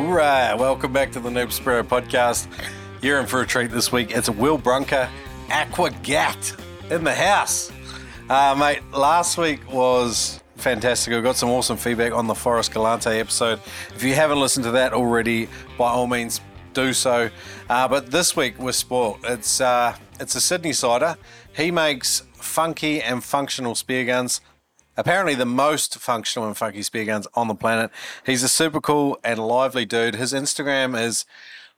All right, welcome back to the Noob Spearo podcast. You're in for a treat this week. It's Will Brunker, Aqua Gat in the house. Uh, mate, last week was fantastic. We got some awesome feedback on the Forrest Galante episode. If you haven't listened to that already, by all means, do so. Uh, but this week we're spoiled. It's uh, it's a Sydneysider. He makes funky and functional spear guns. Apparently, the most functional and funky spear guns on the planet. He's a super cool and lively dude. His Instagram is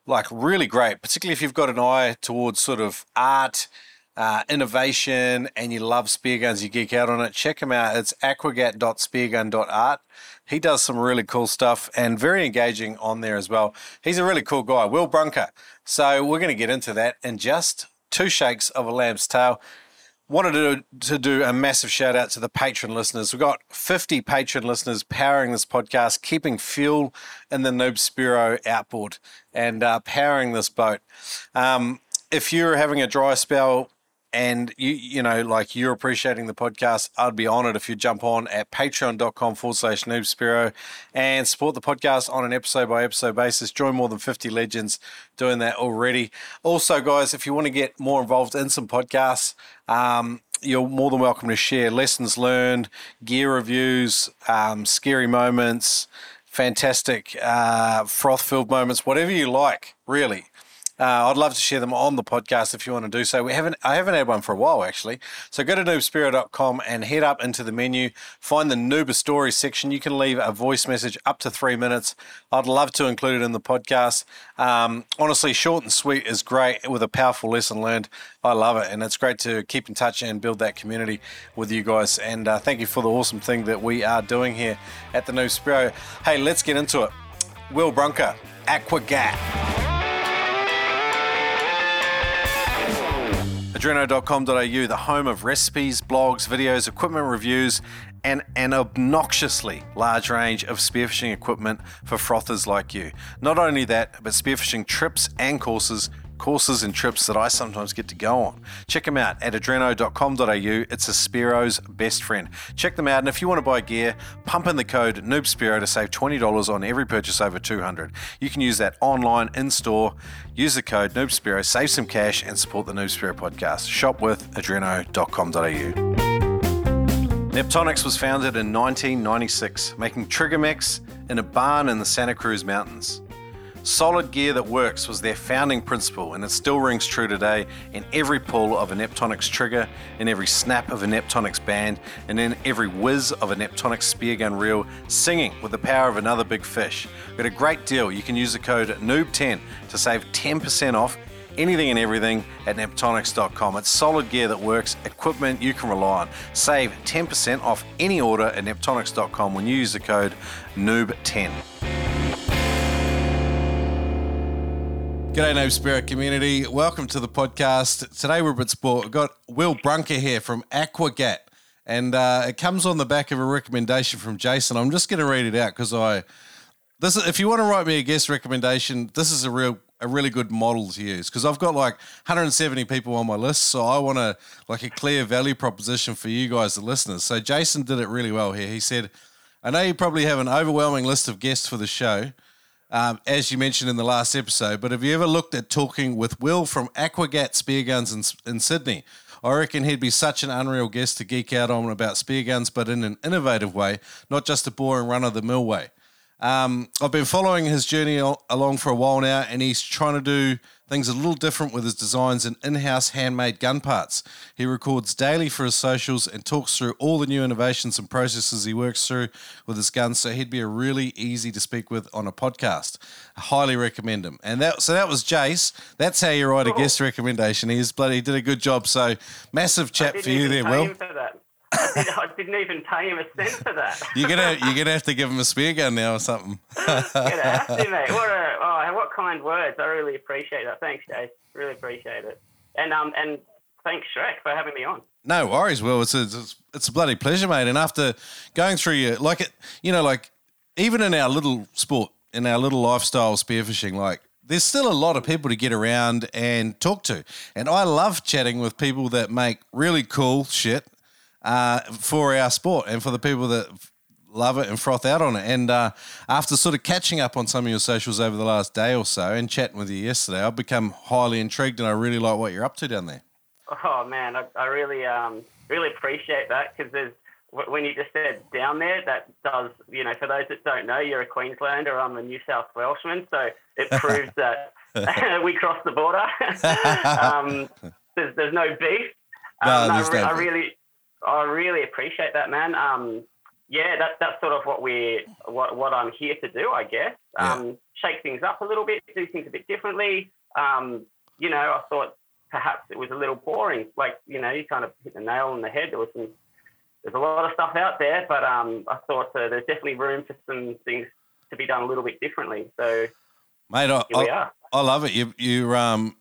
like really great, particularly if you've got an eye towards sort of art, uh, innovation, and you love spear guns, you geek out on it. Check him out. It's aquagat.speargun.art. He does some really cool stuff and very engaging on there as well. He's a really cool guy, Will Brunker. So we're going to get into that in just two shakes of a lamb's tail wanted to, to do a massive shout out to the patron listeners. We've got 50 patron listeners powering this podcast, keeping fuel in the Noob Spearo outboard and uh, powering this boat. Um, if you're having a dry spell, and you you know like you're appreciating the podcast i'd be honored if you jump on at patreon.com forward slash noob spearo and support the podcast on an episode by episode basis. Join more than 50 legends doing that already. Also guys if you want to get more involved in some podcasts um, you're more than welcome to share lessons learned gear reviews um, scary moments fantastic uh, froth filled moments whatever you like really uh, I'd love to share them on the podcast if you want to do so. We haven't, I haven't had one for a while actually. So go to noobspearo.com and head up into the menu, find the Noob Stories section. You can leave a voice message up to three minutes. I'd love to include it in the podcast. Um, honestly, short and sweet is great with a powerful lesson learned. I love it, and it's great to keep in touch and build that community with you guys. And uh, thank you for the awesome thing that we are doing here at the Noob Spearo. Hey, let's get into it. Will Brunker, Aquagat. Adreno.com.au, the home of recipes, blogs, videos, equipment reviews, and an obnoxiously large range of spearfishing equipment for frothers like you. Not only that, but spearfishing trips and courses courses and trips that I sometimes get to go on. Check them out at adreno.com.au. It's a Spearo's best friend. Check them out, and if you want to buy gear, pump in the code NoobSpearo to save $20 on every purchase over 200 You can use that online, in store. Use the code NoobSpearo, save some cash, and support the Noob Spearo podcast. Shop with adreno.com.au. Neptonics was founded in 1996, making trigger mechs in a barn in the Santa Cruz Mountains. Solid gear that works was their founding principle, and it still rings true today in every pull of a Neptonics trigger, in every snap of a Neptonics band, and in every whiz of a Neptonics speargun reel, singing with the power of another big fish. Got a great deal. You can use the code NOOB10 to save 10% off anything and everything at neptonics.com. It's solid gear that works, equipment you can rely on. Save 10% off any order at neptonics.com when you use the code NOOB10. G'day, Noob Spearo community. Welcome to the podcast. Today we're a bit sport. We've got Will Brunker here from Aquagat, and uh, it comes on the back of a recommendation from Jason. I'm just going to read it out because I this is, if you want to write me a guest recommendation, this is a real a really good model to use because I've got like 170 people on my list, so I want to like a clear value proposition for you guys, the listeners. So Jason did it really well here. He said, "I know you probably have an overwhelming list of guests for the show." Um, as you mentioned in the last episode. But have you ever looked at talking with Will from Aquagat Spear Guns in, in Sydney? I reckon he'd be such an unreal guest to geek out on about spear guns, but in an innovative way, not just a boring run of the mill way. Um, I've been following his journey along for a while now, and he's trying to do things a little different with his designs and in house handmade gun parts. He records daily for his socials and talks through all the new innovations and processes he works through with his guns, so he'd be a really easy to speak with on a podcast. I highly recommend him. And that so that was Jace. That's how you write a guest recommendation. He's bloody did a good job. So massive chat for you there, Will. I didn't even pay him a cent for that. you're gonna you're gonna have to give him a spear gun now or something. gonna have to, mate. What a oh, what kind words. I really appreciate that. Thanks, Jay. Really appreciate it. And um and thanks, Shrek, for having me on. No worries, Will. It's a, it's, it's a bloody pleasure, mate. And after going through your like it, you know, like even in our little sport, in our little lifestyle spearfishing, like there's still a lot of people to get around and talk to. And I love chatting with people that make really cool shit uh, for our sport and for the people that love it and froth out on it. And uh, after sort of catching up on some of your socials over the last day or so and chatting with you yesterday, I've become highly intrigued and I really like what you're up to down there. Oh man, I, I really um, really appreciate that because there's when you just said down there, that does, you know, for those that don't know, you're a Queenslander, I'm a New South Welshman, so it proves that we crossed the border. um, there's, there's no beef. Um, no, I, I, really, I really appreciate that, man. Um, yeah, that, that's sort of what we're, what, what I'm here to do, I guess. Um, yeah. Shake things up a little bit, do things a bit differently. Um, you know, I thought perhaps it was a little boring. Like, you know, you kind of hit the nail on the head. There was some there's a lot of stuff out there, but um, I thought uh, there's definitely room for some things to be done a little bit differently. So, mate, I, I, I, love it. You you um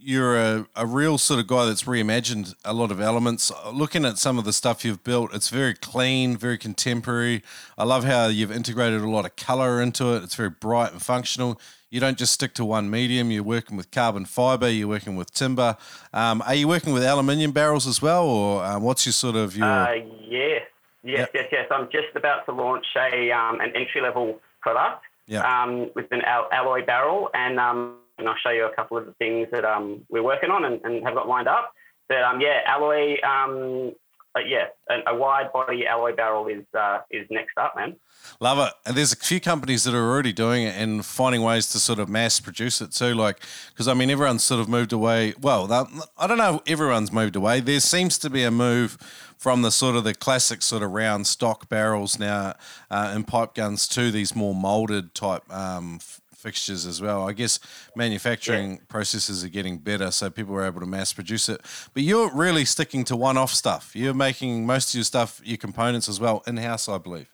you're a, a real sort of guy that's reimagined a lot of elements. Looking at some of the stuff you've built, it's very clean, very contemporary. I love how you've integrated a lot of color into it. It's very bright and functional. You don't just stick to one medium. You're working with carbon fiber. You're working with timber. Um, are you working with aluminium barrels as well, or um, what's your sort of your? Uh, yes, yes, yep. yes, yes. I'm just about to launch a um, an entry level product yep. Um, with an al- alloy barrel, and um, and I'll show you a couple of the things that um, we're working on and, and, have got lined up. But um, yeah, alloy, um, uh, yeah, a, a, wide body alloy barrel is uh, is next up, man. Love it. And there's a few companies that are already doing it and finding ways to sort of mass produce it too. Like, because I mean, everyone's sort of moved away. Well, I don't know, everyone's moved away. There seems to be a move from the sort of the classic sort of round stock barrels now uh, in pipe guns to these more molded type um, fixtures as well. I guess manufacturing yeah. processes are getting better, so people are able to mass produce it. But you're really sticking to one-off stuff. You're making most of your stuff, your components as well, in-house, I believe.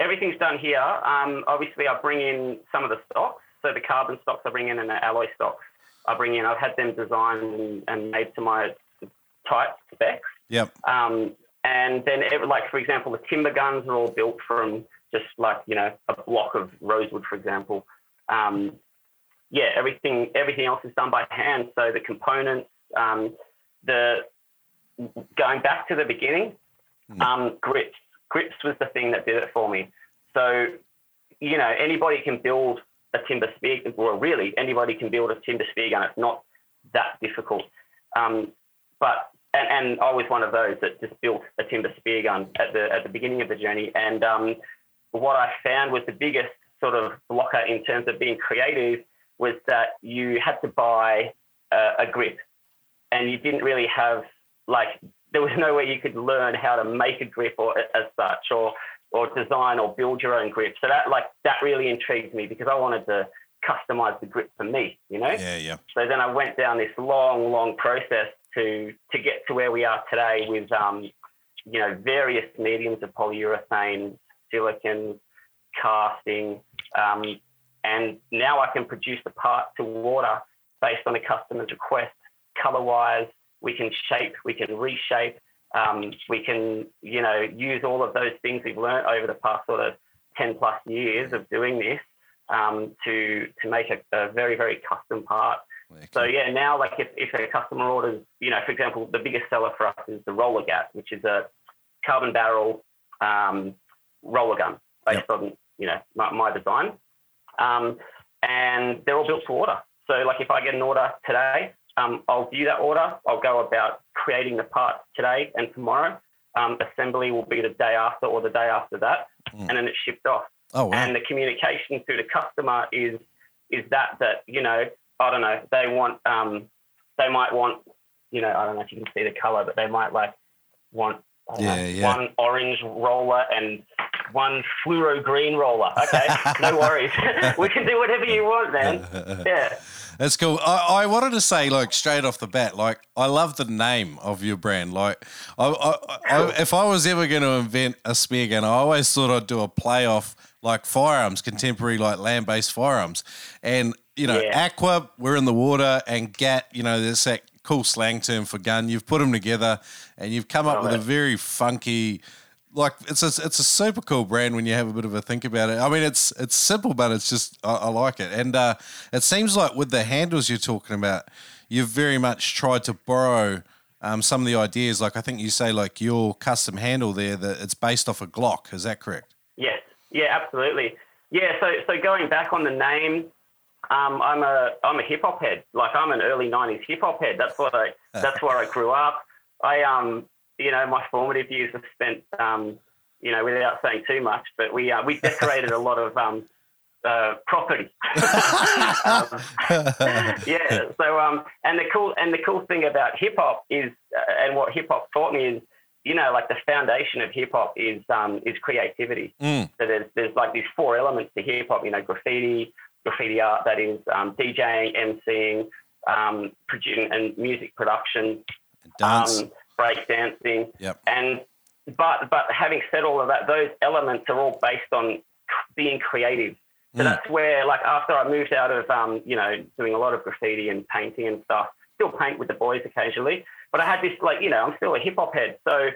Everything's done here. Um, obviously, I bring in some of the stocks, so the carbon stocks I bring in and the alloy stocks I bring in. I've had them designed and, and made to my type specs. Yep. Um, and then, like for example, the timber guns are all built from just like you know a block of rosewood, for example um, yeah, everything everything else is done by hand. So the components, um, the going back to the beginning, mm. um, grips. Grips was the thing that did it for me. So you know anybody can build a timber spear. Well, really anybody can build a timber spear gun. It's not that difficult. Um, but and, and, I was one of those that just built a timber spear gun at the at the beginning of the journey. And um, what I found was the biggest sort of blocker in terms of being creative was that you had to buy a, a grip and you didn't really have like there was no way you could learn how to make a grip or as such or or design or build your own grip. So that like that really intrigued me because I wanted to customize the grip for me, you know? Yeah, yeah. So then I went down this long, long process to to get to where we are today with um, you know, various mediums of polyurethane, silicon, casting, um, and now I can produce the part to order based on a customer's request, color wise. We can shape, we can reshape, um, we can, you know, use all of those things we've learned over the past sort of 10 plus years of doing this um, to to make a, a, very, very custom part. So yeah, now like if, if a customer orders, you know, for example, the biggest seller for us is the roller gat, which is a carbon barrel um, roller gun based yep. on you know, my, my design. Um, and they're all built to order. So like if I get an order today, um, I'll view that order. I'll go about creating the part today and tomorrow. Um, assembly will be the day after or the day after that, mm. and then it's shipped off. Oh, wow. And the communication to the customer is is that that you know I don't know they want um, they might want you know I don't know if you can see the color, but they might like want yeah, know, yeah. one orange roller and one fluoro green roller. Okay, no worries. we can do whatever you want, man. Yeah. That's cool. I, I wanted to say, like, straight off the bat, like, I love the name of your brand. Like, I, I, I if I was ever going to invent a spear gun, I always thought I'd do a play off like firearms, contemporary, like land based firearms. And, you know, yeah. aqua, we're in the water, and gat, you know, there's that cool slang term for gun. You've put them together and you've come up with a very funky, like it's a it's a super cool brand when you have a bit of a think about it. I mean, it's it's simple, but it's just I, I like it, and uh, it seems like with the handles you're talking about, you've very much tried to borrow. Um, some of the ideas, like I think you say, like your custom handle there, that it's based off a Glock. Is that correct? Yes. Yeah, absolutely. Yeah. So so going back on the name, um, I'm a I'm a hip hop head. Like I'm an early '90s hip hop head. That's what I that's where I grew up. I um you know my formative years were spent um you know without saying too much, but we uh, we decorated a lot of um uh, property. um, yeah. So um and the cool and the cool thing about hip hop is uh, and what hip hop taught me is you know, like the foundation of hip hop is um, is creativity. Mm. So there's there's like these four elements to hip hop. You know, graffiti, graffiti art, that is um, DJing, MCing, um, producing, and music production, Dance. um, break dancing, Yep. and but but having said all of that, those elements are all based on being creative. So Mm. that's where, like, after I moved out of, um, you know, doing a lot of graffiti and painting and stuff, still paint with the boys occasionally, but I had this, like, you know, I'm still a hip hop head. So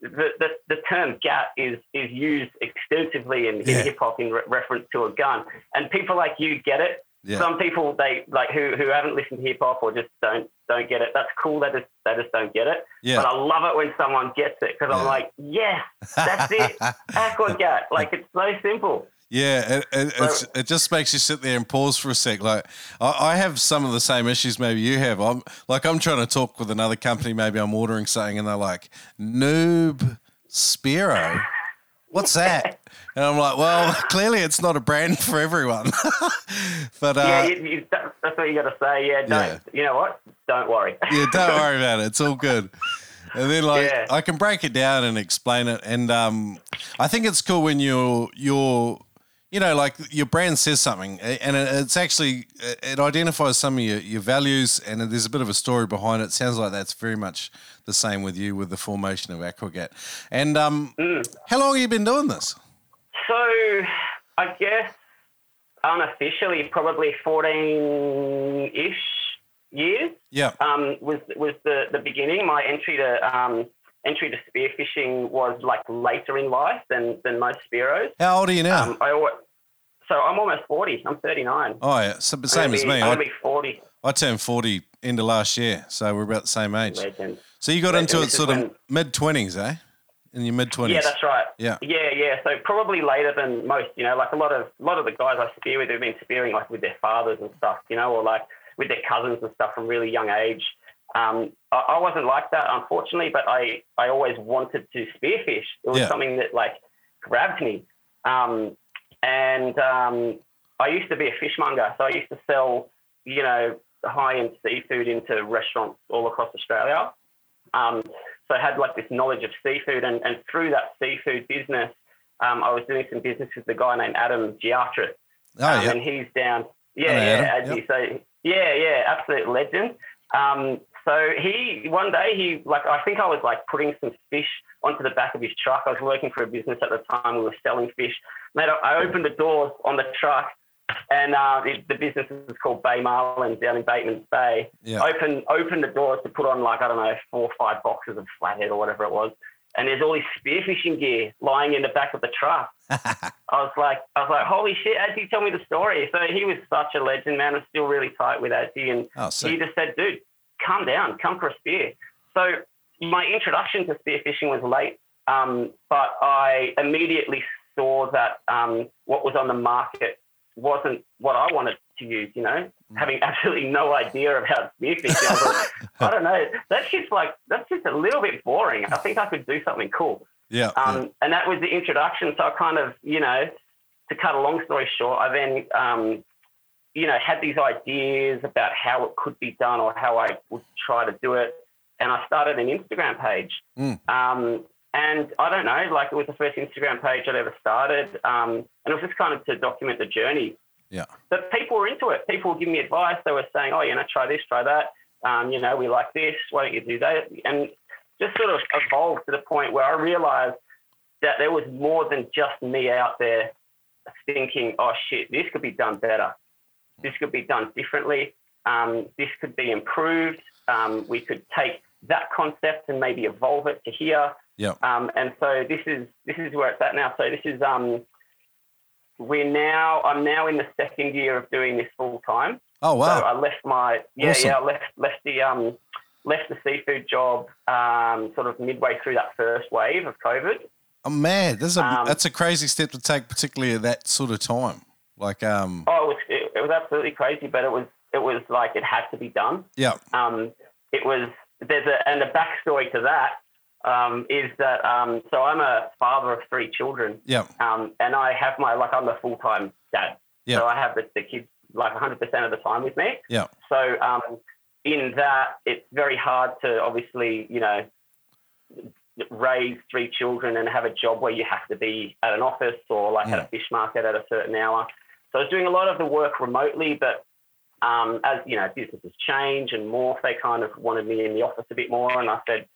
the, the, the term gat is, is used extensively in, Yeah. in hip hop in re- reference to a gun. And people like you get it. Yeah. Some people, they like, who, who haven't listened to hip hop or just don't, don't get it. That's cool. They just, they just don't get it. Yeah. But I love it when someone gets it because Yeah. I'm like, yes, that's it. Aqua gat. Like, it's so simple. Yeah, it, it, it's, it just makes you sit there and pause for a sec. Like I, I have some of the same issues maybe you have. I'm like I'm trying to talk with another company. Maybe I'm ordering something and they're like Noob Spearo. What's that? And I'm like, well, clearly it's not a brand for everyone. but uh, yeah, you, you, that's what you got to say. Yeah, don't. Yeah. You know what? Don't worry. yeah, don't worry about it. It's all good. And then like Yeah. I can break it down and explain it. And um, I think it's cool when you're you're you know like your brand says something and it's actually it identifies some of your, your values and there's a bit of a story behind it. Sounds like that's very much the same with you with the formation of Aquagat. And um, how long have you been doing this? So, I guess unofficially, probably fourteen-ish years Yeah. um, was was the, the beginning. My entry to um, entry to spearfishing was like later in life than than most spearos. How old are you now? Um, I always, so I'm almost forty. I'm thirty-nine. oh yeah, so, same gonna as me. I'm gonna be forty. I turned 40 into last year, so we're about the same age. Legend. So you got Right, into it sort of mid 20s, eh? In your mid 20s. Yeah, that's right. Yeah. Yeah, yeah. So probably later than most, you know, like a lot of a lot of the guys I spear with have been spearing like with their fathers and stuff, you know, or like with their cousins and stuff from really young age. Um, I, I wasn't like that, unfortunately, but I, I always wanted to spearfish. It was Yeah. something that like grabbed me. Um, and um, I used to be a fishmonger, so I used to sell, you know, high end seafood into restaurants all across Australia. Um, so I had like this knowledge of seafood, and, and through that seafood business, um, I was doing some business with a guy named Adam Giatris. Oh, um, yeah. And he's down. Yeah, yeah, as you say. Yeah, yeah, absolute legend. Um, so he one day he like I think I was like putting some fish onto the back of his truck. I was working for a business at the time. We were selling fish. Mate, I opened the doors on the truck, and uh, it, the business is called Bay Marlin down in Bateman's Bay. Yeah. Open open the doors to put on like I don't know four or five boxes of flathead or whatever it was. And there's all this spearfishing gear lying in the back of the truck. I was like, I was like, holy shit, Adzi, tell me the story. So he was such a legend, man. I'm still really tight with Adzi. And Oh, he just said, dude, calm down, come for a spear. So my introduction to spearfishing was late, um, but I immediately saw that um, what was on the market wasn't what I wanted to use, you know, Mm. having absolutely no idea about spearfishing. I, was like, I don't know. That's just like, that's just a little bit boring. I think I could do something cool. Yeah. Um, And that was the introduction. So I kind of, you know, to cut a long story short, I then, um, you know, had these ideas about how it could be done or how I would try to do it. And I started an Instagram page. Mm. Um, and I don't know, like it was the first Instagram page I'd ever started. Um, and it was just kind of to document the journey. Yeah. But people were into it. People were giving me advice. They were saying, oh, you know, try this, try that. Um, you know, we like this. Why don't you do that? And just sort of evolved to the point where I realized that there was more than just me out there thinking, oh shit, this could be done better. This could be done differently. Um, this could be improved. Um, we could take that concept and maybe evolve it to here. Yeah. Um, and so this is this is where it's at now. So this is um, we're now I'm now in the second year of doing this full time. Oh, So wow. I left my yeah Awesome. yeah I left left the um left the seafood job um, sort of midway through that first wave of COVID, Oh, man, that's a um, that's a crazy step to take, particularly at that sort of time. Like, um, oh, it was, it was absolutely crazy, but it was it was like it had to be done. Yeah. Um, it was there's a and the backstory to that um, is that um, so I'm a father of three children. Yeah. Um, and I have my like I'm a full time dad. Yeah. So I have the, the kids like 100 percent of the time with me. Yeah. So um, in that, it's very hard to obviously you know raise three children and have a job where you have to be at an office or like at a fish market at a certain hour. So I was doing a lot of the work remotely, but um, as you know, businesses change and morph, they kind of wanted me in the office a bit more, and I said,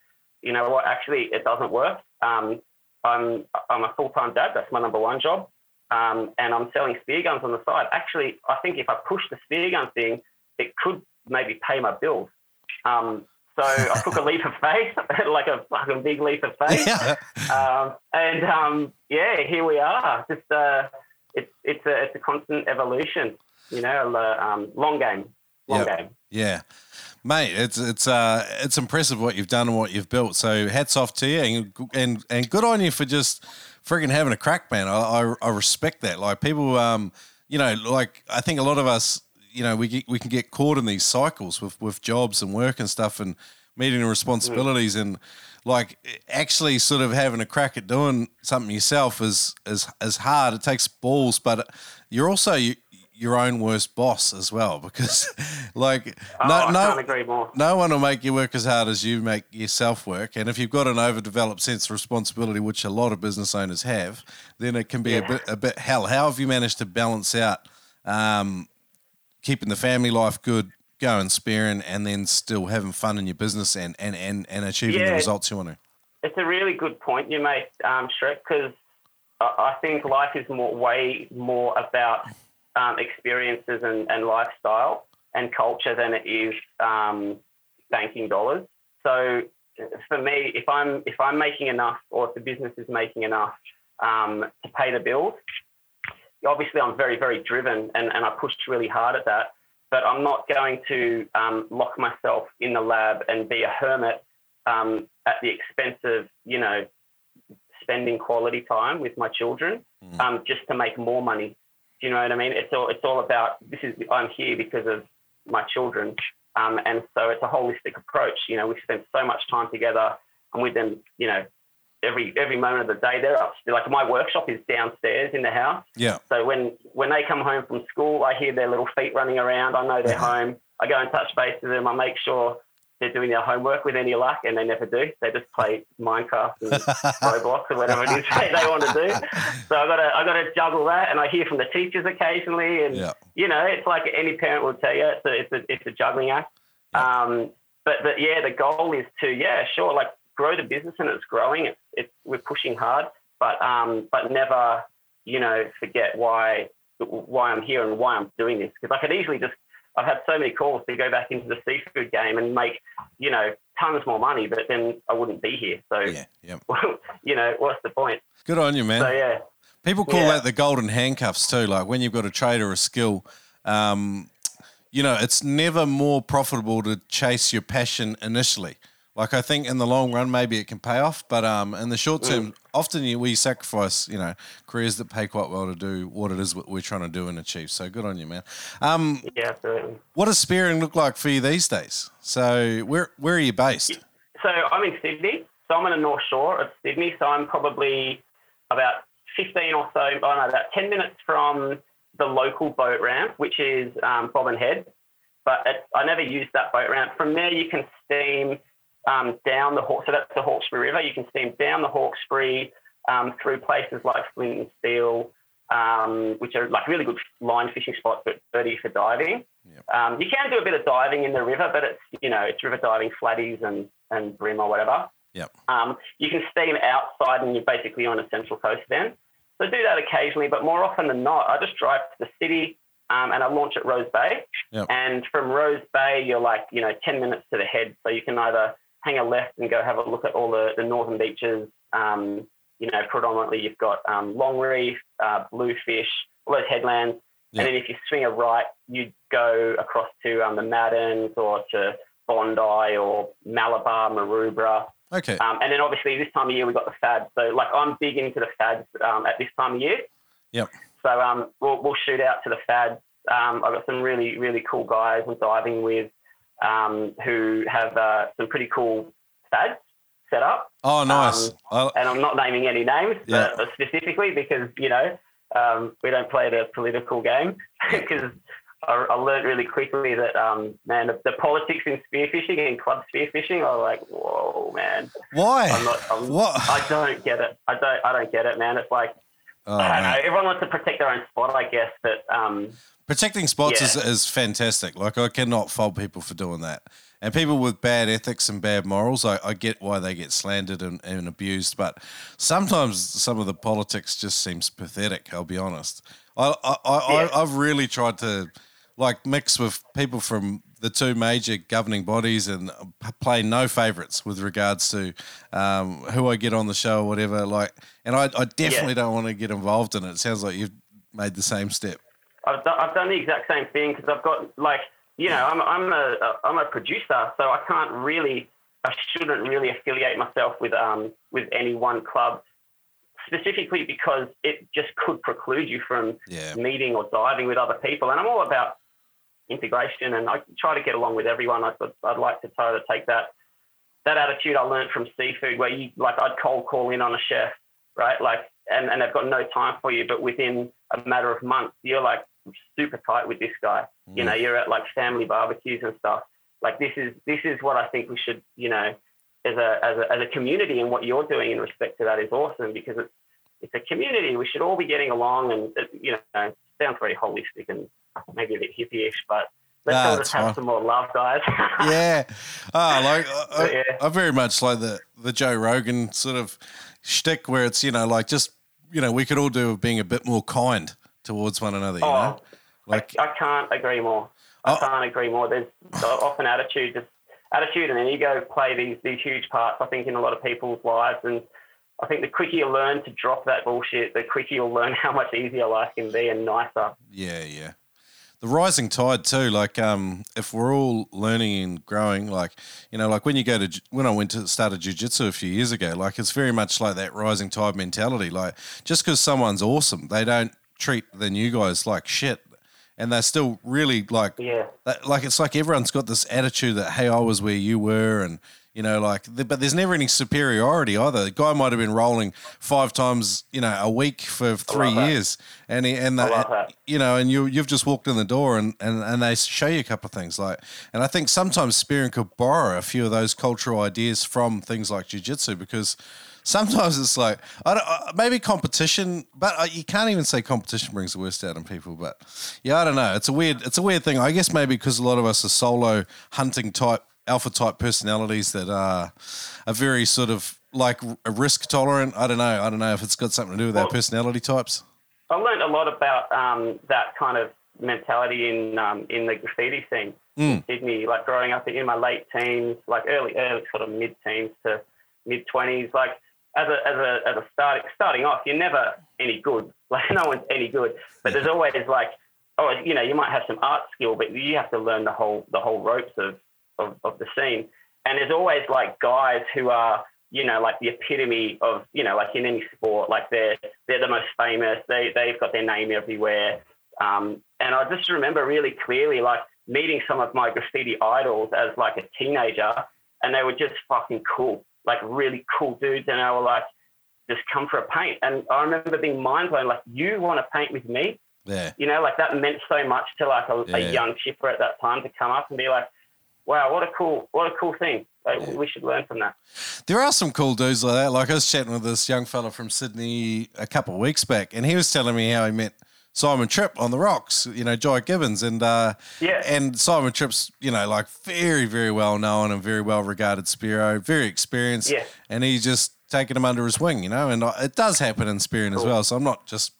you know what, actually, it doesn't work. Um, I'm I'm a full time dad. That's my number one job, um, and I'm selling spear guns on the side. Actually, I think if I push the spear gun thing, it could maybe pay my bills. Um, so I took a leap of faith, like a fucking big leap of faith. Yeah. Um, and um, yeah, here we are. Just uh, it's it's a it's a constant evolution. You know, um, long game, long yep. game. Yeah, mate, it's it's uh it's impressive what you've done and what you've built. So hats off to you, and and and good on you for just freaking having a crack, man. I I, I respect that. Like people, um, you know, like I think a lot of us you know we get, we can get caught in these cycles with with jobs and work and stuff and meeting responsibilities mm. and like actually sort of having a crack at doing something yourself is is is hard. It takes balls, but you're also your own worst boss as well because like oh, no no no one will make you work as hard as you make yourself work and if you've got an overdeveloped sense of responsibility which a lot of business owners have then it can be yeah. a bit a bit hell how have you managed to balance out um, keeping the family life good, going spearing, and then still having fun in your business and and and, and achieving yeah, the results you want to. It's a really good point you make, um, Shrek, because I think life is more way more about um, experiences and, and lifestyle and culture than it is um, banking dollars. So for me, if I'm if I'm making enough, or if the business is making enough um, to pay the bills, obviously I'm very, very driven and, and I pushed really hard at that. But I'm not going to um, lock myself in the lab and be a hermit um, at the expense of, you know, spending quality time with my children mm. um, just to make more money. Do you know what I mean? It's all, it's all about this is, I'm here because of my children. Um, and so it's a holistic approach. You know, we spend so much time together. and with them, you know, every every moment of the day. They're up. Like my workshop is downstairs in the house. Yeah. So when when they come home from school, I hear their little feet running around. I know they're home. I go and touch base with them. I make sure they're doing their homework with any luck, and they never do. They just play Minecraft and Roblox or whatever it is they, want to do. So I got to I got to juggle that, and I hear from the teachers occasionally, and yeah. you know, it's like any parent will tell you, it's a it's a, it's a juggling act. Yeah. Um, but but yeah, the goal is to yeah, sure, like grow the business and it's growing. It's, it's we're pushing hard, but um, but never you know forget why why I'm here and why I'm doing this because I could easily just I've had so many calls to go back into the seafood game and make you know tons more money, but then I wouldn't be here. So yeah, yeah. you know what's the point? Good on you, man. So yeah. People call yeah. that the golden handcuffs too. Like when you've got a trade or a skill, um, you know, it's never more profitable to chase your passion initially. Like I think in the long run, maybe it can pay off, but um, in the short term, mm. often you, we sacrifice, you know, careers that pay quite well to do what it is what we're trying to do and achieve. So good on you, man. Um, yeah, absolutely. What does spearing look like for you these days? So where where are you based? So I'm in Sydney. So I'm on the North Shore of Sydney. So I'm probably about 15 or so, I oh no, about 10 minutes from the local boat ramp, which is um, Bobbin Head. But it, I never used that boat ramp. From there, you can steam um, down the Hawkesbury, so that's the Hawkesbury River. You can steam down the Hawkesbury um, through places like Flint and Steel, um, which are like really good line fishing spots, but dirty for diving. Yep. Um, you can do a bit of diving in the river, but it's you know it's river diving flatties and and bream or whatever. Yep. Um, you can steam outside, and you're basically on a central coast then. So do that occasionally, but more often than not, I just drive to the city. Um, and I launch at Rose Bay. Yep. And from Rose Bay, you're like, you know, 10 minutes to the head. So you can either hang a left and go have a look at all the, the northern beaches. Um, you know, predominantly you've got um, Longreef, uh, Bluefish, all those headlands. Yeah. And then if you swing a right, you go across to um, the Maddens or to Bondi or Malabar, Maroubra. Okay. Um, and then obviously this time of year we've got the fads. So like I'm big into the fads um, at this time of year. Yep. So um, we'll, we'll shoot out to the fads. Um, I've got some really, really cool guys I'm diving with um, who have uh, some pretty cool fads set up. Oh, nice. Um, and I'm not naming any names Yeah. uh, specifically because, you know, um, we don't play the political game because I, I learned really quickly that, um, man, the, the politics in spearfishing and club spearfishing are like, whoa, man. Why? I'm not, I'm, what? I don't get it. I don't, I don't get it, man. It's like, Oh, I don't know. Everyone wants to protect their own spot, I guess, but um, Protecting spots is, is fantastic. Like I cannot fault people for doing that. And people with bad ethics and bad morals, I, I get why they get slandered and, and abused. But sometimes some of the politics just seems pathetic. I'll be honest. I, I, I, Yeah. I I've really tried to like mix with people from the two major governing bodies and play no favorites with regards to um, who I get on the show or whatever. Like, and I, I definitely don't want to get involved in it. It sounds like you've made the same step. I've done, I've done the exact same thing because I've got like you know I'm I'm a I'm a producer, so I can't really I shouldn't really affiliate myself with um with any one club specifically because it just could preclude you from Yeah. meeting or diving with other people. And I'm all about integration, and I try to get along with everyone. I, I'd like to try to take that that attitude I learned from seafood, where you like I'd cold call in on a chef, right? Like, and, and they've got no time for you, but within a matter of months, you're like super tight with this guy. You know, mm. you're at like family barbecues and stuff. Like this is this is what I think we should, you know, as a as a as a community, and what you're doing in respect to that is awesome because it's it's a community. And we should all be getting along, and you know, sounds very holistic and maybe a bit hippie-ish, but let's Nah, all just have fine. some more love, guys. yeah. Ah, like I, I, Yeah. I very much like the the Joe Rogan sort of shtick where it's you know like just you know we could all do with being a bit more kind towards one another. You Oh, know, like I can't agree more. I Oh. can't agree more. There's often attitude, just attitude and ego play these these huge parts. I think in a lot of people's lives, and I think the quicker you learn to drop that bullshit, the quicker you'll learn how much easier life can be and nicer. yeah, yeah. The rising tide too. Like um, if we're all learning and growing, like you know, like when you go to when I went to started jujitsu a few years ago, like it's very much like that rising tide mentality. Like just because someone's awesome, they don't treat the new guys like shit, and they're still really like Yeah. like it's like everyone's got this attitude that hey I was where you were and you know like but there's never any superiority either the guy might have been rolling five times you know a week for three that. years and he, and the, that. you know and you you've just walked in the door and, and and they show you a couple of things like and I think sometimes spearing could borrow a few of those cultural ideas from things like jiu-jitsu because sometimes it's like I don't, uh, maybe competition, but uh, you can't even say competition brings the worst out in people. But yeah, I don't know. It's a weird, it's a weird thing. I guess maybe because a lot of us are solo hunting type, alpha type personalities that are are very sort of like a risk tolerant. I don't know. I don't know if it's got something to do with our personality types. I learned a lot about um, that kind of mentality in um, in the graffiti scene in Sydney. Like growing up in my late teens, like early, early sort of mid teens to mid twenties. Like as a as a as a starting starting off, you're never any good. Like no one's any good. But there's always like, oh, you know, you might have some art skill, but you have to learn the whole the whole ropes of of, of the scene. And there's always like guys who are you know, like the epitome of, you know, like in any sport, like they're they're the most famous. They they've got their name everywhere. Um, and I just remember really clearly, like meeting some of my graffiti idols as like a teenager, and they were just fucking cool, like really cool dudes, and they were like, just come for a paint. And I remember being mind blown, like, you want to paint with me? Yeah. You know, like that meant so much to like a, Yeah. a young chipper at that time to come up and be like, wow, what a cool, what a cool thing. Like, We should learn from that. There are some cool dudes like that. Like I was chatting with this young fella from Sydney a couple of weeks back, and he was telling me how he met Simon Tripp on the rocks. You know, Jai Gibbons, and uh, Yeah. and Simon Tripp's you know like very very well known and very well regarded Spearo, very experienced, Yeah. and he's just taking him under his wing. You know, and uh, it does happen in spearing as well. So I'm not just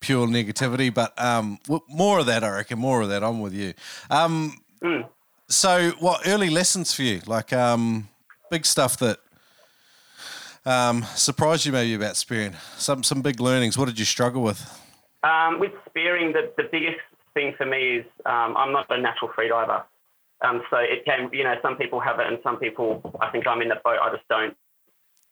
pure negativity, but um, more of that. I reckon more of that. I'm with you. Um, Mm. So what early lessons for you? Like um, big stuff that um, surprised you maybe about spearing? Some some big learnings. What did you struggle with? Um, with spearing, the, the biggest thing for me is um, I'm not a natural freediver. Um, so it can, you know, some people have it and some people, I think I'm in the boat, I just don't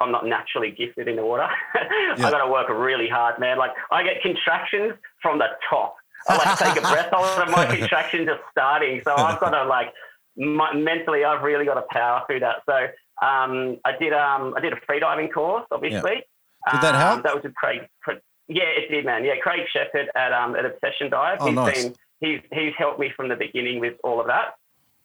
I'm not naturally gifted in the water. Yeah. I got to work really hard, man. Like I get contractions from the top. I like take a breath hold, and my contractions are starting. So I've got to like my, mentally, I've really got to power through that. So um, I did um, I did a freediving course, obviously. Yeah. Did that help? Um, that was with Craig. Yeah, it did, man. Yeah, Craig Shepherd at um, at Obsession Dive. Oh, he's nice. been he's he's helped me from the beginning with all of that.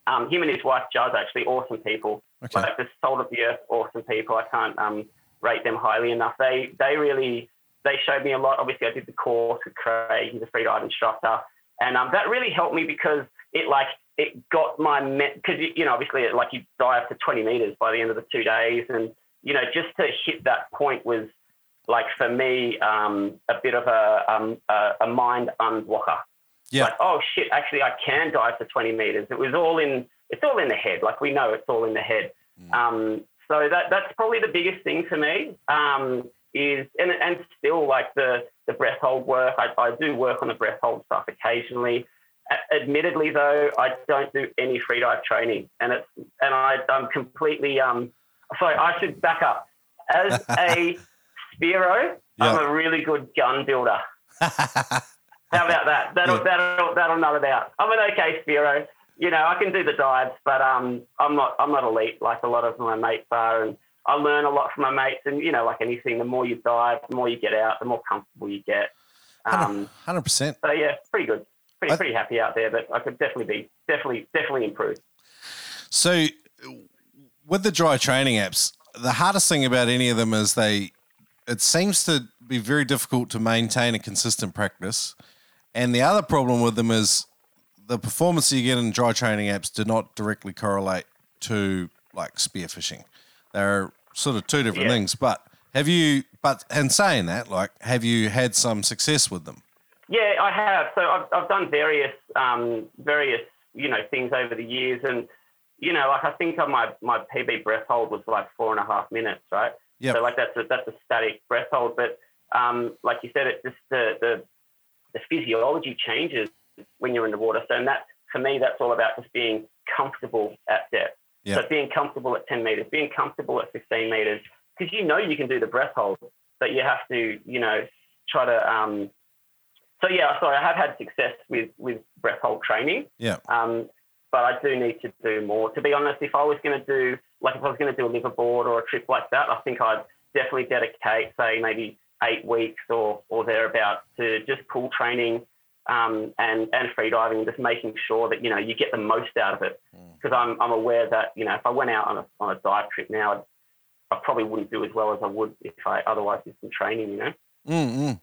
Um, him and his wife Juz actually awesome people. Okay. Like the salt of the earth, awesome people. I can't um, rate them highly enough. They they really they showed me a lot. Obviously, I did the course with Craig. He's a freedive instructor, and um, that really helped me because it like it got my me because you know obviously like you dive to 20 meters by the end of the two days, and you know just to hit that point was like for me um, a bit of a um, a, a mind unblocker. Yeah. Like oh shit, actually I can dive to 20 meters. It was all in it's all in the head. Like we know it's all in the head. Mm. Um, so that that's probably the biggest thing for me. Um, is and, and still like the the breath hold work. I, I do work on the breath hold stuff occasionally. Admittedly, though, I don't do any freedive training, and it's and I, I'm completely um. Sorry, I should back up. As a Spearo, I'm a really good gun builder. How about that? That'll Yeah. that'll that'll nut it out. I'm an okay Spearo. You know, I can do the dives, but um, I'm not I'm not elite like a lot of my mates are, and I learn a lot from my mates. And you know, like anything, the more you dive, the more you get out, the more comfortable you get. Um, Hundred percent. so yeah, pretty good. Pretty I- pretty happy out there, but I could definitely be definitely definitely improve. So, with the dry training apps, the hardest thing about any of them is they. It seems to be very difficult to maintain a consistent practice, and the other problem with them is the performance you get in dry training apps do not directly correlate to like spearfishing. They're sort of two different Yeah. things. But have you? But and saying that, like, have you had some success with them? Yeah, I have. So I've, I've done various um, various you know things over the years, and you know, like I think on my my PB breath hold was like four and a half minutes, right? Yep. So like that's a that's a static breath hold, but um, like you said, it just the, the the physiology changes when you're in the water. So and that for me, that's all about just being comfortable at depth. Yeah. So being comfortable at 10 meters, being comfortable at 15 meters, because you know you can do the breath hold, but you have to, you know, try to. Um, so yeah, sorry, I have had success with with breath hold training. Yeah. Um, but I do need to do more. To be honest, if I was going to do, like if I was going to do a liveaboard or a trip like that, I think I'd definitely dedicate, say, maybe eight weeks or, or thereabouts to just pool training um, and, and free diving, just making sure that, you know, you get the most out of it. Because I'm, I'm aware that, you know, if I went out on a, on a dive trip now, I'd, I probably wouldn't do as well as I would if I otherwise did some training, you know? Mm-mm.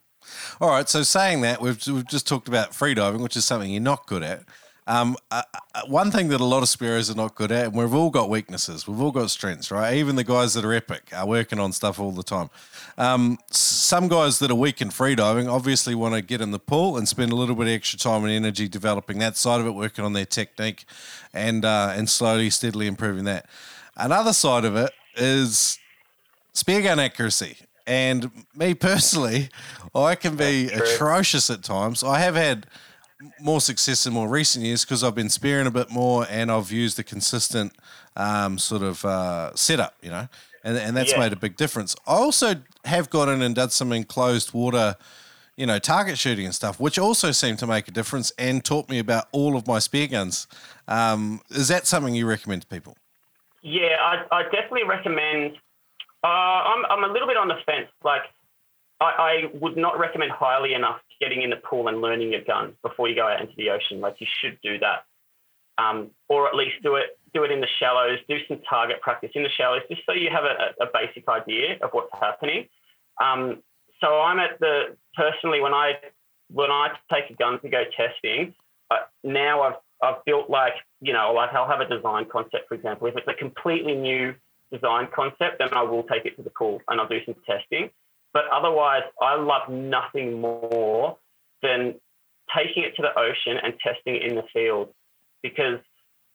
All right. So saying that, we've we've just talked about freediving, which is something you're not good at. Um, uh, uh, one thing that a lot of spearos are not good at, and we've all got weaknesses, we've all got strengths, right? Even the guys that are epic are working on stuff all the time. Um, some guys that are weak in freediving obviously want to get in the pool and spend a little bit of extra time and energy developing that side of it, working on their technique, and uh, and slowly, steadily improving that. Another side of it is spear gun accuracy. And me personally, I can be atrocious at times. I have had more success in more recent years because I've been spearing a bit more and I've used a consistent um, sort of uh, setup, you know, and, and that's Yeah. made a big difference. I also have gone in and done some enclosed water, you know, target shooting and stuff, which also seemed to make a difference and taught me about all of my spear guns. Um, is that something you recommend to people? Yeah, I, I definitely recommend. Uh, I'm, I'm a little bit on the fence. Like, I, I would not recommend highly enough getting in the pool and learning your gun before you go out into the ocean. Like, you should do that, um, or at least do it do it in the shallows. Do some target practice in the shallows, just so you have a, a basic idea of what's happening. Um, so I'm at the personally when I when I take a gun to go testing, uh, now I've I've built like you know like I'll have a design concept for example. If it's a completely new design concept, then I will take it to the pool and I'll do some testing. But otherwise, I love nothing more than taking it to the ocean and testing it in the field because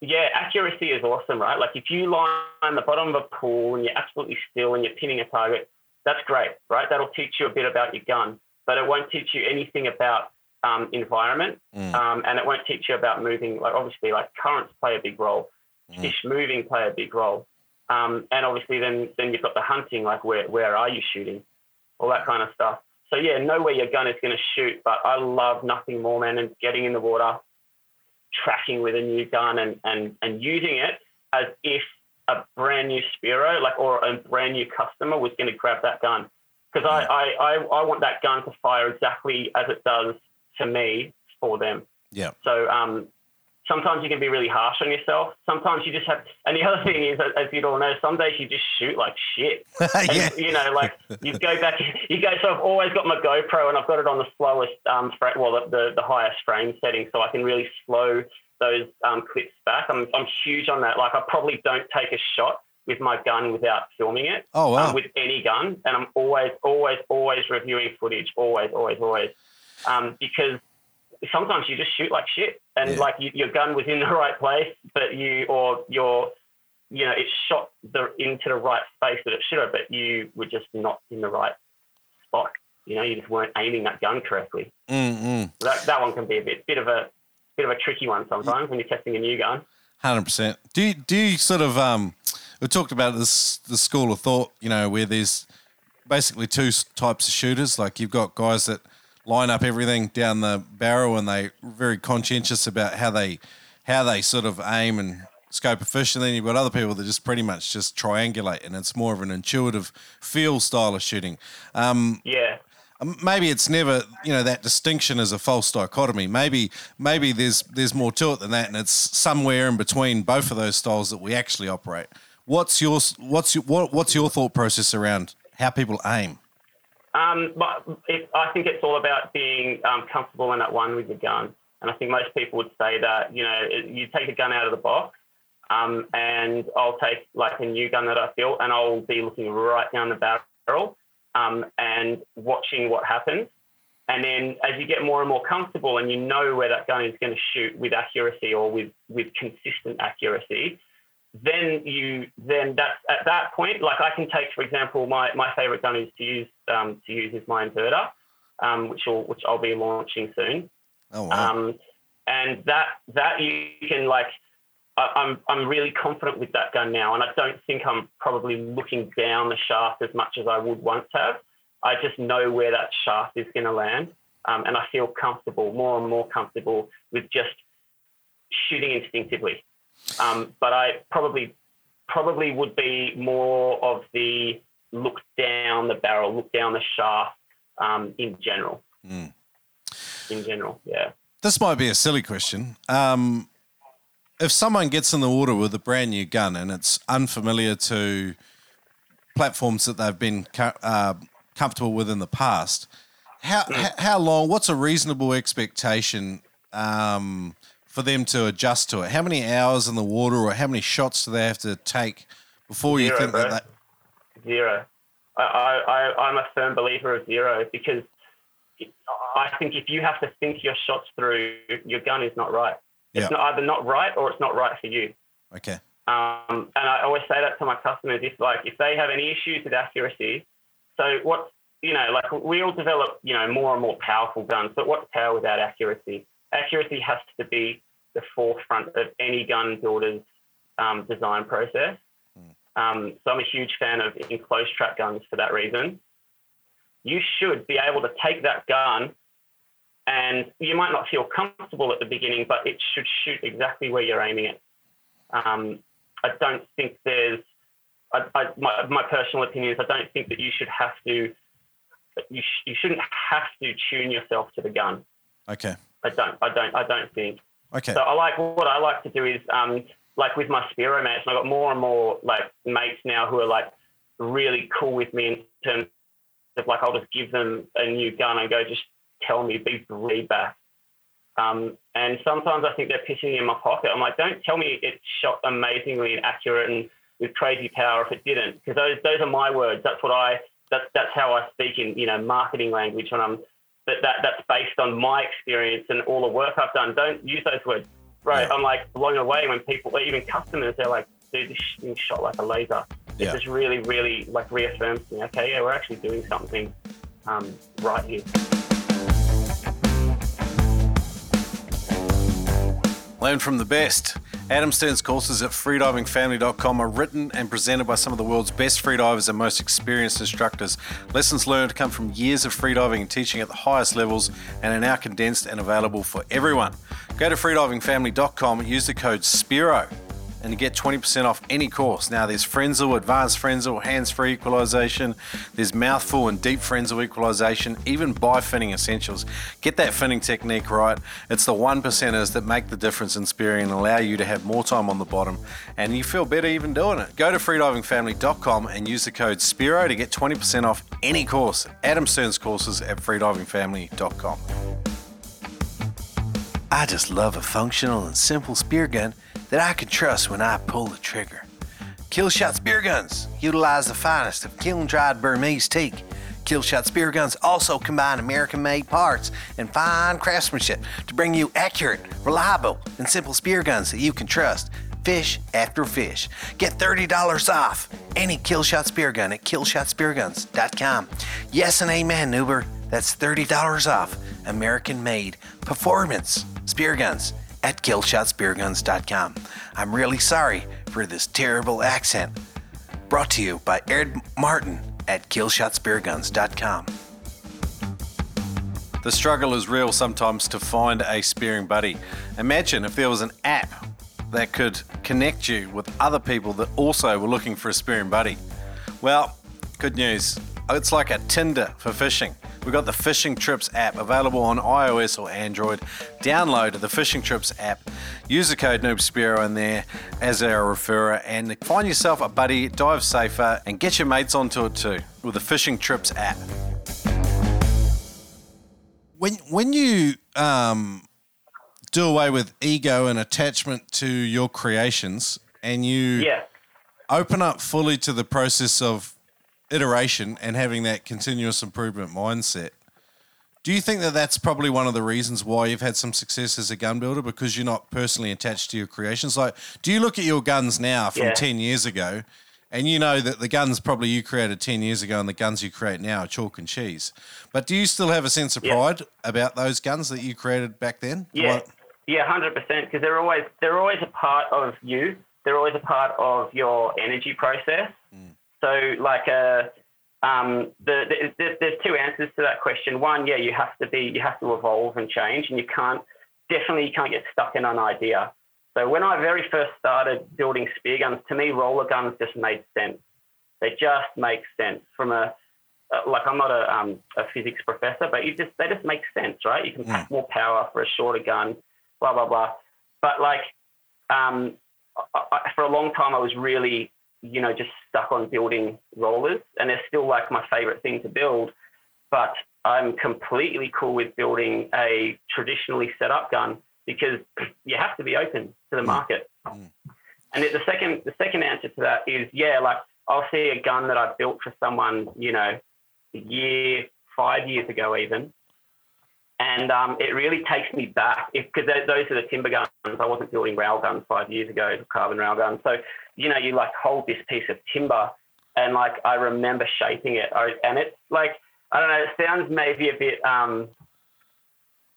yeah, accuracy is awesome, right? Like if you lie on the bottom of a pool and you're absolutely still and you're pinning a target, that's great, right? That'll teach you a bit about your gun, but it won't teach you anything about um, environment, Mm. um, and it won't teach you about moving. Like obviously, like currents play a big role, Mm. fish moving play a big role. Um, and obviously, then then you've got the hunting, like where where are you shooting, all that kind of stuff. So yeah, know where your gun is going to shoot. But I love nothing more, man, than getting in the water, tracking with a new gun, and and and using it as if a brand new Spearo, like or a brand new customer, was going to grab that gun. Because I, I, I, I want that gun to fire exactly as it does to me for them. Yeah. So um, sometimes you can be really harsh on yourself. Sometimes you just have, and the other thing is, as you'd all know, some days you just shoot like shit. yeah. And, you know, like you go back, you go. So I've always got my GoPro, and I've got it on the slowest, um, well, the, the, the highest frame setting, so I can really slow those um, clips back. I'm I'm huge on that. Like I probably don't take a shot with my gun without filming it. Oh wow. Um, with any gun, and I'm always, always, always reviewing footage. Always, always, always. Um, because sometimes you just shoot like shit, and Yeah. like you, your gun was in the right place, but you or your, you know, it shot the into the right space that it should have, but you were just not in the right spot. You know, you just weren't aiming that gun correctly. Mm-mm. That that one can be a bit bit of a bit of a tricky one sometimes when you're testing a new gun. Hundred percent. Do you, do you sort of um? We talked about this the school of thought, you know, where there's basically two types of shooters. Like you've got guys that line up everything down the barrel, and they very conscientious about how they how they sort of aim and scope a fish. And then you've got other people that just pretty much just triangulate, and it's more of an intuitive feel style of shooting. Um, Yeah. um, maybe it's never you know that distinction is a false dichotomy maybe maybe there's there's more to it than that and it's somewhere in between both of those styles that we actually operate what's your what's your what, what's your thought process around how people aim Um, but it, I think it's all about being um, comfortable in that one with your gun. And I think most people would say that, you know, it- you take a gun out of the box um, and I'll take like a new gun that I feel and I'll be looking right down the barrel um, and watching what happens. And then as you get more and more comfortable and you know where that gun is going to shoot with accuracy or with, with consistent accuracy, then you then that's at that point like I can take for example my, my favorite gun is to use um, to use is my inverter um, which will which I'll be launching soon. Oh wow. Um, and that that you can like I, I'm I'm really confident with that gun now and I don't think I'm probably looking down the shaft as much as I would once have. I just know where that shaft is going to land um, and I feel comfortable more and more comfortable with just shooting instinctively um, but I probably probably would be more of the look down the barrel, look down the shaft um, in general. Mm. In general, yeah. this might be a silly question um, if someone gets in the water with a brand new gun and it's unfamiliar to platforms that they've been uh, comfortable with in the past, how h- how long? What's a reasonable expectation um, for them to adjust to it? How many hours in the water, or how many shots do they have to take before you think bro. that? Zero. I, I, I'm a firm believer of zero because I think if you have to think your shots through, your gun is not right. Yeah. It's not, either not right or it's not right for you. Okay. Um, and I always say that to my customers if like if they have any issues with accuracy, so what you know, like we all develop, you know, more and more powerful guns, but what's power without accuracy? Accuracy has to be the forefront of any gun builder's um, design process. Um, so I'm a huge fan of enclosed trap guns for that reason. You should be able to take that gun and you might not feel comfortable at the beginning, but it should shoot exactly where you're aiming it. Um, I don't think there's, I, I, my, my personal opinion is I don't think that you should have to, you, sh- you shouldn't have to tune yourself to the gun. Okay. I don't, I don't, I don't think. Okay. So I like what I like to do is um, like with my Spearo mates, and I've got more and more like mates now who are like really cool with me in terms of like I'll just give them a new gun and go just tell me be feedback. Um, and sometimes I think they're pissing in my pocket. I'm like, don't tell me it shot amazingly and accurate and with crazy power if it didn't, because those those are my words. That's what I that's that's how I speak in you know marketing language when I'm that, that that's based on my experience and all the work I've done. Don't use those words. Right. Yeah. I'm like blown away when people, even customers, they're like, dude, this thing shot like a laser. It Yeah. just really, really like reaffirms me, okay, yeah, we're actually doing something um, right here. Learn from the best. Adam Stern's courses at freedivingfamily.com are written and presented by some of the world's best freedivers and most experienced instructors. Lessons learned come from years of freediving and teaching at the highest levels and are now condensed and available for everyone. Go to freedivingfamily.com and use the code SPEARO and get 20% off any course. Now, there's Frenzel, Advanced Frenzel, Hands Free Equalization, there's Mouthful and Deep Frenzel Equalization, even Bifinning Essentials. Get that finning technique right. It's the one percenters that make the difference in spearing and allow you to have more time on the bottom, and you feel better even doing it. Go to freedivingfamily.com and use the code SPEARO to get 20% off any course. Adam Stern's courses at freedivingfamily.com. I just love a functional and simple spear gun that I can trust when I pull the trigger. Killshot Spear Guns utilize the finest of kiln dried Burmese teak. Killshot Spear Guns also combine American made parts and fine craftsmanship to bring you accurate, reliable, and simple spear guns that you can trust. Fish after fish. Get $30 off any Killshot Spear Gun at killshotspearguns.com. Yes and amen, Uber. That's $30 off American made performance spear guns at killshotspearguns.com. I'm really sorry for this terrible accent. Brought to you by Ed Martin at killshotspearguns.com. The struggle is real sometimes to find a spearing buddy. Imagine if there was an app that could connect you with other people that also were looking for a spearing buddy. Well, good news. It's like a Tinder for fishing. We've got the Fishing Trips app available on iOS or Android. Download the Fishing Trips app. Use the code NoobSpearo in there as our referrer and find yourself a buddy, dive safer, and get your mates onto it too with the Fishing Trips app. When when you um, do away with ego and attachment to your creations, and you Yeah. open up fully to the process of iteration and having that continuous improvement mindset. Do you think that that's probably one of the reasons why you've had some success as a gun builder because you're not personally attached to your creations? Like, do you look at your guns now from Yeah. 10 years ago and you know that the guns probably you created 10 years ago and the guns you create now are chalk and cheese? But do you still have a sense of Yeah. pride about those guns that you created back then? Yeah, What- yeah, hundred percent. Because they're always they're always a part of you. They're always a part of your energy process. Mm. So, like a um, the, the, there's, there's two answers to that question. One, yeah, you have to be you have to evolve and change, and you can't definitely you can't get stuck in an idea. So when I very first started building spear guns, to me roller guns just made sense. They just make sense from a uh, like I'm not a, um, a physics professor, but you just they just make sense, right? You can pack more power for a shorter gun, blah blah blah. But like um, I, I, for a long time, I was really you know just stuck on building rollers, and they're still like my favorite thing to build. But I'm completely cool with building a traditionally set up gun because you have to be open to the mm. market. Mm. And the second the second answer to that is yeah, like I'll see a gun that I built for someone, you know, a year, five years ago even, and um, it really takes me back because those are the timber guns. I wasn't building rail guns five years ago, carbon rail guns. So you know, you like hold this piece of timber, and like I remember shaping it, and it's like I don't know, it sounds maybe a bit um,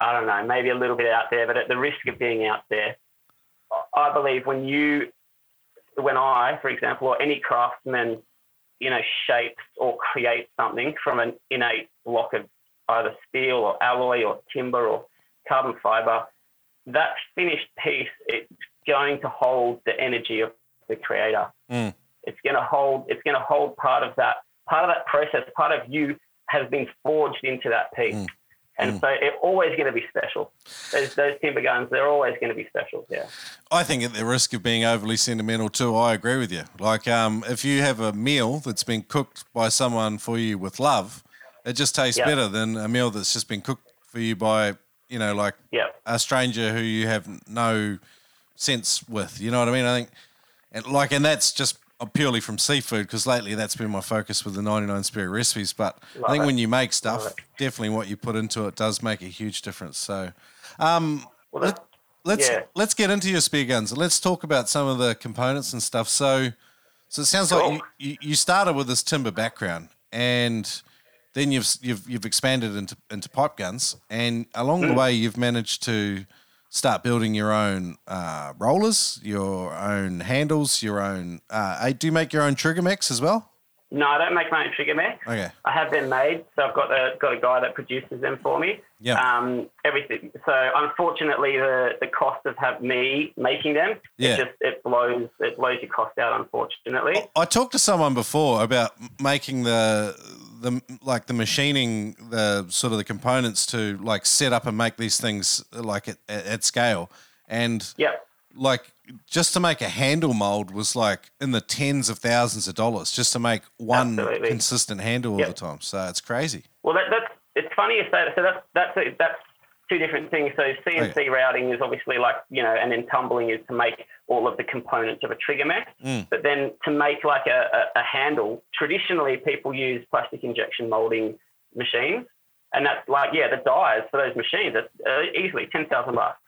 I don't know, maybe a little bit out there, but at the risk of being out there, I believe when you when I, for example, or any craftsman, you know, shapes or creates something from an innate block of either steel or alloy or timber or carbon fiber, that finished piece, it's going to hold the energy of the creator. Mm. It's going to hold. It's going to hold part of that. Part of that process. Part of you has been forged into that piece. Mm. And so it's always going to be special. Those, those timber guns, they're always going to be special. Yeah. I think at the risk of being overly sentimental too, I agree with you. Like, um, if you have a meal that's been cooked by someone for you with love, it just tastes Yeah. better than a meal that's just been cooked for you by, you know, like Yeah. a stranger who you have no sense with. You know what I mean? I think, and like, and that's just purely from seafood because lately that's been my focus with the 99 Spirit recipes. But I think it. when you make stuff, definitely what you put into it does make a huge difference. So, um, Well, let, that, let's Yeah. let's get into your spear guns. Let's talk about some of the components and stuff. So, so it sounds like you, you, you started with this timber background, and then you've you've you've expanded into into pipe guns, and along Hmm. the way you've managed to start building your own uh, rollers, your own handles, your own. Uh, do you make your own trigger mechs as well? No, I don't make my own trigger mechs. Okay. I have them made, so I've got a got a guy that produces them for me. Yeah. Um, everything. So unfortunately, the the cost of have me making them, Yeah. it just it blows it blows your cost out. Unfortunately. I talked to someone before about making the the like the machining the sort of the components to like set up and make these things like at, at at scale and yeah like just to make a handle mold was like in the tens of thousands of dollars just to make one Absolutely. consistent handle all Yep. the time so it's crazy Well, that, that's it's funny you say that. So that's that's that's two different things. So CNC routing is obviously like you know, and then tumbling is to make all of the components of a trigger mech. Mm. But then to make like a, a, a handle, traditionally people use plastic injection molding machines, and that's like yeah, the dies for those machines that's uh, easily ten thousand bucks.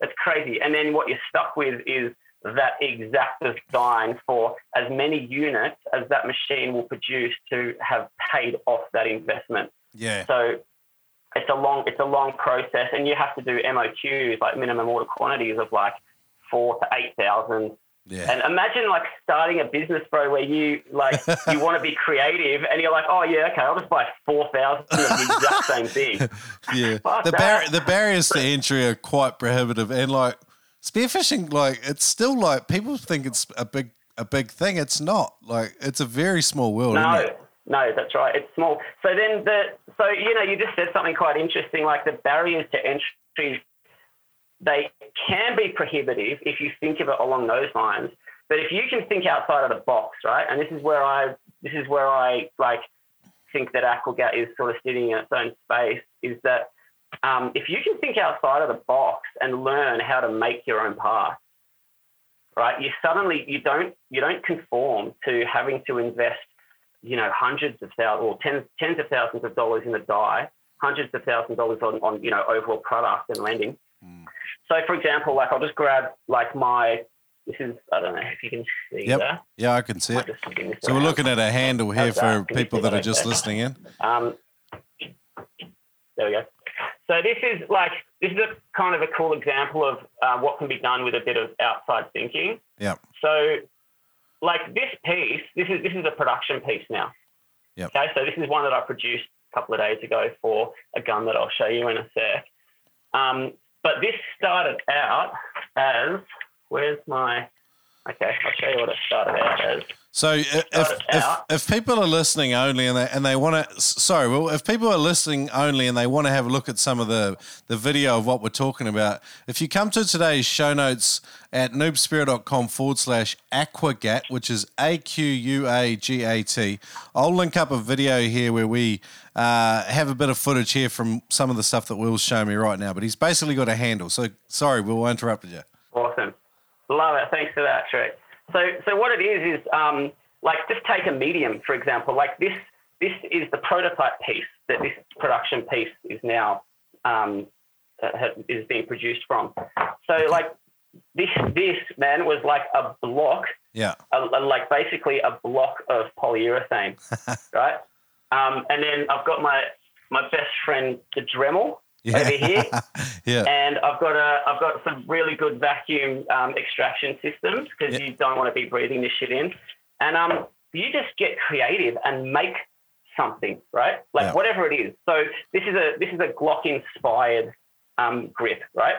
That's crazy. And then what you're stuck with is that exact design for as many units as that machine will produce to have paid off that investment. yeah So it's a long it's a long process, and you have to do MOQs like minimum order quantities of like four to eight thousand. Yeah And imagine like starting a business, bro, where you like you want to be creative, and you're like, oh yeah, okay, I'll just buy four thousand of the exact same thing. yeah Fuck the, bar- the barriers to entry are quite prohibitive and like spearfishing like it's still like people think it's a big a big thing it's not like it's a very small world No, no, that's right. It's small. So then the so you know you just said something quite interesting, like the barriers to entry. They can be prohibitive if you think of it along those lines. But if you can think outside of the box, right? And this is where I this is where I like think that Aquagat is sort of sitting in its own space. Is that um, if you can think outside of the box and learn how to make your own path, right? You suddenly you don't you don't conform to having to invest, you know, hundreds of thousands or tens tens of thousands of dollars in a die, hundreds of thousands of dollars on, on you know overall product and lending. Mm. So for example, like I'll just grab like my this is I don't know if you can see Yep. there. yeah i can see it so we're looking at a handle here for people that that are just okay? listening in Um, there we go. So this is like this is a kind of a cool example of uh, what can be done with a bit of outside thinking. yeah So, like this piece, this is this is a production piece now. Yep. Okay, so this is one that I produced a couple of days ago for a gun that I'll show you in a sec. Um, but this started out as where's my okay? I'll show you what it started out as. So if, if, if people are listening only and they and they want to sorry well if people are listening only and they want to have a look at some of the the video of what we're talking about if you come to today's show notes at noobspearo.com forward slash aquagat which is a-q-u-a-g-a-t I'll link up a video here where we uh, have a bit of footage here from some of the stuff that Will's showing me right now but he's basically got a handle so sorry Will I interrupted you Awesome. Love it. Thanks for that, Shrek. So, so what it is is um, like just take a medium, for example. Like this, this is the prototype piece that this production piece is now um, uh, is being produced from. So, like this, this man was like a block, yeah a, a- like basically a block of polyurethane, right? Um, and then I've got my my best friend, the Dremel, yeah over here. yeah and I've got a I've got some really good vacuum um, extraction systems because Yeah. you don't want to be breathing this shit in, and um you just get creative and make something right like Yeah. whatever it is. So this is a this is a Glock inspired um, grip right.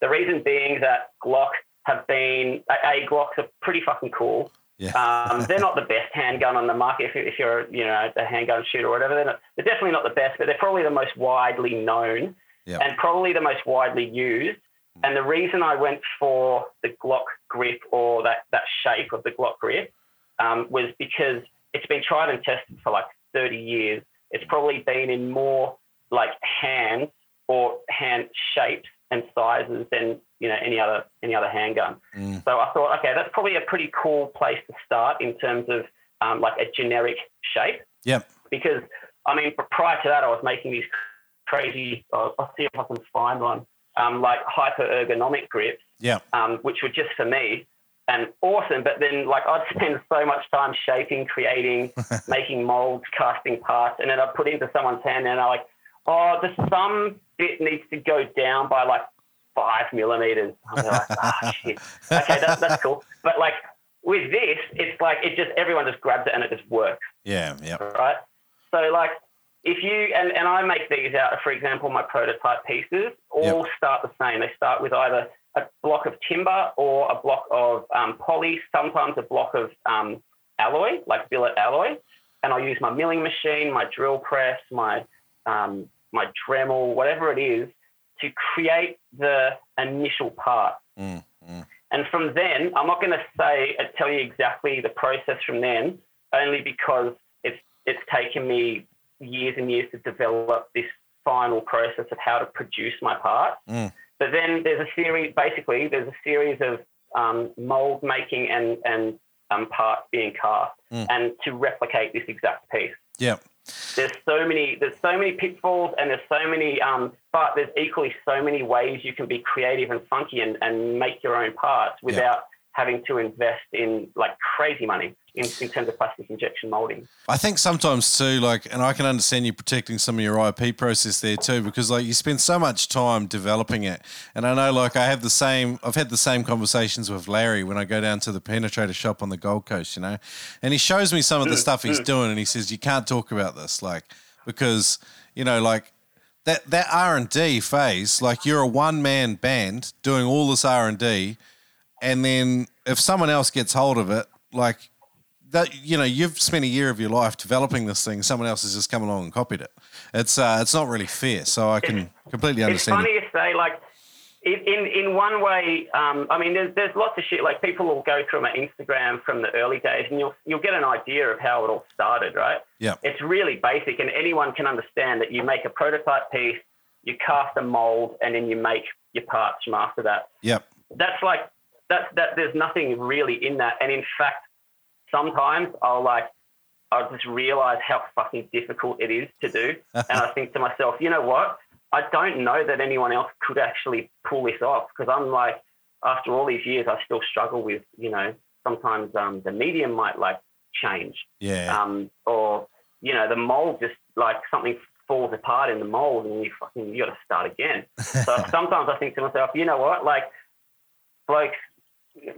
The reason being that Glock have been a, a Glocks are pretty fucking cool. Yeah Um, they're not the best handgun on the market. If, if you're, you know, a handgun shooter or whatever, they're, not, they're definitely not the best, but they're probably the most widely known and probably the most widely used. And the reason I went for the Glock grip or that, that shape of the Glock grip um, was because it's been tried and tested for like 30 years. It's probably been in more like hands or hand shapes and sizes than you know any other any other handgun. Mm. So I thought, okay, that's probably a pretty cool place to start in terms of um, like a generic shape. Yep. Because I mean, prior to that, I was making these crazy. I'll, I'll see if I can find one. Um, like hyper ergonomic grips, yeah um, which were just for me and awesome. But then, like, I'd spend so much time shaping, creating, making molds, casting parts, and then I'd put it into someone's hand, and I'm like, oh, the some bit needs to go down by like five millimeters. I'm like, ah, shit. Okay, that's, that's cool. But like with this, it's like it just everyone just grabs it and it just works. Yeah, yeah. Right. So like if you and, and I make these out, for example, my prototype pieces all yep. start the same. They start with either a block of timber or a block of um, poly, sometimes a block of um, alloy, like billet alloy. And I use my milling machine, my drill press, my um, my Dremel, whatever it is, to create the initial part. Mm, mm. And from then, I'm not going to say uh, tell you exactly the process from then, only because it's it's taken me years and years to develop this final process of how to produce my part. Mm. But then there's a series, basically, there's a series of um, mold making and, and um, parts being cast mm. and to replicate this exact piece. Yeah. There's so many, there's so many pitfalls and there's so many, um, but there's equally so many ways you can be creative and funky and, and make your own parts without. Having to invest in like crazy money in, in terms of plastic injection molding. I think sometimes too, like, and I can understand you protecting some of your IP process there too, because like you spend so much time developing it. And I know, like, I have the same, I've had the same conversations with Larry when I go down to the penetrator shop on the Gold Coast, you know, and he shows me some of the mm, stuff he's mm. doing, and he says you can't talk about this, like, because you know, like that that R and D phase, like you're a one man band doing all this R and then if someone else gets hold of it, like that you know you've spent a year of your life developing this thing. Someone else has just come along and copied it. It's uh, it's not really fair. So I can completely understand. It's funny it. you say like. In, in one way, um, I mean, there's, there's lots of shit. Like people will go through my Instagram from the early days, and you'll you'll get an idea of how it all started, right? Yeah. It's really basic, and anyone can understand that you make a prototype piece, you cast a mold, and then you make your parts from after that. Yep. That's like that's that. There's nothing really in that, and in fact, sometimes I'll like I just realize how fucking difficult it is to do, and I think to myself, you know what? I don't know that anyone else could actually pull this off because I'm like, after all these years, I still struggle with, you know, sometimes um, the medium might like change, yeah, um, or you know, the mold just like something falls apart in the mold, and you fucking you got to start again. so sometimes I think to myself, you know what, like blokes,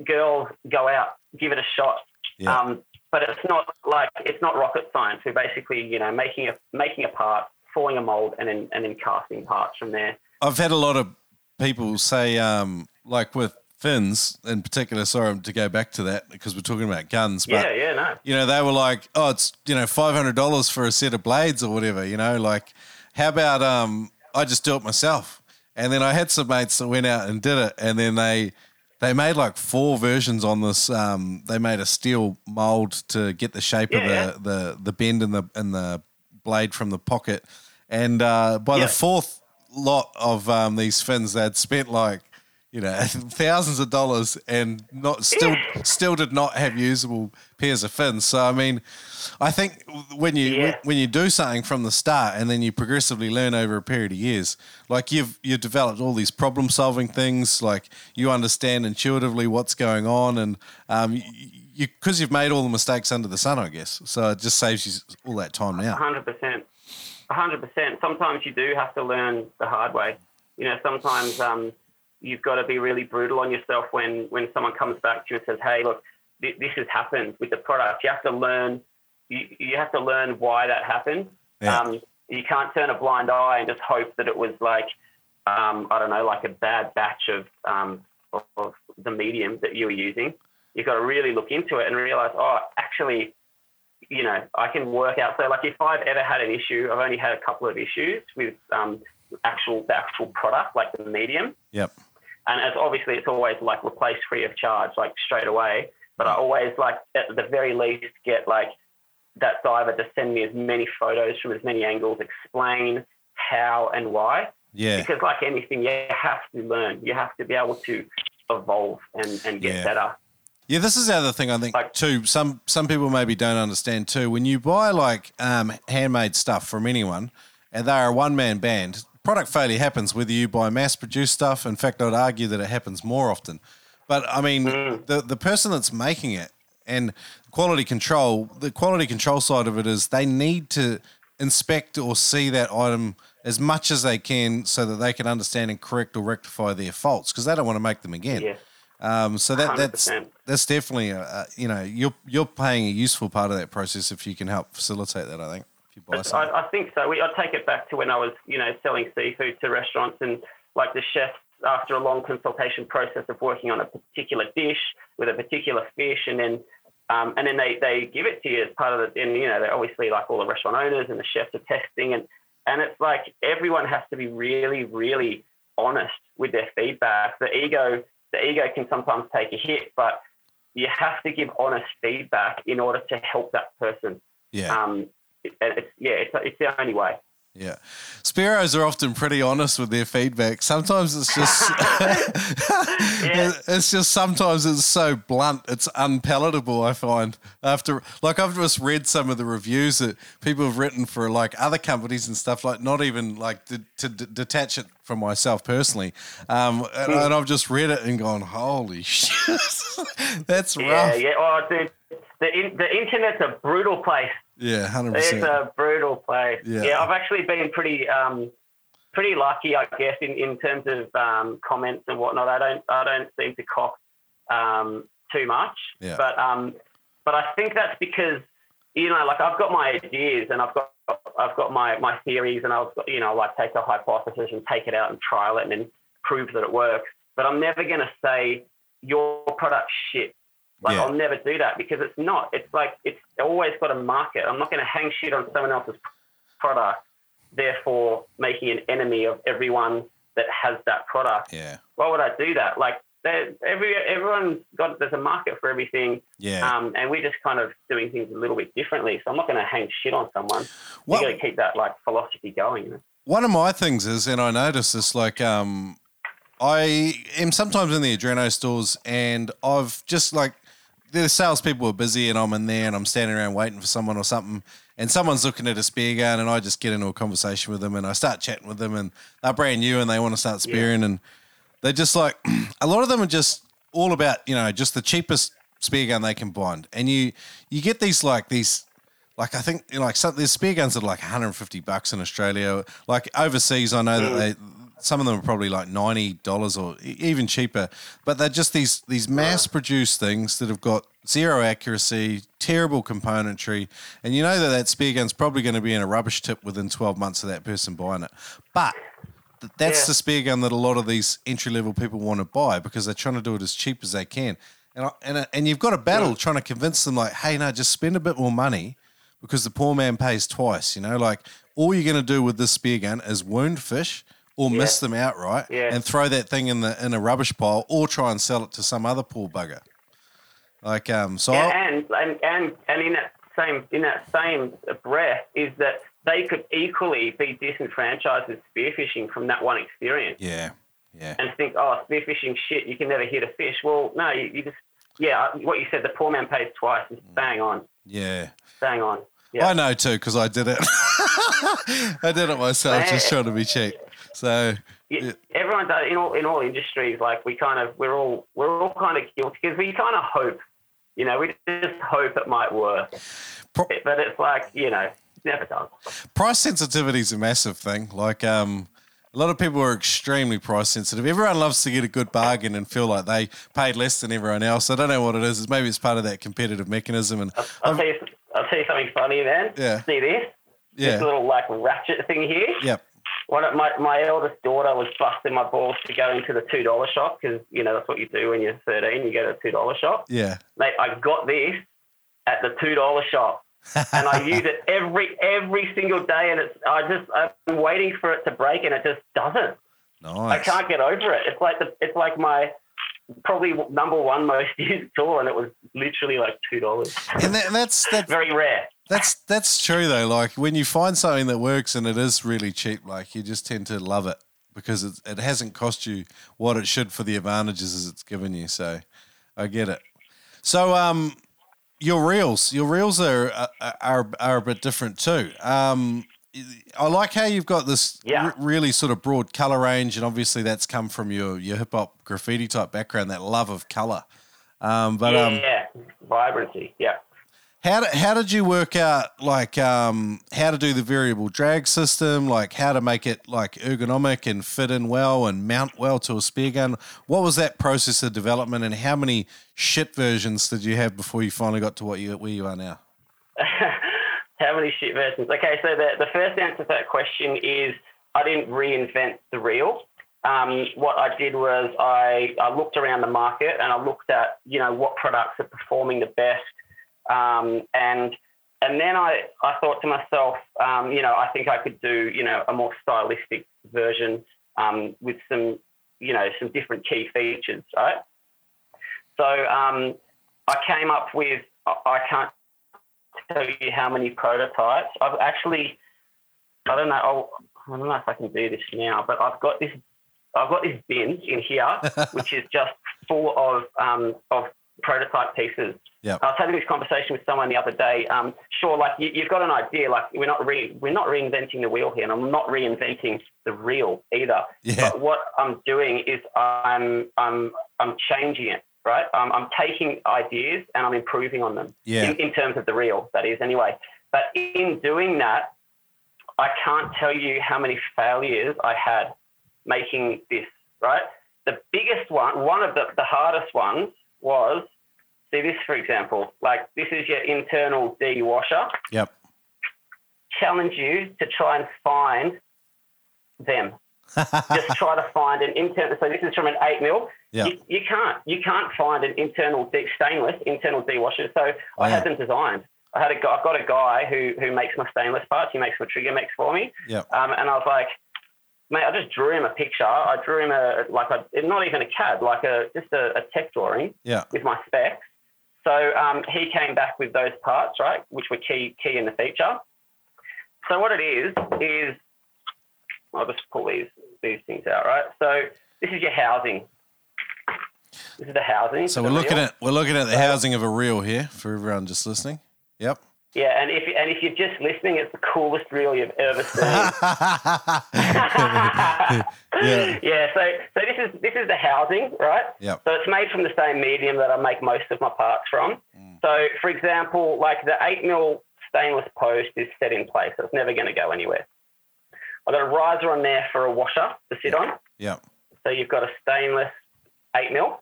girls, go out, give it a shot yeah. Um, but it's not like it's not rocket science. We're basically, you know, making a making a part, falling a mold, and then and then casting parts from there. I've had a lot of people say, um, like with fins in particular. Sorry to go back to that because we're talking about guns. But, yeah, yeah, no. You know, they were like, oh, it's you know five hundred dollars for a set of blades or whatever. You know, like how about um, I just do it myself. And then I had some mates that went out and did it, and then they they made like four versions on this. Um, they made a steel mold to get the shape yeah, of the, the the bend in the in the blade from the pocket, and uh, by yeah. the fourth lot of um, these fins, they'd spent like you know thousands of dollars and not still still did not have usable pairs of fins. So I mean, I think when you yeah. when you do something from the start and then you progressively learn over a period of years, like you've you've developed all these problem solving things, like you understand intuitively what's going on, and um, you because you, have made all the mistakes under the sun, I guess. So it just saves you all that time now. Hundred percent, hundred percent. Sometimes you do have to learn the hard way. You know, sometimes um, you've got to be really brutal on yourself when when someone comes back to you and says, "Hey, look." This has happened with the product. You have to learn you, you have to learn why that happened. Yeah. Um, you can't turn a blind eye and just hope that it was like, um, I don't know, like a bad batch of, um, of, of the medium that you were using. You've got to really look into it and realize, oh, actually, you know, I can work out. So, like, if I've ever had an issue, I've only had a couple of issues with um, actual the actual product, like the medium. Yep. And as obviously, it's always like replace free of charge, like straight away. But I always like at the very least get like that diver to send me as many photos from as many angles, explain how and why. Yeah. Because like anything, you have to learn. You have to be able to evolve and, and get yeah. better. Yeah, this is the other thing I think like, too. Some some people maybe don't understand too. When you buy like um, handmade stuff from anyone, and they're a one man band, product failure happens whether you buy mass produced stuff. In fact, I'd argue that it happens more often. But I mean, mm. the the person that's making it and quality control, the quality control side of it is they need to inspect or see that item as much as they can so that they can understand and correct or rectify their faults because they don't want to make them again. Yeah. Um, so that that's 100%. that's definitely a, a, you know you're you're playing a useful part of that process if you can help facilitate that. I think if you buy But. I, I think so. We, I take it back to when I was, you know, selling seafood to restaurants and like the chefs, after a long consultation process of working on a particular dish with a particular fish, and then um, and then they, they give it to you as part of the, and you know, they're obviously like all the restaurant owners and the chefs are testing, and and it's like everyone has to be really, really honest with their feedback. The ego, the ego can sometimes take a hit, but you have to give honest feedback in order to help that person. yeah. Um, it, it's, yeah, it's, it's the only way. Yeah. Spearos are often pretty honest with their feedback. Sometimes it's just Yeah. it's just sometimes it's so blunt, it's unpalatable, I find. After like I've just read some of the reviews that people have written for like other companies and stuff like not even like to, to d- detach it from myself personally. Um, and, and I've just read it and gone, "Holy shit. That's Yeah, rough." yeah. yeah. Oh, dude, the in, the internet's a brutal place. Yeah, 100%. It's a brutal place. Yeah. Yeah, I've actually been pretty um, pretty lucky, I guess, in, in terms of um, comments and whatnot. I don't I don't seem to cock um, too much. Yeah. But um, but I think that's because you know, like I've got my ideas and I've got I've got my my theories and I've got you know like take a hypothesis and take it out and trial it and then prove that it works. But I'm never going to say your product shit. Like Yeah. I'll never do that because it's not. It's like it's always got a market. I'm not going to hang shit on someone else's product, therefore making an enemy of everyone that has that product. yeah. Why would I do that? Like every everyone's got there's a market for everything, Yeah. um, and we're just kind of doing things a little bit differently. So I'm not going to hang shit on someone. What- You got to keep that like philosophy going. You know? one of my things is, and I notice this, like, um, I am sometimes in the Adreno stores, and I've just like the salespeople are busy, and I'm in there, and I'm standing around waiting for someone or something, and someone's looking at a spear gun, and I just get into a conversation with them, and I start chatting with them, and they're brand new, and they want to start spearing, and they're just like, a lot of them are just all about, you know, just the cheapest spear gun they can find, and you you get these like these like I think you know, like some there's spear guns that are like 150 bucks in Australia. Like overseas, I know that mm. they some of them are probably like ninety dollars or even cheaper. But they're just these these mass produced things that have got zero accuracy, terrible componentry, and you know that that spear gun's probably going to be in a rubbish tip within 12 months of that person buying it. But th- that's Yeah. the spear gun that a lot of these entry level people want to buy because they're trying to do it as cheap as they can. And and uh, and you've got a battle trying to convince them like, hey, no, just spend a bit more money because the poor man pays twice. You know, like all you're going to do with this spear gun is wound fish or miss them outright Yeah. and throw that thing in the in a rubbish pile or try and sell it to some other poor bugger. Like um, so Yeah, and, and and and in that same in that same breath is that they could equally be disenfranchised with spearfishing from that one experience yeah, yeah, and think, oh, spearfishing shit, you can never hit a fish. Well, no, you, you just yeah, what you said, the poor man pays twice. Is bang on, yeah. bang on. Yeah. I know too because I did it. I did it myself, just trying to be cheap. So Yeah, everyone does in all in all industries. Like we kind of we're all we're all kind of guilty because we kind of hope, you know, we just hope it might work, Pro- but it's like you know, never does. price sensitivity is a massive thing. Like um, a lot of people are extremely price sensitive. Everyone loves to get a good bargain and feel like they paid less than everyone else. I don't know what it is. It's maybe it's part of that competitive mechanism. And I'll tell you, I'll tell you something funny, man. Yeah. See this? This yeah, little like ratchet thing here. yep, One of my my eldest daughter was busting my balls to go into the two dollar shop because you know that's what you do when you're 13. You go to a two dollar shop. yeah. Mate, I got this at the two dollar shop. and I use it every every single day, and it's I just I'm waiting for it to break, and it just doesn't. nice. I can't get over it. It's like the it's like my probably number one most used tool, and it was literally like two dollars. And, that, and that's that's Very rare. That's that's true though. Like when you find something that works and it is really cheap, like you just tend to love it because it it hasn't cost you what it should for the advantages it's given you. So I get it. So um, your reels, your reels are are are, are a bit different too. Um, I like how you've got this Yeah. re- really sort of broad color range, and obviously that's come from your your hip hop graffiti type background, that love of color. Um, but yeah, um, yeah, vibrancy. Yeah. How did, how did you work out like um, how to do the variable drag system, like how to make it like ergonomic and fit in well and mount well to a spear gun? What was that process of development, and how many shit versions did you have before you finally got to what you where you are now? how many shit versions? Okay, so the, the first answer to that question is I didn't reinvent the reel. Um, what I did was I, I looked around the market and I looked at you know what products are performing the best um, and and then I, I thought to myself, um, you know, I think I could do, you know, a more stylistic version um, with some, you know, some different key features, right? So um, I came up with, I can't tell you how many prototypes. I've actually, I don't know, I'll, I don't know if I can do this now, but I've got this, I've got this bin in here, which is just full of um, of prototype pieces. Yeah. I was having this conversation with someone the other day. Um, sure, like you, have got an idea. Like we're not re, we're not reinventing the wheel here, and I'm not reinventing the reel either. Yeah. But what I'm doing is I'm I'm I'm changing it. Right. Um, I'm taking ideas and I'm improving on them. Yeah. In, in terms of the reel, that is anyway. But in doing that, I can't tell you how many failures I had making this. Right. The biggest one, one of the, the hardest ones was see this for example, like this is your internal D washer. Yep. Challenge you to try and find them. Just try to find an internal. So this is from an eight mil. Yeah. You, you, can't. You can't find an internal D, stainless internal D washer. So I had them designed. I had a guy. I've got a guy who who makes my stainless parts. He makes my trigger mechs for me. Yeah. Um, and I was like, mate, I just drew him a picture. I drew him a like a not even a CAD, like a just a, a tech drawing. Yeah. With my specs. So um, he came back with those parts, right, which were key key in the feature. So what it is is I'll just pull these these things out, right? So this is your housing. This is the housing. So we're looking at we're looking at the housing of a reel here for everyone just listening. Yep. Yeah, and if and if you're just listening, it's the coolest reel you've ever seen. yeah. yeah. So so this is this is the housing, right? Yep. So it's made from the same medium that I make most of my parts from. Mm. So for example, like the eight mil stainless post is set in place, so it's never going to go anywhere. I've got a riser on there for a washer to sit on. Yep. So you've got a stainless eight mil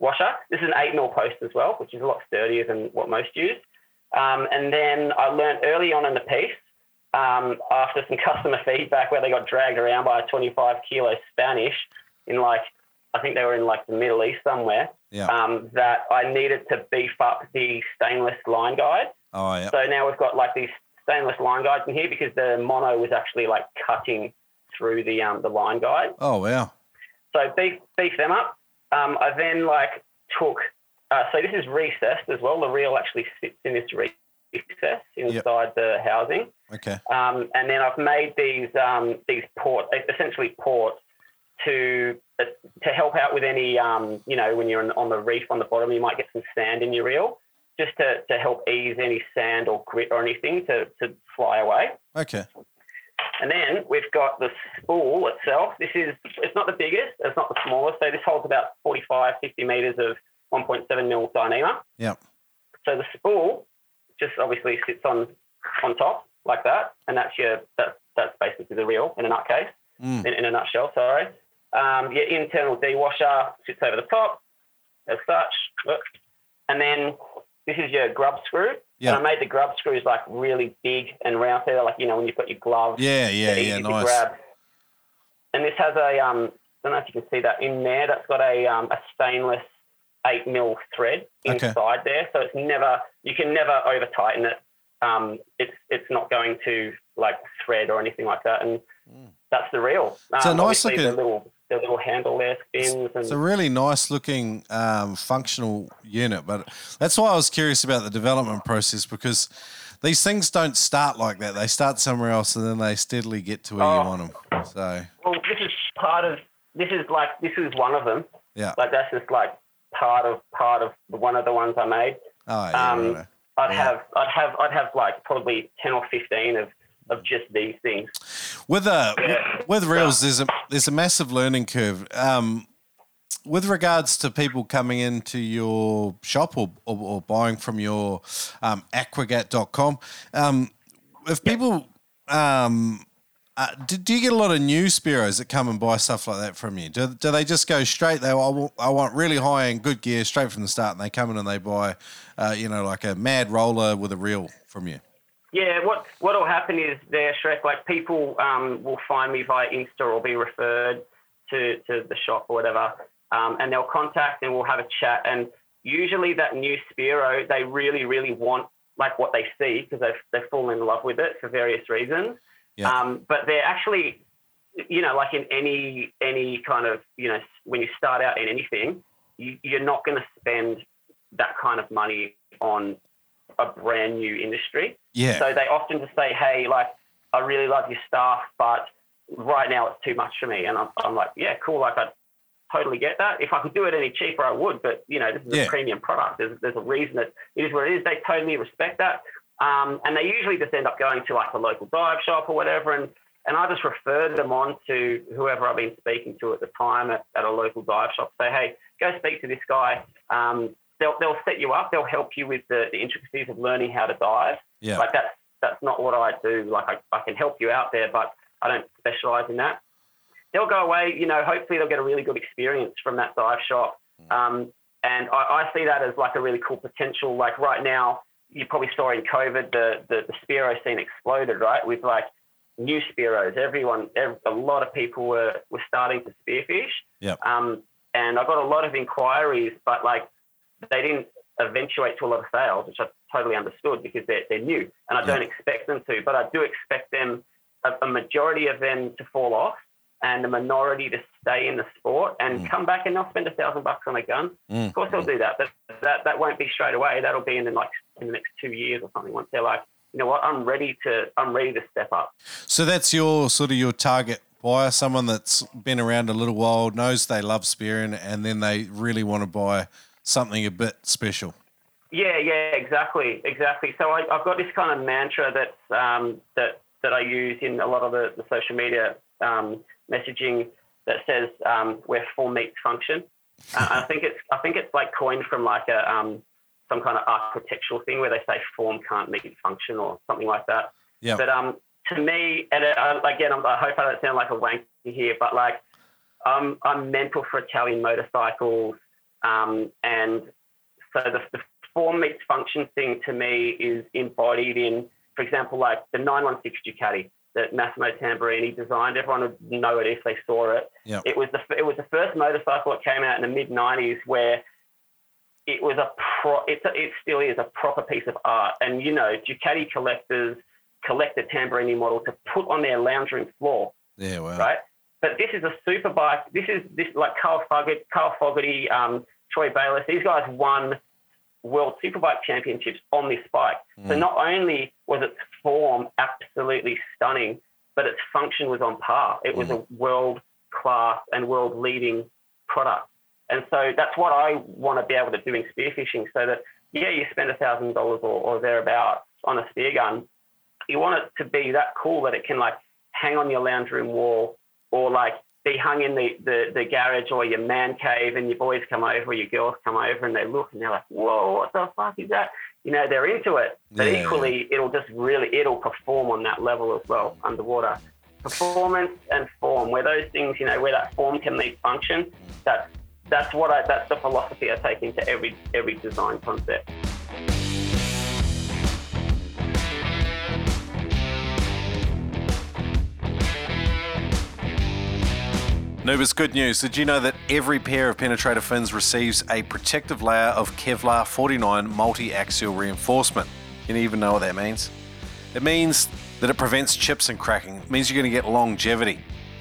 washer. This is an eight mil post as well, which is a lot sturdier than what most use. Um, and then I learned early on in the piece, um, after some customer feedback where they got dragged around by a 25 kilo Spanish in like, I think they were in like the Middle East somewhere, Yeah. um, that I needed to beef up the stainless line guide. Oh yeah. So now we've got like these stainless line guides in here because the mono was actually like cutting through the um, the line guide. Oh wow. So beef beef them up. Um, I then like took. Uh, so this is recessed as well. The reel actually sits in this recess inside the housing, Okay. um, and then I've made these um, these ports, essentially ports, to uh, to help out with any um, you know when you're on- on the reef on the bottom, you might get some sand in your reel, just to, to help ease any sand or grit or anything to, to fly away. Okay. And then we've got the spool itself. This is, it's not the biggest, it's not the smallest. So this holds about 45, 50 meters of 1.7 mil Dyneema. Yep. So the spool just obviously sits on, on top like that. And that's your, that's, that's basically the reel in a nutcase, Mm. in, in a nutshell, sorry. Um, your internal D washer sits over the top as such. And then this is your grub screw. Yeah. And I made the grub screws like really big and round. So like, you know, when you've got your glove. Yeah. Yeah. Yeah. Nice. grab. And this has a, um, I don't know if you can see that in there. That's got a, um, a stainless eight mil thread Okay. inside there. So it's never, you can never over tighten it. Um, it's, it's not going to like thread or anything like that. And that's the reel. It's a Um, nice looking- The little, the little handle there spins. And It's a really nice looking um, functional unit, but that's why I was curious about the development process because these things don't start like that. They start somewhere else and then they steadily get to where Oh. you want them. So well, this is part of, this is like, this is one of them. yeah. Like that's just like part of, part of one of the ones I made. Oh yeah. Um, righto. I'd Yeah. have, I'd have, I'd have like probably ten or fifteen of, of just these things. With uh, Yeah. with reels, there's a there's a massive learning curve. Um, with regards to people coming into your shop or, or, or buying from your um, aquagat.com, um, if people um, uh, do, do, you get a lot of new Spearos that come and buy stuff like that from you? Do, do they just go straight? They I want, I want really high end good gear straight from the start, and they come in and they buy, uh, you know, like a mad roller with a reel from you. Yeah, what what will happen is there, Shrek. Like people um, will find me via Insta or be referred to to the shop or whatever, um, and they'll contact and we'll have a chat. And usually that new Spearo, they really really want like what they see because they've they've fallen in love with it for various reasons. Yeah. Um, but they're actually, you know, like in any any kind of, you know, when you start out in anything, you, you're not going to spend that kind of money on a brand new industry. Yeah. So they often just say, hey, like, I really love your stuff, but right now it's too much for me. And I'm, I'm like, yeah, cool. Like, I totally get that. If I could do it any cheaper, I would. But, you know, this is yeah. a premium product. There's, there's a reason that it is what it is. They totally respect that. Um, and they usually just end up going to like a local dive shop or whatever. And, and I just refer them on to whoever I've been speaking to at the time at, at a local dive shop. Say, hey, go speak to this guy. Um, they'll, they'll set you up. They'll help you with the, the intricacies of learning how to dive. Yeah. Like that's, that's not what I do. Like I, I can help you out there, but I don't specialize in that. They'll go away, you know, hopefully they'll get a really good experience from that dive shop. Mm. Um, and I, I see that as like a really cool potential. Like right now, you probably saw in COVID, the, the, the Spearo scene exploded, right? With like new Spearos. Everyone, every, a lot of people were, were starting to spearfish. Yeah. Um, and I got a lot of inquiries, but like they didn't eventuate to a lot of sales, which I totally understood because they're, they're new and I yeah. don't expect them to, but I do expect them, a, a majority of them to fall off and the minority to stay in the sport and mm. come back and they'll spend a thousand bucks on a gun. Mm. Of course they'll do that, but that, that won't be straight away. That'll be in the like in the next two years or something once they're like, you know what, I'm ready to I'm ready to step up. So that's your sort of your target buyer, someone that's been around a little while, knows they love spearing, and then they really want to buy something a bit special. Yeah, yeah, exactly, exactly. So I, have got this kind of mantra that um, that that I use in a lot of the, the social media um, messaging that says um, where form meets function. Uh, I think it's I think it's like coined from like a um, some kind of architectural thing where they say form can't meet function or something like that. Yeah. But um, to me, and uh, again, I hope I don't sound like a wanker here, but like I'm I'm mental for Italian motorcycles, um, and so the, the form meets function thing to me is embodied in, for example, like the 916 Ducati that Massimo Tamburini designed. Everyone would know it if they saw it. Yep. It was the it was the first motorcycle that came out in the mid '90s where it was a pro. It's a, it still is a proper piece of art. And you know, Ducati collectors collect the Tamburini model to put on their lounge room floor. Yeah, well, Right. But this is a super bike. This is this like Carl Fogarty, Carl Fogarty, um, Troy Bayliss. These guys won World Superbike Championships on this bike. Mm. So not only was its form absolutely stunning, but its function was on par. It was mm. a world class and world leading product. And so that's what I want to be able to do in spearfishing so that, yeah, you spend a $1,000 or, or thereabouts on a spear gun. You want it to be that cool that it can like hang on your lounge room wall or like be hung in the, the, the garage or your man cave and your boys come over or your girls come over and they look and they're like, whoa, what the fuck is that? You know, they're into it. But yeah. equally, it'll just really, it'll perform on that level as well underwater. Performance and form, where those things, you know, where that form can meet function, that's, that's what I, that's the philosophy I take into every, every design concept. Noobers, good news. Did you know that every pair of penetrator fins receives a protective layer of Kevlar 49 multi axial reinforcement? You even know what that means? It means that it prevents chips and cracking. It means you're going to get longevity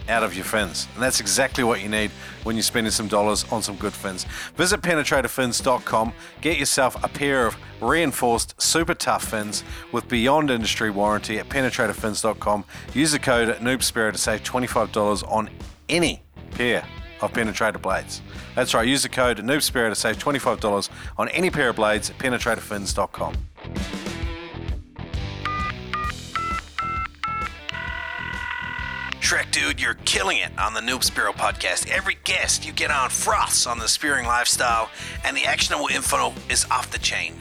out of your fins. And that's exactly what you need when you're spending some dollars on some good fins. Visit penetratorfins.com, get yourself a pair of reinforced super tough fins with beyond industry warranty at penetratorfins.com. Use the code NoobSpearo to save $25 on any pair of penetrator blades. That's right, use the code NoobSpearo to save $25 on any pair of blades at penetratorfins.com. Shrek dude, you're killing it on the Noob Spearo podcast. Every guest you get on froths on the spearing lifestyle, and the actionable info is off the chain.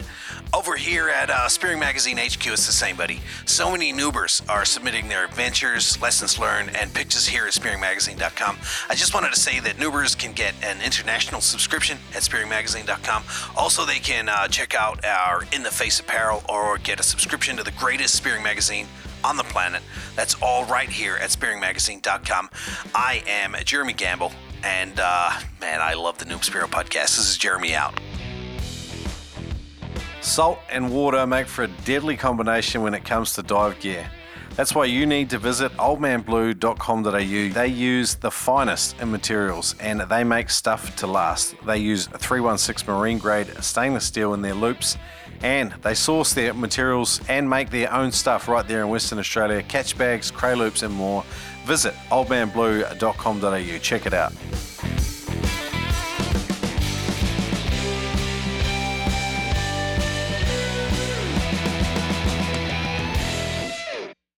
Over here at uh, Spearing Magazine HQ, it's the same, buddy. So many noobers are submitting their adventures, lessons learned, and pictures here at SpearingMagazine.com. I just wanted to say that noobers can get an international subscription at SpearingMagazine.com. Also, they can uh, check out our In the Face apparel or get a subscription to the greatest Spearing Magazine on the planet. That's all right here at SpearingMagazine.com. I am Jeremy Gamble, and uh, man, I love the Noob Spearo podcast. This is Jeremy out. Salt and water make for a deadly combination when it comes to dive gear. That's why you need to visit oldmanblue.com.au. They use the finest in materials and they make stuff to last. They use 316 marine grade stainless steel in their loops and they source their materials and make their own stuff right there in Western Australia catch bags, cray loops, and more. Visit oldmanblue.com.au. Check it out.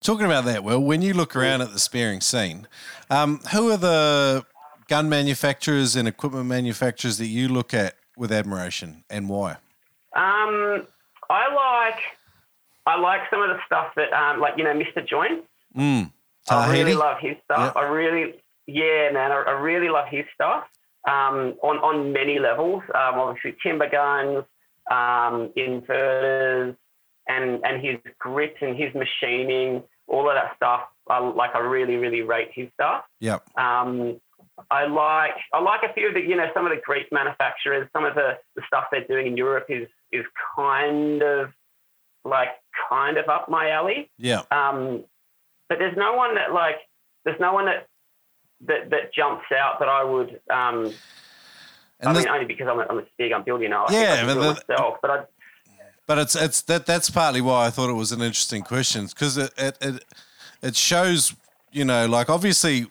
Talking about that, well, when you look around at the spearing scene, um, who are the gun manufacturers and equipment manufacturers that you look at with admiration, and why? Um, I like I like some of the stuff that um, like you know Mr. Joint. Mm. I really love his stuff. Yep. I really yeah man, I, I really love his stuff um, on on many levels. Um, obviously timber guns, um, inverters, and and his grit and his machining, all of that stuff. I, like I really really rate his stuff. Yep. Um, I like I like a few of the you know some of the Greek manufacturers. Some of the, the stuff they're doing in Europe is is kind of like kind of up my alley. Yeah. Um, but there's no one that like there's no one that that, that jumps out that I would. Um, And I this- mean, only because I'm a, I'm a big I'm building now. I Yeah, I but the- myself. But I, But it's it's that that's partly why I thought it was an interesting question because it, it it it shows you know like obviously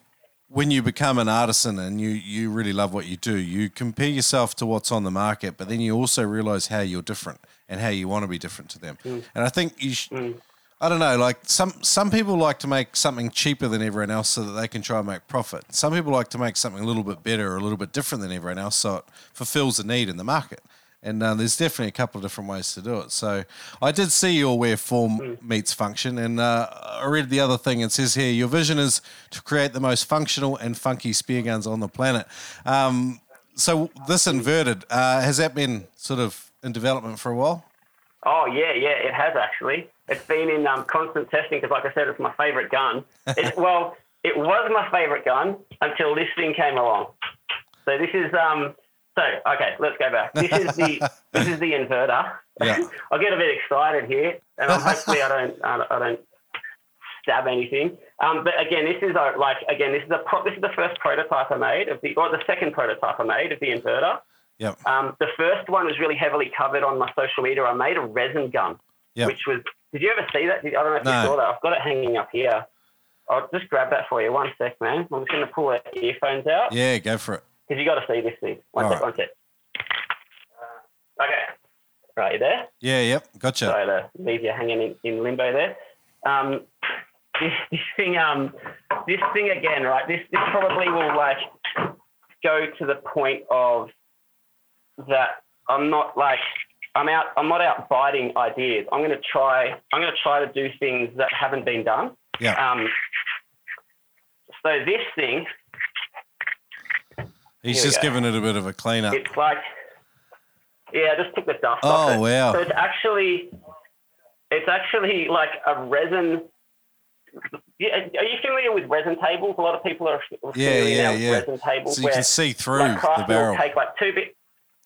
when you become an artisan and you you really love what you do you compare yourself to what's on the market but then you also realize how you're different and how you want to be different to them. Mm. And I think you sh- mm. I don't know like some some people like to make something cheaper than everyone else so that they can try and make profit. Some people like to make something a little bit better or a little bit different than everyone else so it fulfills the need in the market and uh, there's definitely a couple of different ways to do it. So I did see your where form meets function, and uh, I read the other thing. It says here your vision is to create the most functional and funky spear guns on the planet. Um, so this inverted uh, has that been sort of in development for a while? oh yeah, yeah, it has actually. It's been in um, constant testing because, like I said, it's my favorite gun. It, well, it was my favorite gun until this thing came along. So this is um. So okay, let's go back. This is the this is the inverter. Yeah. I get a bit excited here, and hopefully I don't I don't- stab anything. Um, but again, this is a, like again this is a pro- this is the first prototype I made of the or the second prototype I made of the inverter. Yep. Um, the first one was really heavily covered on my social media. I made a resin gun, Yep. which was. Did you ever see that? Did- I don't know if No. you saw that. I've got it hanging up here. I'll just grab that for you. One sec, man. I'm just going to pull the earphones out Yeah, go for it. Because you got to see this thing. One All sec, right. one sec. Uh, okay. Right, you there? Yeah, yep, gotcha. Sorry to leave you hanging in, in limbo there. Um, this, this thing, um, this thing again, right? This this probably will like go to the point of that. I'm not like I'm out. I'm not out biting ideas. I'm going to try. I'm going to try to do things that haven't been done. Yeah. Um, so this thing, He's just giving it a bit of a clean up. it's like, yeah, I just took the dust Oh, off it. wow. So it's actually, it's actually like a resin. Yeah, are you familiar with resin tables? A lot of people are familiar Yeah, yeah, now with yeah. resin tables So you where can see through like the barrel. take like two bit.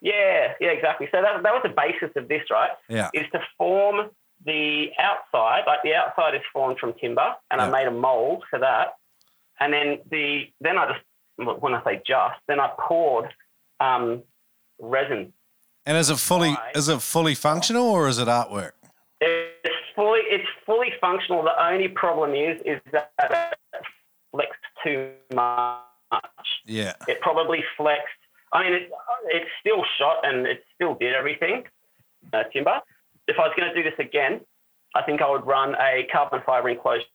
Yeah, yeah, exactly. So that, that was the basis of this, right? Yeah. Is to form the outside, like the outside is formed from timber, and Yeah. I made a mold for that. And then the then I just when I say just, then I poured um, resin. And is it fully is it fully functional or is it artwork? It's fully it's fully functional. The only problem is is that it flexed too much. Yeah. It probably flexed. I mean, it, it's still shot and it still did everything. Uh, timber. If I was going to do this again, I think I would run a carbon fiber enclosed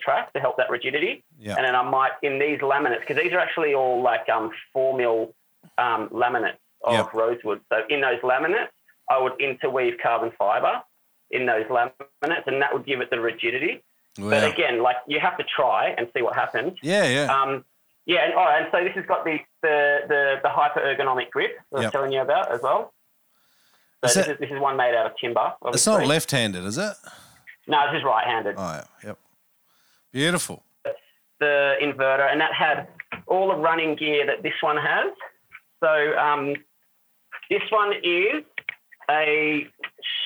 track to help that rigidity. Yeah. And then I might in these laminates because these are actually all like um, four mil um, laminates of Yep. rosewood. So in those laminates, I would interweave carbon fiber in those laminates, and that would give it the rigidity. But again, like you have to try and see what happens. Yeah, yeah. Um, yeah, and, oh, and so this has got the the the, the hyper ergonomic grip that I was telling you about as well. So Is this, that- is, this is one made out of timber. it's not left-handed, is it? No, this is right-handed. Oh, yeah. Yep. Beautiful. The inverter, and that had all the running gear that this one has. So um, this one is a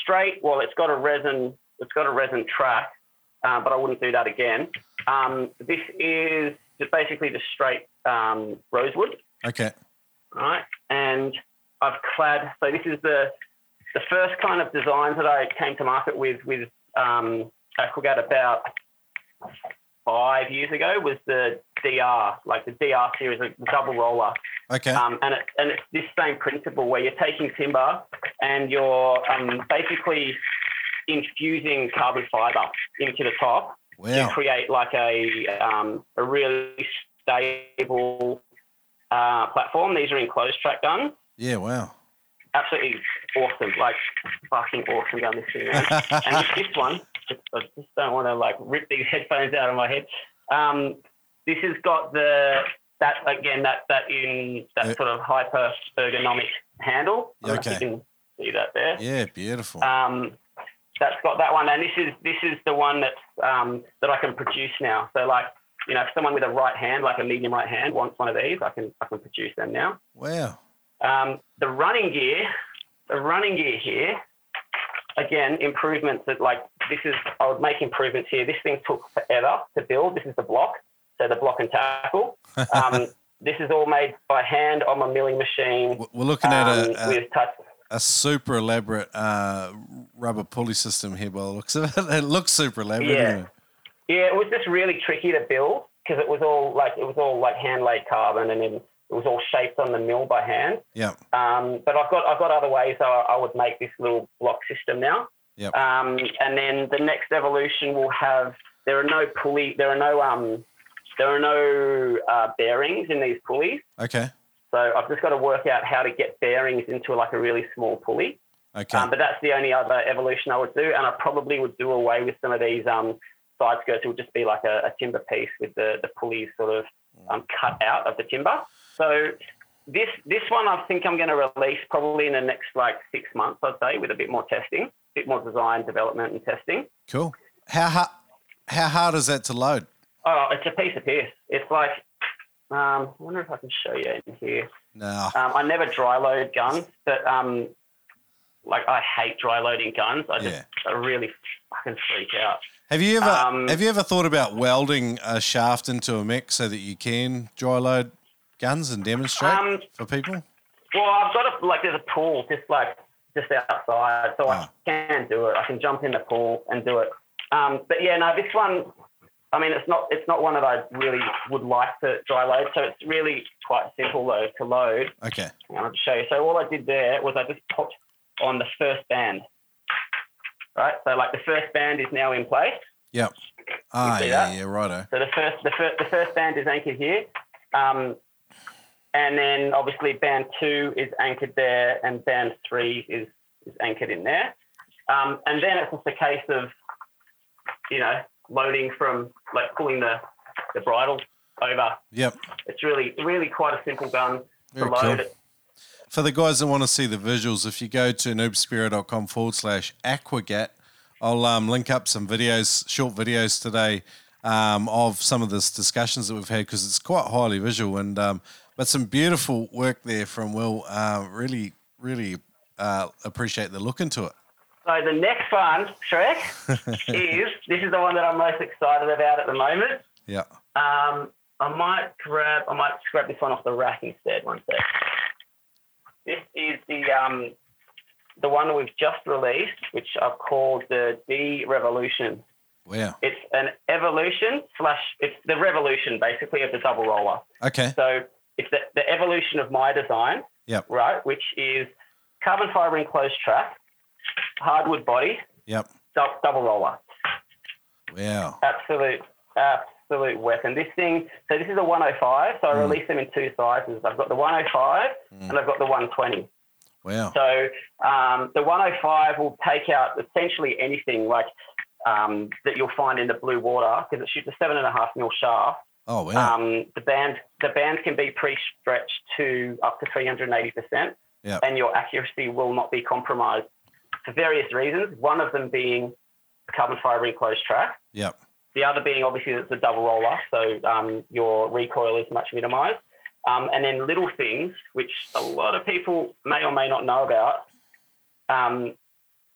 straight. Well, it's got a resin. It's got a resin track, uh, but I wouldn't do that again. Um, this is just basically just straight um, rosewood. Okay. right? And I've clad. So this is the the first kind of design that I came to market with with um, Aquagat about five years ago was the DR, like the DR series, the double roller. Okay. Um, and, it, and it's this same principle where you're taking timber and you're um, basically infusing carbon fiber into the top to create like a um, a really stable uh, platform. These are enclosed track guns. Yeah, wow. Absolutely awesome, like fucking awesome gun this thing, and with this one, just, I just don't want to like rip these headphones out of my head. Um, this has got the that again that that in that Yeah. sort of hyper ergonomic handle. I don't know if Okay. you can see that there. yeah, beautiful. Um, that's got that one, and this is this is the one that's um, that I can produce now. So like you know, if someone with a right hand, like a medium right hand, wants one of these, I can I can produce them now. wow. Um, the running gear, the running gear here, again improvements that like this is I would make improvements here. This thing took forever to build. This is the block, so the block and tackle. Um, this is all made by hand on my milling machine. We're looking at um, a, a, a super elaborate uh, rubber pulley system here by the looks of it. It looks super elaborate. Yeah. it? Yeah, it was just really tricky to build because it was all like it was all like hand laid carbon and then it was all shaped on the mill by hand. Yeah. Um, but I've got I've got other ways I, I would make this little block system now. Yep. Um, and then the next evolution will have there are no pulley there are no um there are no uh, bearings in these pulleys. Okay. So I've just got to work out how to get bearings into like a really small pulley. Okay. Um, but that's the only other evolution I would do, and I probably would do away with some of these um, side skirts. It would just be like a, a timber piece with the, the pulleys sort of um, cut out of the timber. So this this one I think I'm going to release probably in the next like six months, I'd say, with a bit more testing, a bit more design, development, and testing. cool. How hard? How hard is that to load? Oh, it's a piece of piss. It's like um, I wonder if I can show you in here. No. Um, I never dry load guns, but um, like I hate dry loading guns. I just Yeah. I really fucking freak out. Have you ever um, have you ever thought about welding a shaft into a mech so that you can dry load guns and demonstrate Um, for people? Well, I've got a like there's a pool just like just outside, so Ah. I can do it. I can jump in the pool and do it. Um, but yeah, no, this one. I mean, it's not it's not one that I really would like to dry load. So it's really quite simple though to load. Okay. And I'll just show you. So all I did there was I just popped on the first band. Right. So like the first band is now in place. Yep. Ah, yeah, that? yeah, righto. So the first the first the first band is anchored here. Um, and then obviously band two is anchored there, and band three is, is anchored in there. Um, and then it's just a case of, you know, loading from like pulling the, the bridle over. Yep. It's really really quite a simple gun Very to load. cool. It. For the guys that want to see the visuals, if you go to noobspearo.com forward slash aquagat, I'll um, link up some videos, short videos today um, of some of this discussions that we've had because it's quite highly visual and um, but some beautiful work there from Will. Uh, really, really uh, appreciate the look into it. So the next one, Shrek, is this is the one that I'm most excited about at the moment. Yeah. Um, I might grab I might grab this one off the rack instead. One sec. This is the um, the one we've just released, which I've called the D Revolution. Wow. It's an evolution slash it's the revolution basically of the double roller. Okay. So it's the, the evolution of my design, Yep. right? Which is carbon fiber enclosed track, hardwood body, Yep. dou- double roller. Wow. Absolute absolute weapon. This thing, so this is a 105. So I Mm. release them in two sizes. I've got the 105 Mm. and I've got the 120. Wow. So um, the 105 will take out essentially anything like um, that you'll find in the blue water because it shoots a seven and a half mil shaft. Oh wow. Um, the band the band can be pre-stretched to up to 380 percent, Yep. and your accuracy will not be compromised for various reasons. One of them being the carbon fiber enclosed track. Yep. The other being obviously it's a double roller, so um, your recoil is much minimized. Um, and then little things, which a lot of people may or may not know about, um,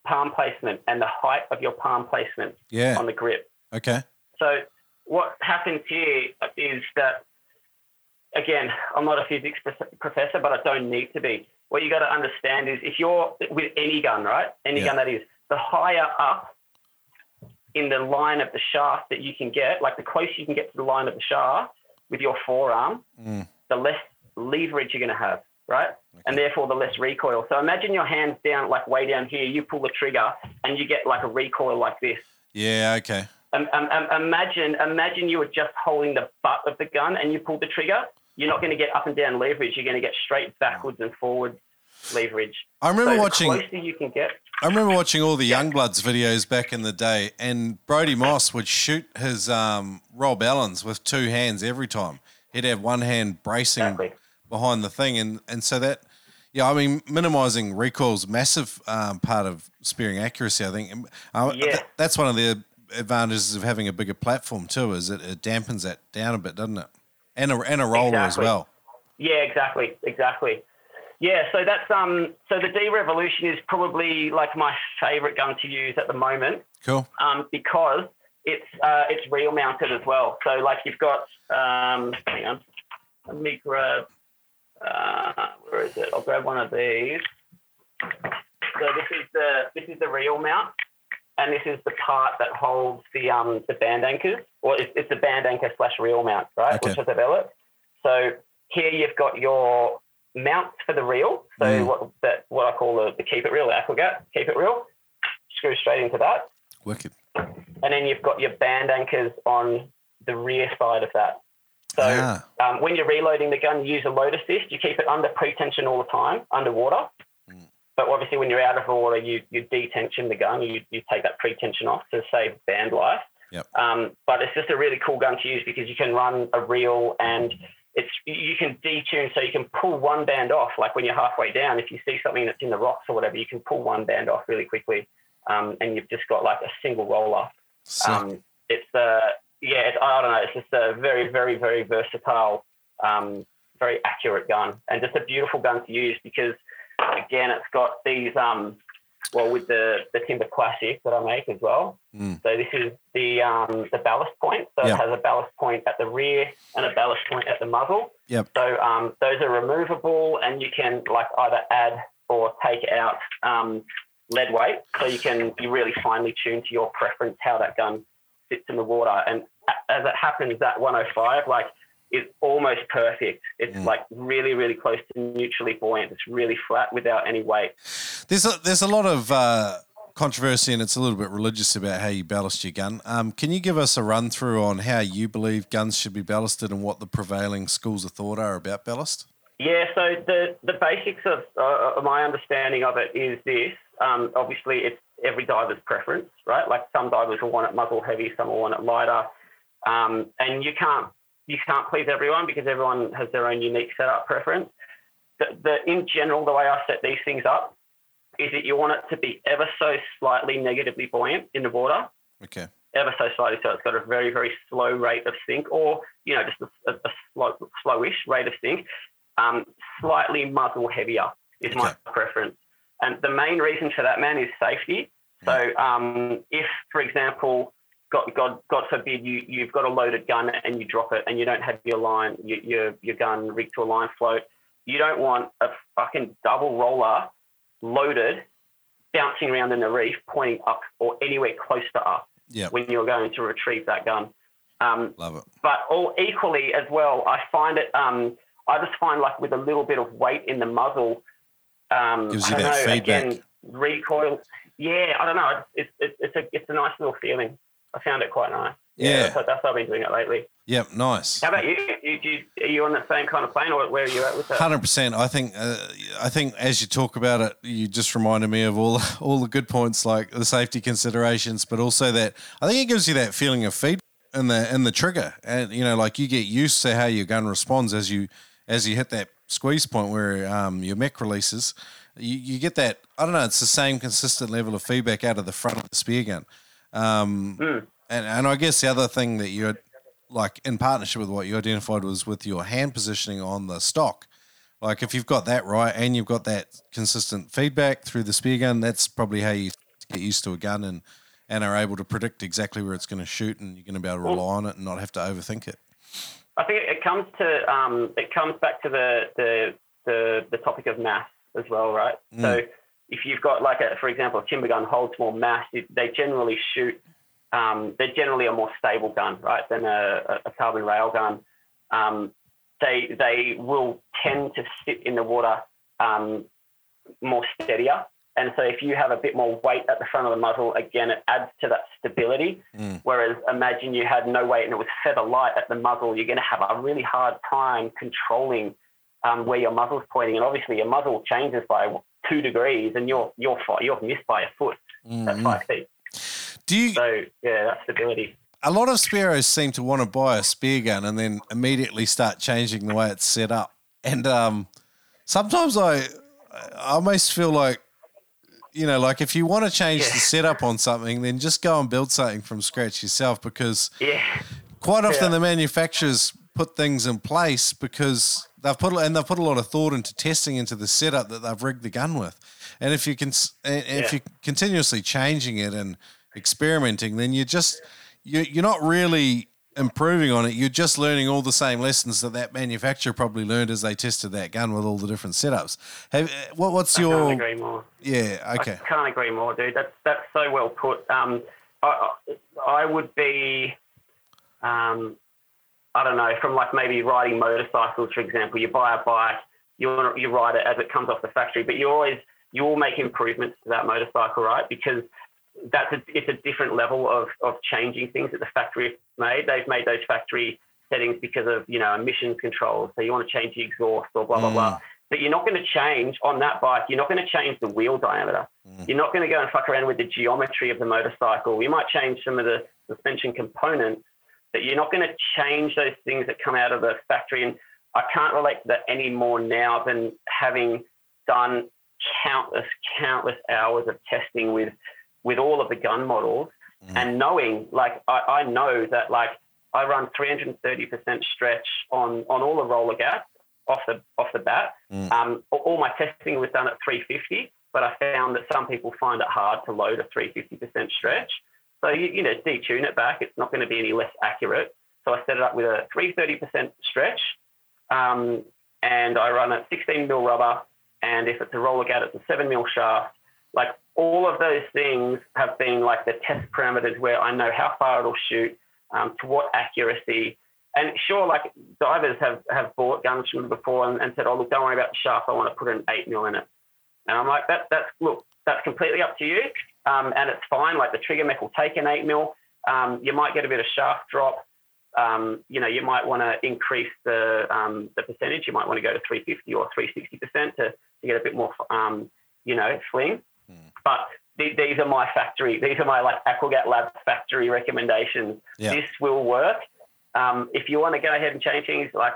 palm placement and the height of your palm placement Yeah. on the grip. Okay. So what happens here is that, again, I'm not a physics prof- but I don't need to be. What you got to understand is if you're with any gun, right? Any Yeah. gun that is, the higher up in the line of the shaft that you can get, like the closer you can get to the line of the shaft with your forearm, Mm. the less leverage you're going to have, right? And therefore the less recoil. So imagine your hands down, like way down here, you pull the trigger and you get like a recoil like this. Yeah. Okay. Um, um, imagine, imagine you were just holding the butt of the gun and you pulled the trigger. You're not going to get up and down leverage. You're going to get straight backwards and forwards leverage. I remember so watching. The closer you can get. I remember watching all the Youngbloods videos back in the day, and Brody Moss would shoot his um, Rob Allens with two hands every time. He'd have one hand bracing Exactly. behind the thing, and and so that, yeah, I mean, minimizing recoil's massive um, part of spearing accuracy. I think uh, Yeah. th- that's one of the advantages of having a bigger platform too. Is it, it dampens that down a bit, doesn't it? And a and a roller as well. Yeah, exactly, exactly. Yeah, so that's um, so the D Revolution is probably like my favorite gun to use at the moment. Cool. um, because it's uh, it's reel mounted as well. So like you've got um, hang on, let me grab uh, where is it? I'll grab one of these. So this is the this is the reel mount, and this is the part that holds the um the band anchors, or it's, it's the band anchor slash reel mount, right? Okay. Which I developed. So here you've got your mounts for the reel. So Mm. what that what I call the, the keep it reel, the Aquagat keep it reel. Screw straight into that Wicked. and then you've got your band anchors on the rear side of that. So Ah. um, when you're reloading the gun, you use a load assist. You keep it under pre-tension all the time, underwater. But obviously, when you're out of water, you you detension the gun. You you take that pre-tension off to save band life. Yep. Um, but it's just a really cool gun to use because you can run a reel and it's you can detune so you can pull one band off. Like when you're halfway down, if you see something that's in the rocks or whatever, you can pull one band off really quickly, um, and you've just got like a single roller. Um, it's uh, yeah, it's, I don't know. It's just a very, very, very versatile, um, very accurate gun, and just a beautiful gun to use because, again, it's got these. Um, well, with the the Timber Classic that I make as well. Mm. So this is the um, the ballast point. So Yeah. it has a ballast point at the rear and a ballast point at the muzzle. Yep. So um, those are removable, and you can like either add or take out um, lead weight. So you can you really finely tune to your preference how that gun sits in the water. And as it happens, that 105 like is almost perfect. It's Mm. like really really close to neutrally buoyant. It's really flat without any weight. There's a, there's a lot of uh, controversy and it's a little bit religious about how you ballast your gun. Um, can you give us a run through on how you believe guns should be ballasted and what the prevailing schools of thought are about ballast? Yeah, so the, the basics of uh, my understanding of it is this. Um, obviously, it's every diver's preference, right? Like some divers will want it muzzle heavy, some will want it lighter, um, and you can't you can't please everyone because everyone has their own unique setup preference. The, the, in general, the way I set these things up is that you want it to be ever so slightly negatively buoyant in the water, Okay. ever so slightly, so it's got a very, very slow rate of sink, or you know, just a, a, a slow, slowish rate of sink. Um, slightly muzzle heavier is my preference, and the main reason for that, man, is safety. So, um, if, for example, God, God, God forbid, you you've got a loaded gun and you drop it, and you don't have your line, your your, your gun rigged to a line float, you don't want a fucking double roller loaded, bouncing around in the reef, pointing up or anywhere close to up Yeah. when you're going to retrieve that gun. Um, Love it. but all equally as well, I find it. Um, I just find like with a little bit of weight in the muzzle, um, Gives I you don't that know, feedback. Again, recoil. Yeah, I don't know. It's it's it's a it's a nice little feeling. I found it quite nice. Yeah. that's, that's how I've been doing it lately. Yep, nice. How about you? you, you are you on the same kind of plane, or where are you at with that? Hundred percent. I think. Uh, I think as you talk about it, you just reminded me of all all the good points, like the safety considerations, but also that I think it gives you that feeling of feedback in the in the trigger, and you know, like you get used to how your gun responds as you as you hit that squeeze point where um, your mech releases. You, you get that. I don't know. It's the same consistent level of feedback out of the front of the spear gun. Um, Mm. and, and I guess the other thing that you're like in partnership with what you identified was with your hand positioning on the stock. Like if you've got that right and you've got that consistent feedback through the spear gun, that's probably how you get used to a gun and and are able to predict exactly where it's going to shoot, and you're going to be able to rely on it and not have to overthink it. I think it comes to um, it comes back to the, the the the topic of mass as well, right? Mm. So if you've got like a, for example, a timber gun holds more mass, they generally shoot. Um, they're generally a more stable gun, right, than a, a- a carbon rail gun. Um, they they will tend to sit in the water um, more steadier. And so if you have a bit more weight at the front of the muzzle, again, it adds to that stability. Mm. Whereas imagine you had no weight and it was feather light at the muzzle, you're going to have a really hard time controlling um, where your muzzle's pointing. And obviously your muzzle changes by two degrees and you're, you're, you're missed by a foot at Mhm. five feet. Do you? So yeah, that stability. A lot of spearos seem to want to buy a spear gun and then immediately start changing the way it's set up. And um, sometimes I, I almost feel like, you know, like if you want to change the setup on something, then just go and build something from scratch yourself because Yeah. quite often Yeah. the manufacturers put things in place because they've put and they've put a lot of thought into testing into the setup that they've rigged the gun with. And if you can, if Yeah. you're continuously changing it and experimenting, then you're just you you're not really improving on it. You're just learning all the same lessons that that manufacturer probably learned as they tested that gun with all the different setups. Have what, what's I can't your agree more. yeah okay I can't agree more, dude. That's that's so well put. Um, I I would be, um, I don't know, from like maybe riding motorcycles, for example. You buy a bike, you you ride it as it comes off the factory, but you always you will make improvements to that motorcycle, right? Because that's a, it's a different level of of changing things that the factory has made. They've made those factory settings because of you know emissions controls. So you want to change the exhaust or blah blah blah. Mm. But you're not going to change on that bike. You're not going to change the wheel diameter. Mm. You're not going to go and fuck around with the geometry of the motorcycle. You might change some of the suspension components, but you're not going to change those things that come out of the factory. And I can't relate to that any more now than having done countless, countless hours of testing with with all of the gun models and knowing, like, I, I know that, like, I run 330% stretch on on all the roller gats off the off the bat. Mm. Um, all- all my testing was done at 350, but I found that some people find it hard to load a 350% stretch. So you, you know, detune it back. It's not going to be any less accurate. So I set it up with a 330% stretch, um, and I run a 16 mil rubber. And if it's a roller gat, it's a seven mil shaft. Like all of those things have been like the test parameters where I know how far it'll shoot, um, to what accuracy. And sure, like divers have, have bought guns from me before and, and said, "Oh, look, don't worry about the shaft. I want to put an eight mil in it." And I'm like, "That that's look, that's completely up to you, um, and it's fine. Like the trigger mech will take an eight mil. Um, you might get a bit of shaft drop. Um, you know, you might want to increase the um, the percentage. You might want to go to 350 or 360 percent to, to get a bit more, um, you know, fling. But th- these are my factory. These are my like Aquagat Lab factory recommendations. Yeah. This will work. Um, if you want to go ahead and change things, like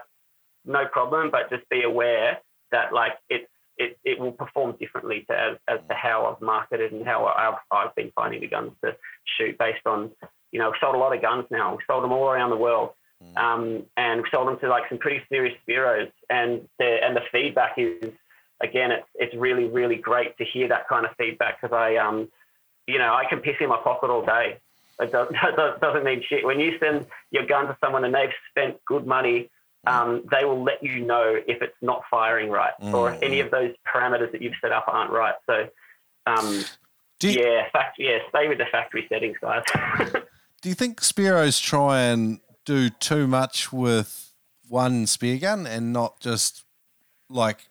no problem, but just be aware that like it it, it will perform differently to as, as to how I've marketed and how I've, I've been finding the guns to shoot based on you know we've sold a lot of guns now. We've sold them all around the world. Um, and we've sold them to like some pretty serious spearos and the and the feedback is again it's it's really really great to hear that kind of feedback because I um you know I can piss in my pocket all day it does, that doesn't mean shit. When you send your gun to someone and they've spent good money, um, they will let you know if it's not firing right or if any of those parameters that you've set up aren't right. So, um, Do you, yeah, fact, yeah, stay with the factory settings, guys. do you think Spearos try and do too much with one spear gun and not just like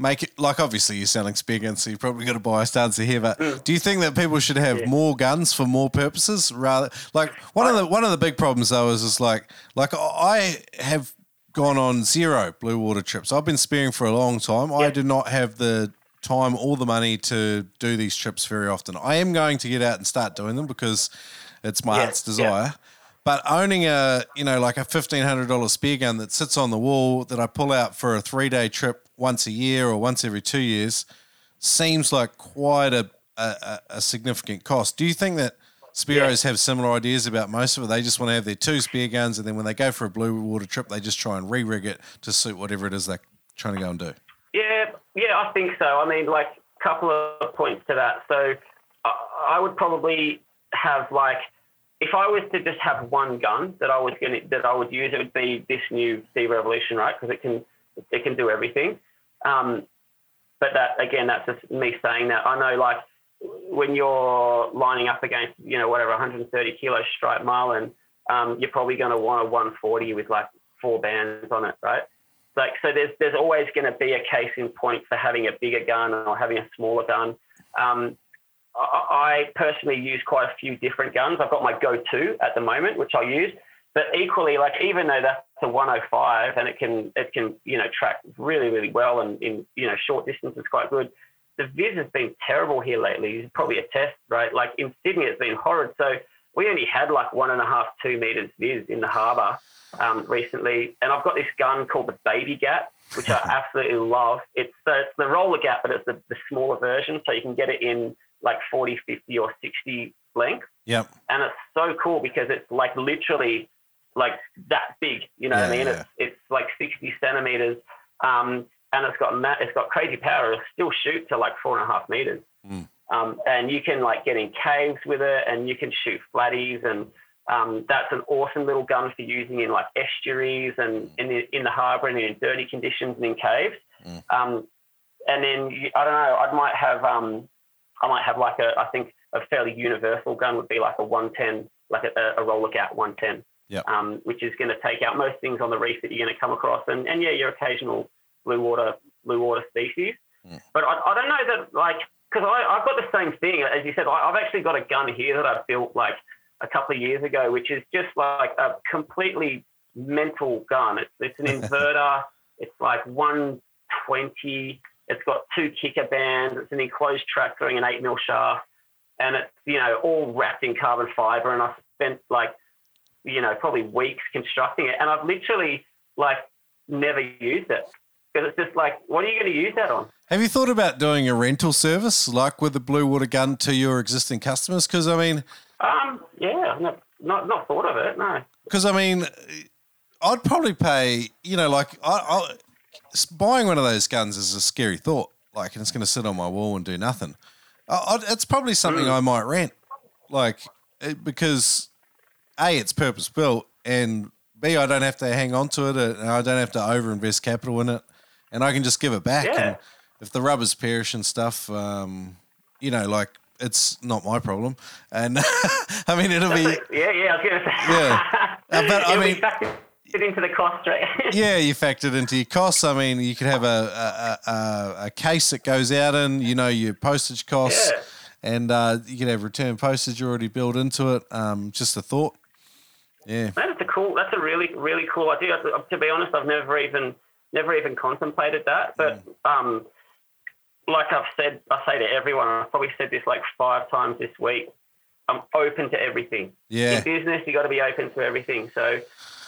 make it like obviously you're selling spear guns, so you've probably got to buy a stanza here. But do you think that people should have more guns for more purposes rather? Like one of the one of the big problems though is is like like I have gone on zero blue water trips. I've been spearing for a long time. I do not have the time or the money to do these trips very often. I am going to get out and start doing them because it's my Yeah, heart's desire. But owning a, you know, like a fifteen hundred dollar spear gun that sits on the wall that I pull out for a three day trip once a year or once every two years seems like quite a, a- a significant cost. Do you think that Spearos have similar ideas about most of it? They just want to have their two spear guns, and then when they go for a blue water trip, they just try and re-rig it to suit whatever it is they're trying to go and do. Yeah, yeah, I think so. I mean, like a couple of points to that. So I, would probably have like, if I was to just have one gun that I was going that I would use, it would be this new D Revolution, right? Because it can it can do everything. Um, but that again, that's just me saying that. I know, like when you're lining up against, you know, whatever 130 kilo stripe marlin, um, you're probably going to want a 140 with like four bands on it, right? Like, so there's there's always going to be a case in point for having a bigger gun or having a smaller gun. Um, I, personally use quite a few different guns. I've got my go-to at the moment, which I use. But equally, like even though that's a 105 and it can it can you know track really really well and in you know short distance, distances quite good. The viz has been terrible here lately. It's probably a test, right? Like in Sydney, it's been horrid. So we only had like one and a half, two meters viz in the harbour um, recently, and I've got this gun called the Baby Gat, which I absolutely love. It's the, it's the roller gat, but it's the, the smaller version, so you can get it in like 40, 50, or 60 length Yep. and it's so cool because it's like literally like that big. You know what I mean? yeah. It's it's like 60 centimeters, um, and it's got ma- it's got crazy power. It'll still shoot to like four and a half meters, Mm. um, and you can like get in caves with it, and you can shoot flatties, and um, that's an awesome little gun for using in like estuaries and in the in the harbour and in dirty conditions and in caves. Mm. Um, and then you, I don't know. I might have um, I might have like a I think a fairly universal gun would be like a 110, like a, a roller gat 110, Yep. um, which is going to take out most things on the reef that you're going to come across, and, and yeah, your occasional blue water blue water species. Mm. But I, I don't know that like because I've got the same thing as you said. I, I've actually got a gun here that I built like a couple of years ago, which is just like a completely mental gun. It's it's an inverter. it's like 120. It's got two kicker bands. It's an enclosed track throwing an eight mil shaft, and it's you know all wrapped in carbon fiber. And I spent like you know probably weeks constructing it, and I've literally like never used it because it's just like what are you going to use that on? Have you thought about doing a rental service like with the blue water gun to your existing customers? Because I mean, Um, yeah, not not not thought of it. No. because I mean, I'd probably pay. You know, like I, I, buying one of those guns is a scary thought. Like, and it's going to sit on my wall and do nothing. I, it's probably something I might rent, like it, because a it's purpose built, and b I don't have to hang on to it, and I don't have to over invest capital in it, and I can just give it back. Yeah. And if the rubbers perish and stuff, um, you know, like it's not my problem. And I mean, it'll be yeah, yeah. I was to say. Yeah. Uh, but, I mean- factored into the cost, right? yeah, you factored into your costs. I mean, you could have a a, a, a case that goes out in, you know, your postage costs, Yeah. and uh, you could have return postage already built into it. Um, just a thought. Yeah, That's a cool. That's a really, really cool idea. To be honest, I've never even, never even contemplated that. But um, like I've said, I say to everyone, I've probably said this like five times this week. I'm open to everything. yeah. In business, you got to be open to everything. So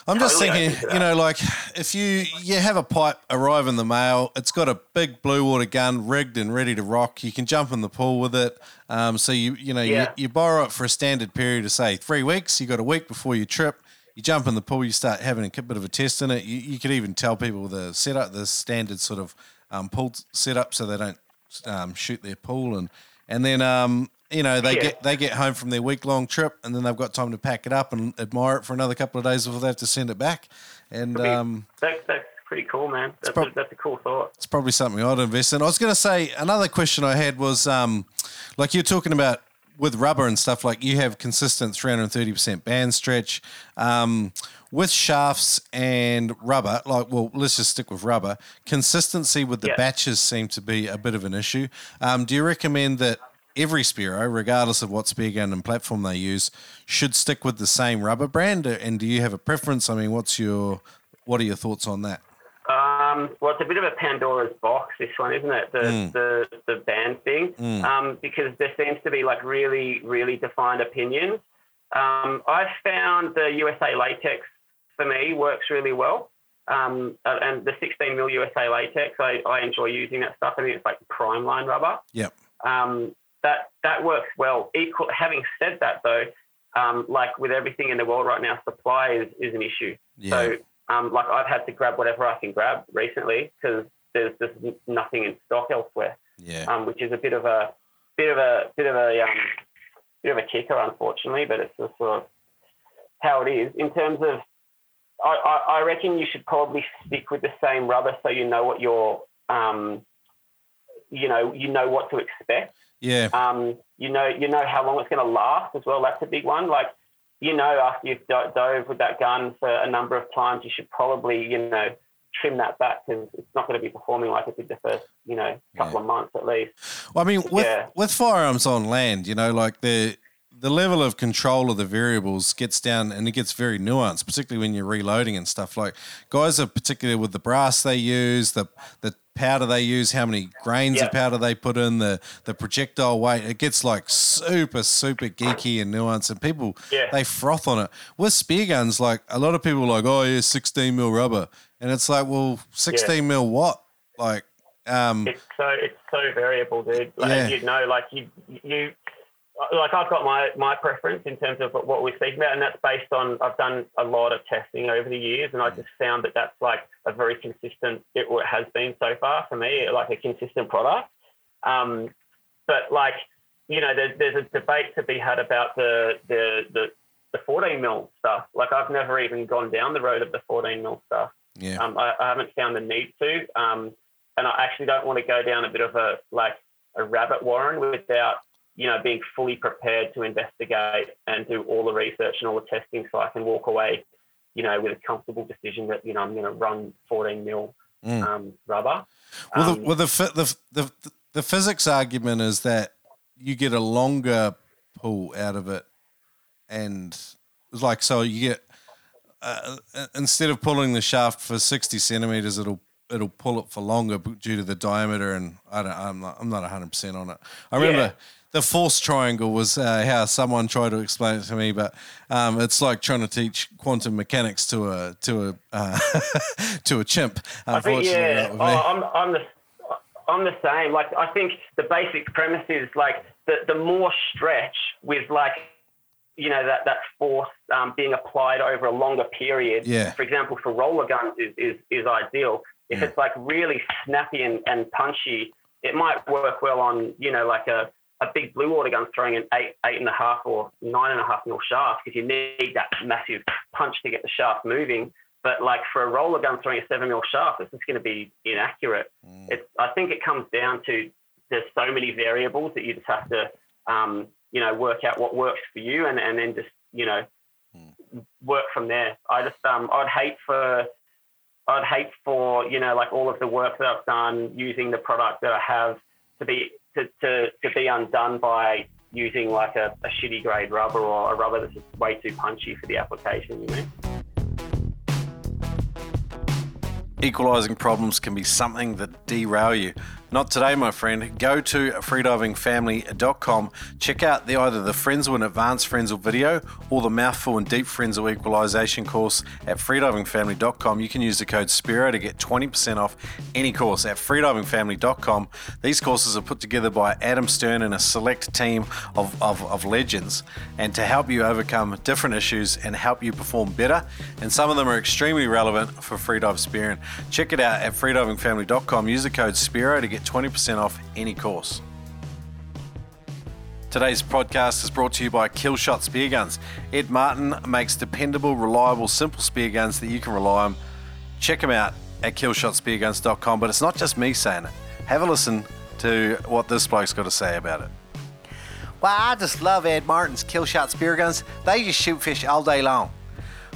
I'm just Totally thinking, you know, like if you you have a pipe arrive in the mail, it's got a big blue water gun rigged and ready to rock. You can jump in the pool with it. Um, so you you know Yeah. you, you borrow it for a standard period of say three weeks. You got a week before you trip. You jump in the pool. You start having a bit of a test in it. You, you could even tell people the setup, the standard sort of um, pool setup, so they don't um, shoot their pool and and then um, you know they Yeah. get they get home from their week long trip and then they've got time to pack it up and admire it for another couple of days before they have to send it back. And um, that's that's pretty cool, man. That's, prob- a, that's a cool thought. it's probably something I'd invest in. I was going to say another question I had was um, like you're talking about with rubber and stuff. Like you have consistent 330% band stretch. Um, with shafts and rubber, like, well, let's just stick with rubber, consistency with the Yeah. batches seem to be a bit of an issue. Um, do you recommend that every Spearo, regardless of what spear gun and platform they use, should stick with the same rubber brand? And do you have a preference? I mean, what's your, what are your thoughts on that? Um, well, it's a bit of a Pandora's box, this one, isn't it? The Mm. the, the band thing, Mm. um, because there seems to be like really, really defined opinions. Um, I've found the USA latex for me works really well. Um, uh, and the 16 mil USA latex, I, I enjoy using that stuff. I think it's like prime line rubber. Yep. Um, that that works well. Equal. Having said that, though, um, like with everything in the world right now, supply is, is an issue. Yeah. So, um, like I've had to grab whatever I can grab recently because there's just nothing in stock elsewhere, yeah. um, which is a bit of a bit of a bit of a um, bit of a kicker, unfortunately. But it's just sort of how it is in terms of. I, I, I reckon you should probably stick with the same rubber so you know what you're, um, you know, you know what to expect. yeah. Um, you know, you know how long it's going to last as well. That's a big one. Like, you know, after you've do- dove with that gun for a number of times, you should probably, you know, trim that back because it's not going to be performing like it did the first, you know, couple Yeah. of months at least. Well, I mean, with Yeah. with firearms on land, you know, like the the level of control of the variables gets down and it gets very nuanced, particularly when you're reloading and stuff. Like guys are particular with the brass they use, the the powder they use, how many grains of powder they put in, the the projectile weight. It gets like super super geeky and nuanced, and people Yeah. they froth on it. With spear guns, like a lot of people are like, oh yeah, 16 mil rubber, and it's like, well, 16 mil what? Like, um, It's so it's so variable, dude. Like, Yeah. You know, like you you like I've got my my preference in terms of what we speak about, and that's based on I've done a lot of testing over the years, and I just found that that's like a very consistent. It has been so far for me, like a consistent product. Um, but like you know, there's there's a debate to be had about the the the the 14 mil stuff. Like I've never even gone down the road of the 14 mil stuff. yeah, Um, I, I haven't found the need to, um, and I actually don't want to go down a bit of a like a rabbit warren without you know being fully prepared to investigate and do all the research and all the testing, so I can walk away, you know, with a comfortable decision that you know I'm going to run 14 mil Mm. um, rubber. Well, Um, the, well, the, the the the physics argument is that you get a longer pull out of it, and it's like so you get uh, instead of pulling the shaft for sixty centimeters, it'll it'll pull it for longer due to the diameter. And I don't, I'm not I'm not hundred percent on it. I remember. Yeah. The force triangle was uh, how someone tried to explain it to me, but um, it's like trying to teach quantum mechanics to a to a uh, to a chimp. I think yeah, oh, I'm I'm the I'm the same. Like I think the basic premise is like the the more stretch with like you know that that force um, being applied over a longer period. Yeah. For example, for roller guns is is, is ideal. If Mm. it's like really snappy and, and punchy, it might work well on you know like a a big blue water gun throwing an eight, eight and a half or nine and a half mil shaft because you need that massive punch to get the shaft moving. But like for a roller gun throwing a seven mil shaft, it's just going to be inaccurate. Mm. It's, I think it comes down to there's so many variables that you just have to, um, you know, work out what works for you and, and then just, you know, work from there. I just, um, I'd hate for, I'd hate for, you know, like all of the work that I've done using the product that I have to be, to, to, to be undone by using like a, a shitty grade rubber or a rubber that's just way too punchy for the application, you know? Equalizing problems can be something that derail you. Not today, my friend. Go to freedivingfamily.com. Check out the either the Frenzel and Advanced Frenzel video or the Mouthful and Deep Frenzel Equalization course at freedivingfamily.com. You can use the code SPEARO to get 20% off any course at freedivingfamily.com. These courses are put together by Adam Stern and a select team of, of, of legends and to help you overcome different issues and help you perform better. And some of them are extremely relevant for freedive spearing. Check it out at freedivingfamily.com. Use the code SPEARO to get 20% off any course. Today's podcast is brought to you by Killshot Spear Guns. Ed Martin makes dependable, reliable, simple spear guns that you can rely on. Check them out at killshotspearguns.com. But it's not just me saying it. Have a listen to what this bloke's got to say about it. Well, I just love Ed Martin's Killshot spear guns. They just shoot fish all day long.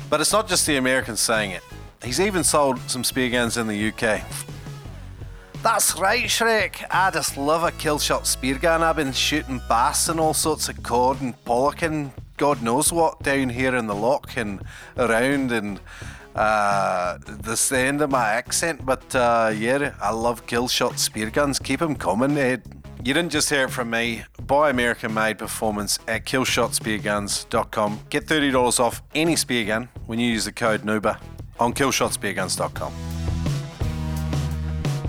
But it's not just the Americans saying it. He's even sold some spear guns in the UK. That's right, Shrek. I just love a Killshot spear gun. I've been shooting bass and all sorts of cod and pollock and God knows what down here in the lock and around and uh, this the end of my accent, but uh, yeah, I love Killshot spear guns. Keep them coming, Ed. You didn't just hear it from me. Buy American made performance at killshotspearguns.com. Get $30 off any spear gun when you use the code NUBA on killshotspearguns.com.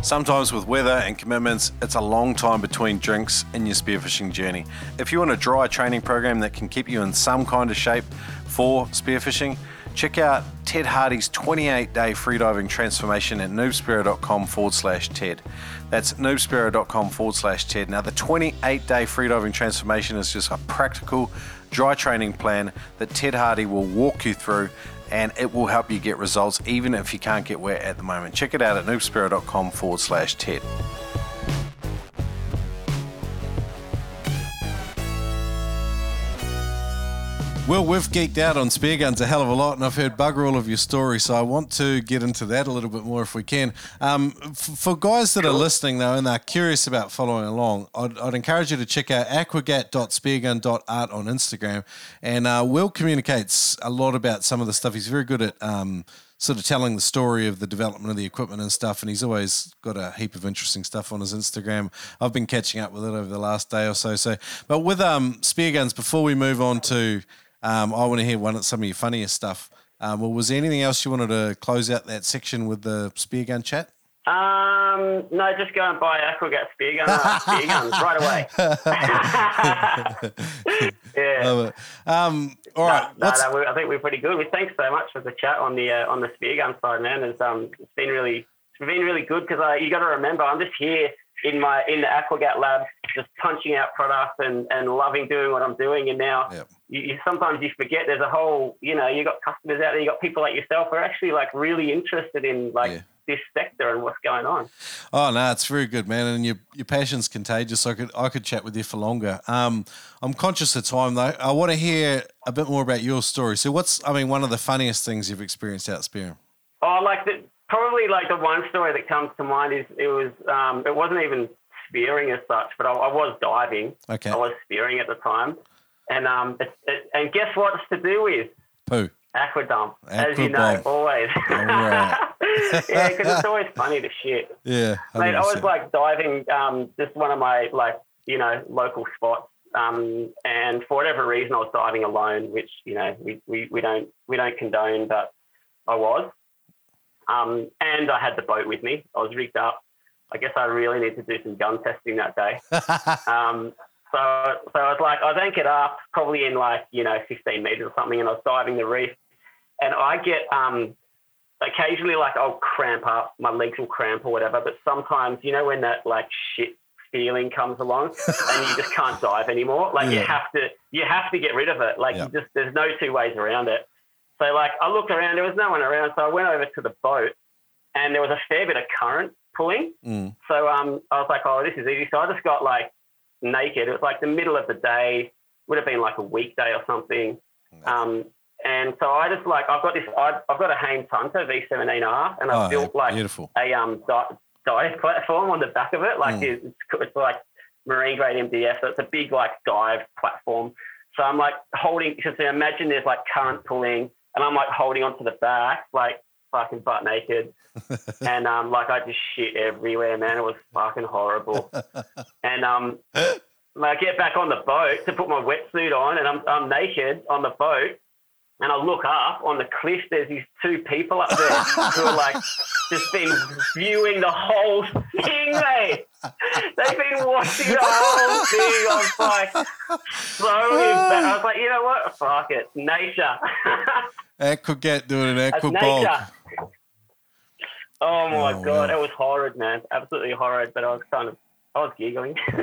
Sometimes with weather and commitments, it's a long time between drinks in your spearfishing journey. If you want a dry training program that can keep you in some kind of shape for spearfishing, check out Ted Hardy's 28 day freediving transformation at noobspearo.com forward slash TED. That's noobspearo.com forward slash TED. Now, the 28 day freediving transformation is just a practical dry training plan that Ted Hardy will walk you through and it will help you get results even if you can't get wet at the moment. Check it out at noobspearo.com forward slash TED. Well, we've geeked out on spear guns a hell of a lot, and I've heard bugger all of your stories, so I want to get into that a little bit more if we can. Um, f- for guys that are listening, though, and they're curious about following along, I'd, I'd encourage you to check out aquagat.speargun.art on Instagram, and uh, Will communicates a lot about some of the stuff. He's very good at. Um, sort of telling the story of the development of the equipment and stuff. And he's always got a heap of interesting stuff on his Instagram. I've been catching up with it over the last day or so. So, but with um, spear guns, before we move on to, um, I want to hear one of some of your funniest stuff. Um, well, was there anything else you wanted to close out that section with the spear gun chat? Um, no, just go and buy Aquagat spear gun, uh, spear guns right away. yeah. Love it. Um, all right. No, no, we- I think we're pretty good. We thanks so much for the chat on the uh, on the spear gun side, man. It's um it's been really it's been really good because uh, you got to remember I'm just here in my in the Aquagat lab, just punching out products and and loving doing what I'm doing. And now Yep. You, you sometimes you forget there's a whole you know you got customers out there, you got people like yourself who are actually like really interested in like Yeah. this sector and what's going on. Oh no, it's very good, man, and your your passion's contagious. I could I could chat with you for longer. Um, I'm conscious of time though. I want to hear a bit more about your story. So, what's I mean, one of the funniest things you've experienced out spearing? Oh, like the probably like the one story that comes to mind is it was um, it wasn't even spearing as such, but I, I was diving. Okay, I was spearing at the time, and um, it, it, and guess what it's to do with poo. aquadump, as you know, always. Yeah, because it's always funny to shit. Yeah, Mate, I was like diving um, just one of my like you know local spots, um, and for whatever reason I was diving alone, which you know we, we, we don't we don't condone, but I was, um, and I had the boat with me. I was rigged up. I guess I really need to do some gun testing that day. Um, so so I was like I was anchored up probably in like you know 15 meters or something, and I was diving the reef, and I get um, occasionally like I'll cramp up, my legs will cramp or whatever. But sometimes, you know, when that like shit feeling comes along and you just can't dive anymore, like you have to, you have to get rid of it. Like Yeah. you just, there's no two ways around it. So like I looked around, there was no one around, so I went over to the boat, and there was a fair bit of current pulling. Mm. So um, I was like, oh, this is easy. So I just got like naked. It was like the middle of the day, would have been like a weekday or something. Um, and so I just like I've got this I've, I've got a Haines Hunter V17R, and I've Oh, built like beautiful. a um di- dive platform on the back of it. Like Mm. it's, it's like marine grade MDF, so it's a big like dive platform. So I'm like holding. Just imagine there's like current pulling, and I'm like holding onto the back, like fucking butt naked, and um like I just shit everywhere, man. It was fucking horrible. and um. I get back on the boat to put my wetsuit on, and I'm, I'm naked on the boat. And I look up on the cliff. There's these two people up there who are like just been viewing the whole thing, mate. They've been watching the whole thing. I was like, so embarrassed. I was like, you know what? Fuck it, nature. Aquagat doing an bulk. nature. Oh my Oh, god, wow. it was horrid, man. Absolutely horrid. But I was kind of, I was giggling.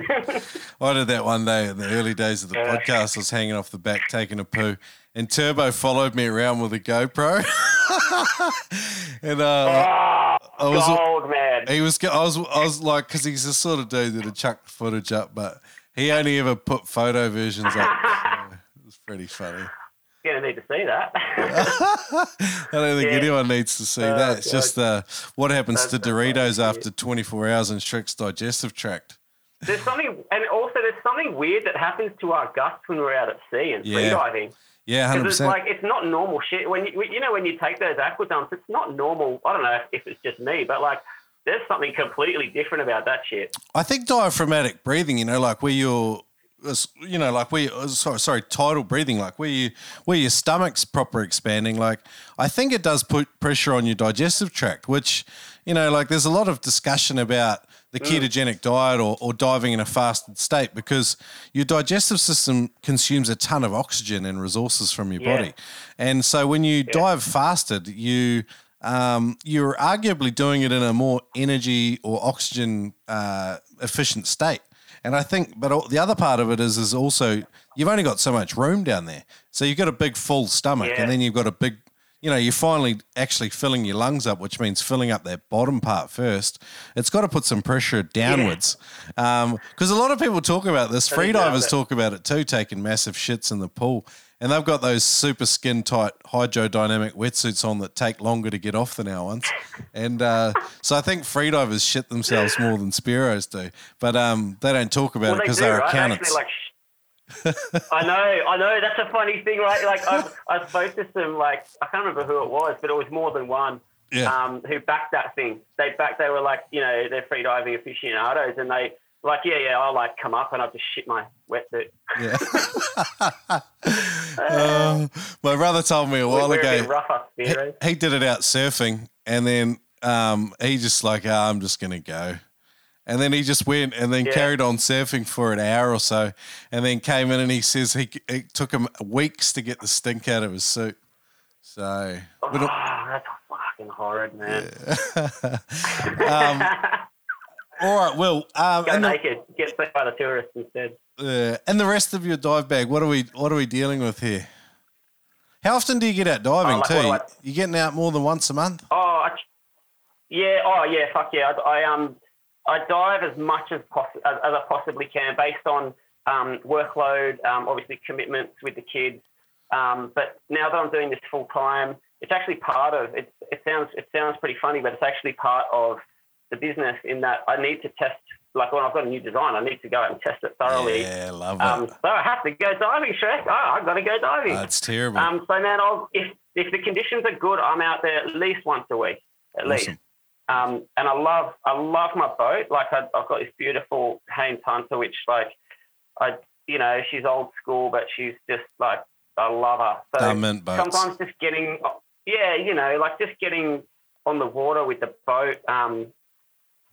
I did that one day in the early days of the Yeah. podcast. I was hanging off the back taking a poo, and Turbo followed me around with a GoPro. and uh, oh, I was- gold, man. he was, I was, I was like, because he's the sort of dude that'd chuck footage up, but he only ever put photo versions up. So it was pretty funny. You're gonna need to see that. I don't think Yeah. anyone needs to see Oh, that. It's God. just uh, what happens to That's- Doritos after 24 hours in Shrek's digestive tract. there's something, and also there's something weird that happens to our guts when we're out at sea and Yeah. freediving. Yeah, it's 100%. like it's not normal shit. When you you know when you take those aqua dumps, it's not normal. I don't know if it's just me, but like there's something completely different about that shit. I think diaphragmatic breathing, you know, like where you're, you know, like where you, uh, sorry, sorry, tidal breathing, like where you, where your stomach's proper expanding. Like I think it does put pressure on your digestive tract, which, you know, like there's a lot of discussion about the ketogenic diet or, or diving in a fasted state because your digestive system consumes a ton of oxygen and resources from your Yeah. body. And so when you dive fasted, you um, you're arguably doing it in a more energy or oxygen uh, efficient state. And I think, but the other part of it is, is also you've only got so much room down there. So you've got a big full stomach, Yeah. and then you've got a big, you know, you're finally actually filling your lungs up, which means filling up that bottom part first. It's got to put some pressure downwards, because a lot of people talk about this. Freedivers talk about it too, taking massive shits in the pool. And they've got those super skin tight hydrodynamic wetsuits on that take longer to get off than our ones. And uh, so I think freedivers shit themselves more than Spearos do. But um, they don't talk about Well, it because do, they're right? They accountants. actually, like, I know, I know. That's a funny thing, right? Like I, I spoke to some, like I can't remember who it was, but it was more than one. Yeah. Um, who backed that thing? They backed. They were like, you know, they're freediving aficionados, and they like, yeah, yeah, I'll like come up and I'll just shit my wetsuit. yeah. Uh, my brother told me a while we're ago. rough up he, he did it out surfing and then um, he just like "Ah, i'm just gonna go and then he just went and then Yeah. carried on surfing for an hour or so and then came in and he says he, it took him weeks to get the stink out of his suit so Oh, that's fucking horrid, man. um, all right well um, Go and, the, naked. Get sick by the tourists instead. uh, and the rest of your dive bag what are we what are we dealing with here how often do you get out diving Oh, like, too what do I- you getting out more than once a month Oh, I, yeah. Oh, yeah. Fuck yeah. I, I um, I dive as much as poss- as, as I possibly can, based on um, workload, um, obviously commitments with the kids. Um, but now that I'm doing this full time, it's actually part of it. It sounds it sounds pretty funny, but it's actually part of the business in that I need to test. Like when I've got a new design, I need to go out and test it thoroughly. yeah love Um, it so I have to go diving, Shrek. Oh, I've got to go diving. that's terrible Um, so man, I'll, if if the conditions are good, I'm out there at least once a week, at least. Um, and I love I love my boat. Like I, I've got this beautiful Haines Hunter, which like I you know she's old school, but she's just like I love her. So I meant boats. sometimes just getting yeah, you know, like just getting on the water with the boat. Um,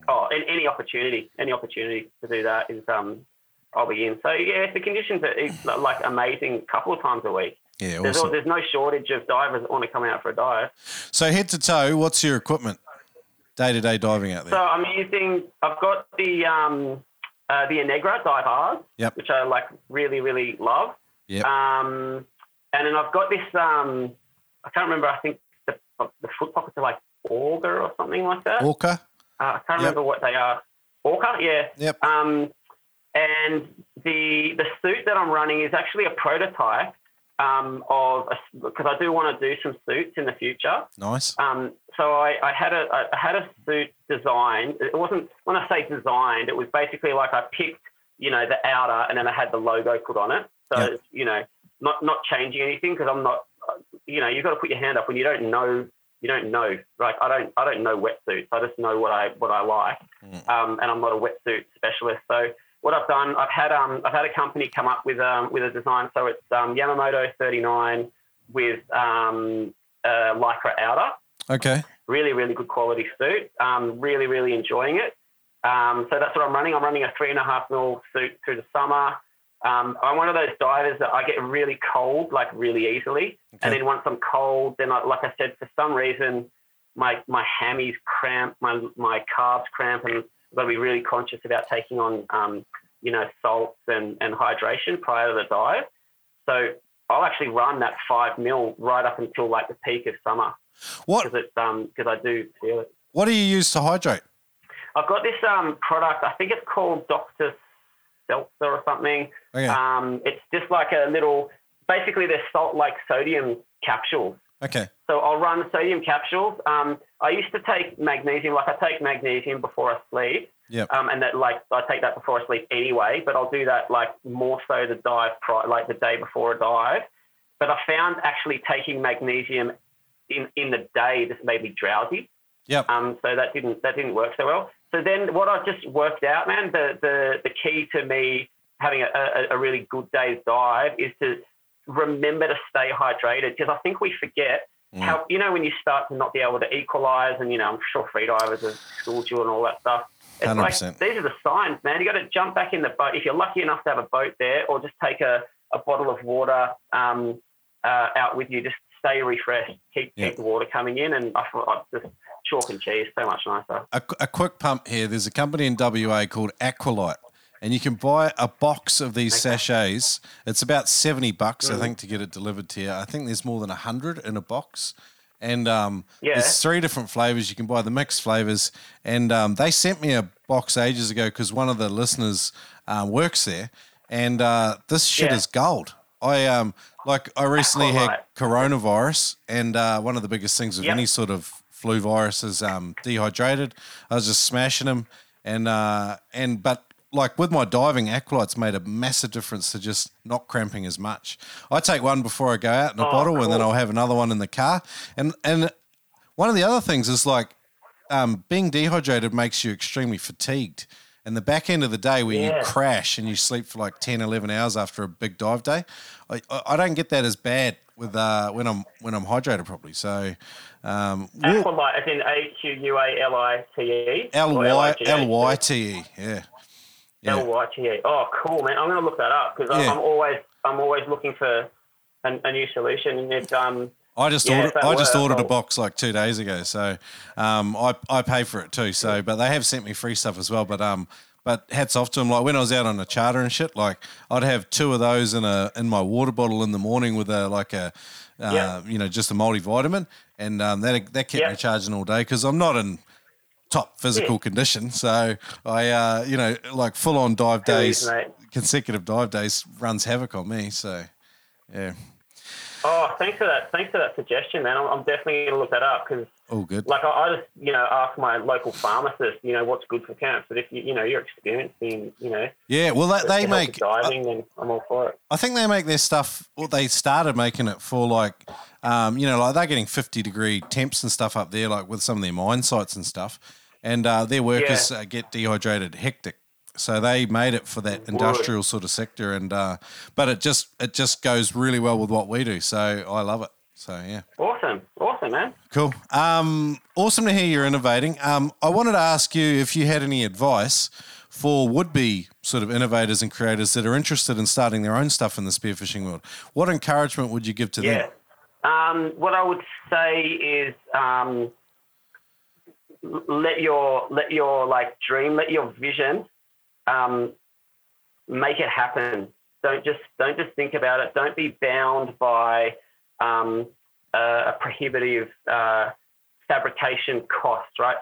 oh, and any opportunity, any opportunity to do that is um, I'll be in. So yeah, the conditions are like amazing, a couple of times a week. Yeah, awesome. al- there's no shortage of divers that want to come out for a dive. So head to toe, what's your equipment? Day to day diving out there? So. I'm using. I've got the um, uh, the Inegra dive bars, Yep. which I like really really love. Yep. Um, and then I've got this. Um, I can't remember. I think the, the foot pockets are like auger or something like that. Orca. Uh, I can't Yep. remember what they are. Orca, yeah. Yep. Um, and the the suit that I'm running is actually a prototype um, of because I do want to do some suits in the future. Nice. Um, so I, I had a I had a suit designed. It wasn't when I say designed, it was basically like I picked you know the outer and then I had the logo put on it. So Yep. it's, you know not not changing anything because I'm not you know you've got to put your hand up when you don't know you don't know like I don't I don't know wetsuits. I just know what I what I like, Mm. um, and I'm not a wetsuit specialist. So what I've done, I've had um, I've had a company come up with um, with a design. So it's um, Yamamoto 39 with um, uh, lycra outer Okay. really, really good quality suit. Um, really, really enjoying it. Um, so that's what I'm running. I'm running a three and a half mil suit through the summer. Um, I'm one of those divers that I get really cold, like really easily. Okay. And then once I'm cold, then I, like I said, for some reason, my my hammies cramp, my my calves cramp, and I've got to be really conscious about taking on, um, you know, salts and, and hydration prior to the dive. So I'll actually run that five mil right up until like the peak of summer What because it's um because I do feel it. What do you use to hydrate? I've got this um product. I think it's called Doctor Seltzer or something. Okay. Um, it's just like a little. basically they're salt like sodium capsules. Okay. So I'll run sodium capsules. Um, I used to take magnesium, like I take magnesium before I sleep. Yep. Um, and that like I take that before I sleep anyway, but I'll do that like more so the dive pri- like the day before a dive. But I found actually taking magnesium in, in the day just made me drowsy. Yep. Um, so that didn't that didn't work so well. So then what I just worked out, man, the the, the key to me having a, a, a really good day's dive is to remember to stay hydrated because I think we forget Mm. how you know when you start to not be able to equalize and you know I'm sure freedivers have schooled you and all that stuff. It's 100%. like these are the signs, man. You got to jump back in the boat if you're lucky enough to have a boat there, or just take a, a bottle of water um, uh, out with you. Just stay refreshed. Keep Yeah. keep the water coming in, and I, thought I just chalk and cheese so much nicer. A, a quick pump here. There's a company in WA called Aqualyte, and you can buy a box of these sachets. It's about seventy bucks, Mm. I think, to get it delivered to you. I think there's more than hundred in a box, and um, Yeah. there's three different flavors. You can buy the mixed flavors, and um, they sent me a box ages ago because one of the listeners um, works there, and uh, this shit Yeah. is gold. I um like I recently had Aqualyte. coronavirus, and uh, one of the biggest things with Yep. any sort of flu virus is um, dehydrated. I was just smashing them, and uh, and but like with my diving, Aqualyte's made a massive difference to just not cramping as much. I take one before I go out in a Oh, bottle, and then. I'll have another one in the car. And and one of the other things is like um, being dehydrated makes you extremely fatigued. And the back end of the day where you crash and you sleep for like 10, 11 hours after a big dive day, I, I don't get that as bad with uh, when I'm when I'm hydrated properly. So um, Aqualyte, as in A Q U A L I T E. L Y? L Y T E, yeah. Yeah. L Y T E. Oh, cool, man! I'm going to look that up because Yeah. I'm always I'm always looking for a, a new solution. And it's um I just Yeah, ordered. I just ordered a box like two days ago, so um, I I pay for it too. So, but they have sent me free stuff as well. But um, but hats off to them. Like when I was out on a charter and shit, like I'd have two of those in a in my water bottle in the morning with a like a uh, Yeah. you know just a multivitamin, and um, that that kept Yeah. me charging all day because I'm not in top physical Yeah. condition. So I uh, you know like full on dive days, is, consecutive dive days runs havoc on me. So yeah, oh thanks for that thanks for that suggestion, man. I'm, I'm definitely going to look that up because oh, good. like I, I just you know ask my local pharmacist you know what's good for camp. But if you you know you're experiencing you know Yeah, well, that, they make. diving, then I'm all for it. I think they make their stuff. Well, they started making it for like, um, you know, like they're getting fifty degree temps and stuff up there, like with some of their mine sites and stuff, and uh, their workers uh, get dehydrated hectic. So they made it for that industrial sort of sector, and uh, but it just it just goes really well with what we do. So I love it. So yeah, Awesome, awesome, man. cool. Um, awesome to hear you're innovating. Um, I wanted to ask you if you had any advice for would-be sort of innovators and creators that are interested in starting their own stuff in the spearfishing world. What encouragement would you give to Yeah. them? Um, what I would say is um, let your let your like dream, let your vision um, make it happen. Don't just don't just think about it. Don't be bound by um, a, a prohibitive uh, fabrication cost. Right?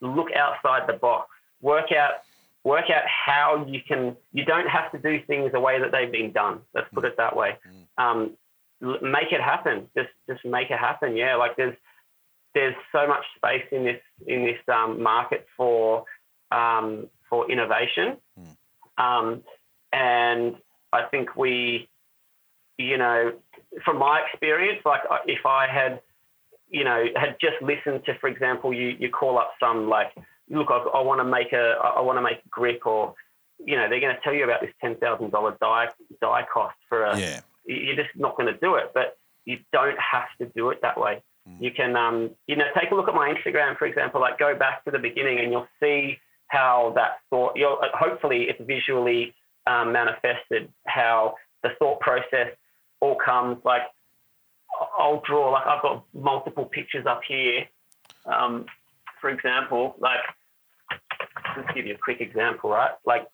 Look outside the box. Work out work out how you can. You don't have to do things the way that they've been done. Let's put it that way. Um, make it happen. Just just make it happen. Yeah, like there's there's so much space in this in this um, market for um, for innovation, um, and I think we, you know, from my experience, like if I had, you know, had just listened to, for example, you you call up some like, look, I, I want to make a I want to make grip or you know, they're going to tell you about this ten thousand dollar die die cost for a Yeah. you're just not going to do it. But you don't have to do it that way. You can, um, you know, take a look at my Instagram, for example. Like, go back to the beginning, and you'll see how that thought. You'll uh, hopefully it's visually um, manifested. How the thought process all comes. Like, I'll draw. Like, I've got multiple pictures up here. Um, for example, like, just give you a quick example, right? Like,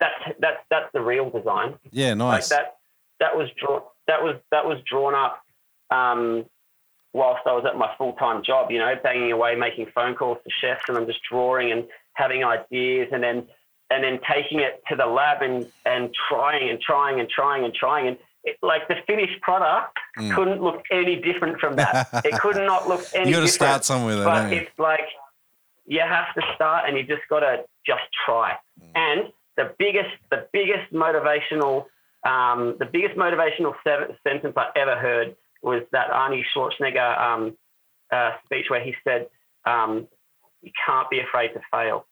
that's that's that's the real design Yeah, like nice. that that was drawn that was that was drawn up um, whilst I was at my full time job, you know, banging away, making phone calls to chefs, and I'm just drawing and having ideas, and then and then taking it to the lab and and trying and trying and trying and trying, and it, like the finished product couldn't look any different from that. it could not look any. Mm. You got to start somewhere, though, But it's like you have to start, and you just got to just try. Mm. And the biggest, the biggest motivational, um, the biggest motivational sentence I ever heard was that Arnie Schwarzenegger um, uh, speech where he said, um, "You can't be afraid to fail."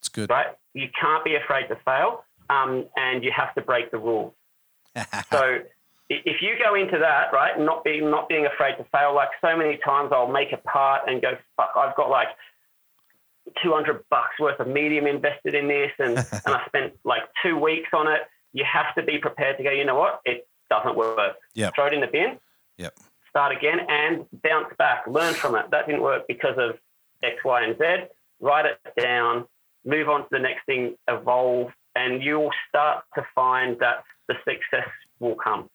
It's good. right? You can't be afraid to fail, um, and you have to break the rules. so if you go into that, right, not being not being afraid to fail, like so many times I'll make a part and go, fuck, I've got like 200 bucks worth of medium invested in this, and, and I spent like two weeks on it. You have to be prepared to go, you know what, it doesn't work. Yep. Throw it in the bin, Yep. start again and bounce back. Learn from it. That didn't work because of X, Y, and Z. Write it down, move on to the next thing, evolve, and you'll start to find that the success will come.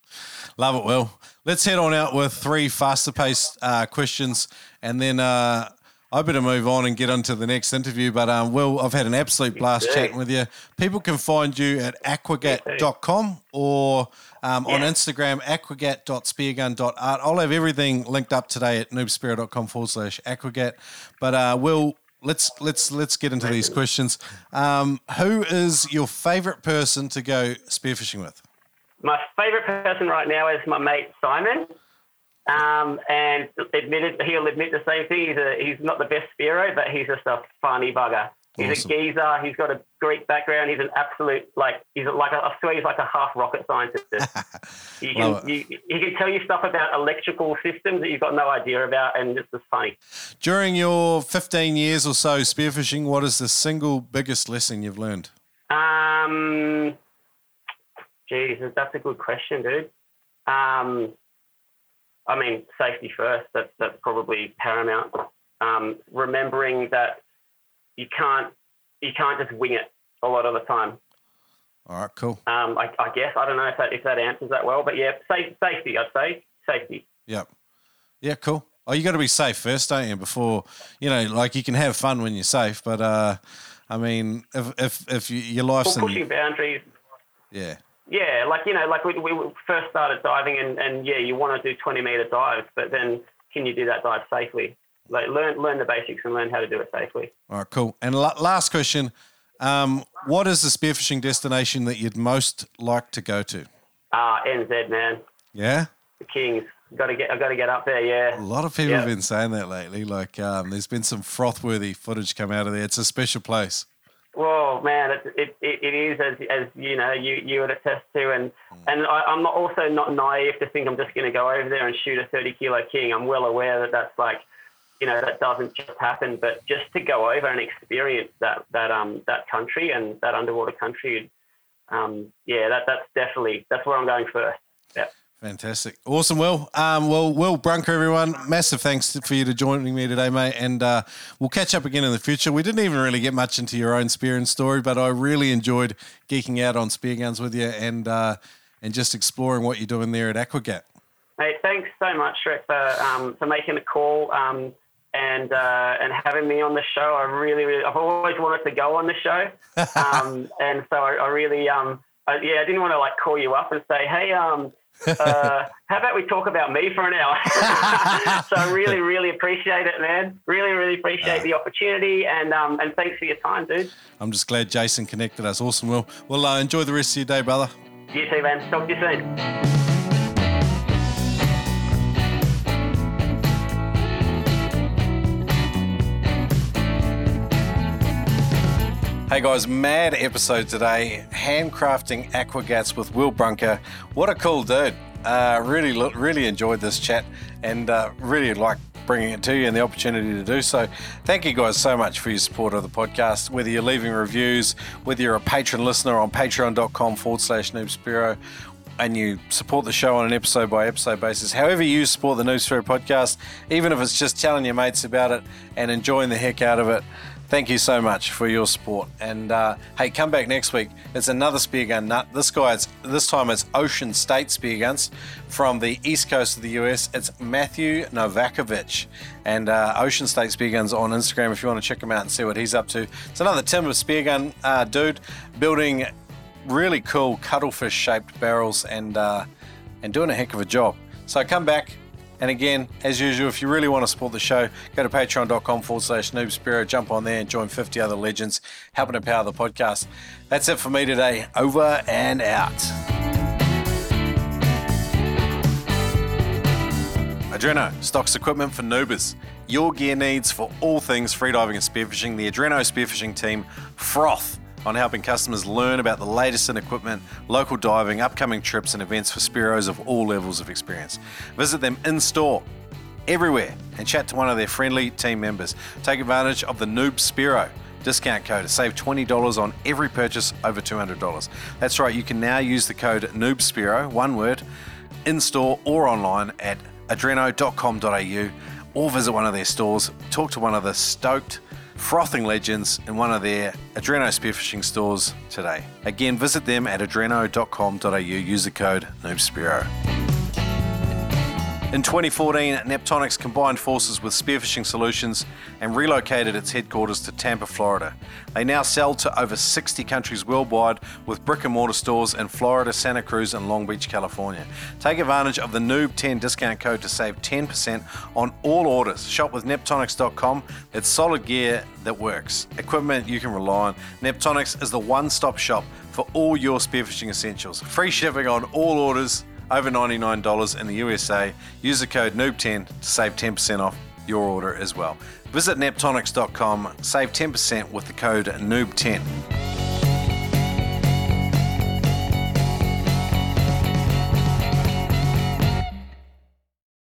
Love it, Will. Let's head on out with three faster paced uh, questions and then uh, I better move on and get into the next interview. But um, Will, I've had an absolute blast chatting with you. People can find you at aquagat.com or um, on Yeah. Instagram, aquagat.speargun.art. I'll have everything linked up today at noobspearo.com forward slash aquagat. But uh, Will, let's let's let's get into these questions. Um, who is your favourite person to go spearfishing with? My favorite person right now is my mate Simon. Um, and admitted he'll admit the same thing. He's a, he's not the best Spearo, but he's just a funny bugger. He's Awesome. a geezer. He's got a Greek background. He's an absolute like he's like a, I swear he's like a half rocket scientist. you can you, he can tell you stuff about electrical systems that you've got no idea about, and it's just funny. During your 15 years or so spearfishing, what is the single biggest lesson you've learned? Um, geez, that's a good question, dude. Um, I mean, safety first. That's that's probably paramount. Um, remembering that you can't you can't just wing it a lot of the time. All right, cool. Um, I, I guess I don't know if that if that answers that well, but yeah, safe, safety. I'd say safety. Yep. Yeah, cool. Oh, you got to be safe first, don't you? Before you know, like you can have fun when you're safe, but uh, I mean, if if if you, your life's Well, pushing in, boundaries. yeah, Yeah, like you know, like we, we first started diving, and, and yeah, you want to do twenty meter dives, but then can you do that dive safely? Like learn learn the basics and learn how to do it safely. all right, cool. And la- last question: um, What is the spearfishing destination that you'd most like to go to? Ah, NZ man, Yeah, the Kings. Got to get, I got to get up there. Yeah. A lot of people Yeah. have been saying that lately. Like, um, there's been some froth-worthy footage come out of there. It's a special place. Well, man, it, it, it, is as, as you know you, you would attest to, and and I, I'm not also not naive to think I'm just going to go over there and shoot a 30 kilo king. I'm well aware that that's like, you know, that doesn't just happen. But just to go over and experience that that um that country and that underwater country, um yeah, that that's definitely that's where I'm going first. Yeah. Fantastic. Awesome, Will. Um, well, Will Brunker, everyone, massive thanks for you to joining me today, mate. And uh, we'll catch up again in the future. We didn't even really get much into your own spear and story, but I really enjoyed geeking out on spear guns with you and uh, and just exploring what you're doing there at Aquagat. Hey, thanks so much, Shrek, for um, for making the call um, and uh, and having me on the show. I really, really, I've always wanted to go on the show, um, and so I, I really, um, I, yeah, I didn't want to like call you up and say, hey, um, uh, how about we talk about me for an hour? so I really, really appreciate it, man. Really, really appreciate the opportunity, and um, and thanks for your time, dude. I'm just glad Jason connected us. Awesome, Will. Well, uh, enjoy the rest of your day, brother. You too, man. Talk to you soon. Hey guys, mad episode today. Handcrafting aquagats with Will Brunker. What a cool dude. Uh, really, really enjoyed this chat and uh, really like bringing it to you and the opportunity to do so. Thank you guys so much for your support of the podcast. Whether you're leaving reviews, whether you're a patron listener on patreon.com forward slash noobspearo, and you support the show on an episode by episode basis. However, you support the Noob Spearo podcast, even if it's just telling your mates about it and enjoying the heck out of it, thank you so much for your support. And uh, hey, come back next week. It's another spear gun nut. This guy, it's, this time it's Ocean State Spear Guns from the east coast of the US. It's Matthew Novakovic and uh, Ocean State Spear Guns on Instagram if you want to check him out and see what he's up to. It's another timber spear gun uh, dude building really cool cuttlefish shaped barrels and uh, and doing a heck of a job. So come back. And again, as usual, if you really want to support the show, go to patreon.com forward slash noobspearo, jump on there and join 50 other legends helping to power the podcast. That's it for me today. Over and out. Adreno stocks equipment for noobers. Your gear needs for all things freediving and spearfishing. The Adreno spearfishing team froth on helping customers learn about the latest in equipment, local diving, upcoming trips, and events for Spearos of all levels of experience. Visit them in store everywhere and chat to one of their friendly team members. Take advantage of the Noob Spearo discount code to save $20 on every purchase over $200. That's right, you can now use the code NoobSpearo, one word, in store or online at adreno.com.au or visit one of their stores, talk to one of the stoked frothing legends in one of their Adreno spearfishing stores today. Again, visit them at adreno.com.au, use the code NoobSpearo. In 2014, Neptonics combined forces with Spearfishing Solutions and relocated its headquarters to Tampa, Florida. They now sell to over 60 countries worldwide with brick and mortar stores in Florida, Santa Cruz, and Long Beach, California. Take advantage of the Noob10 discount code to save 10% on all orders. Shop with Neptonics.com. It's solid gear that works. Equipment you can rely on. Neptonics is the one stop shop for all your spearfishing essentials. Free shipping on all orders over $99 in the USA. Use the code NOOB10 to save 10% off your order as well. Visit neptonics.com, save 10% with the code NOOB10.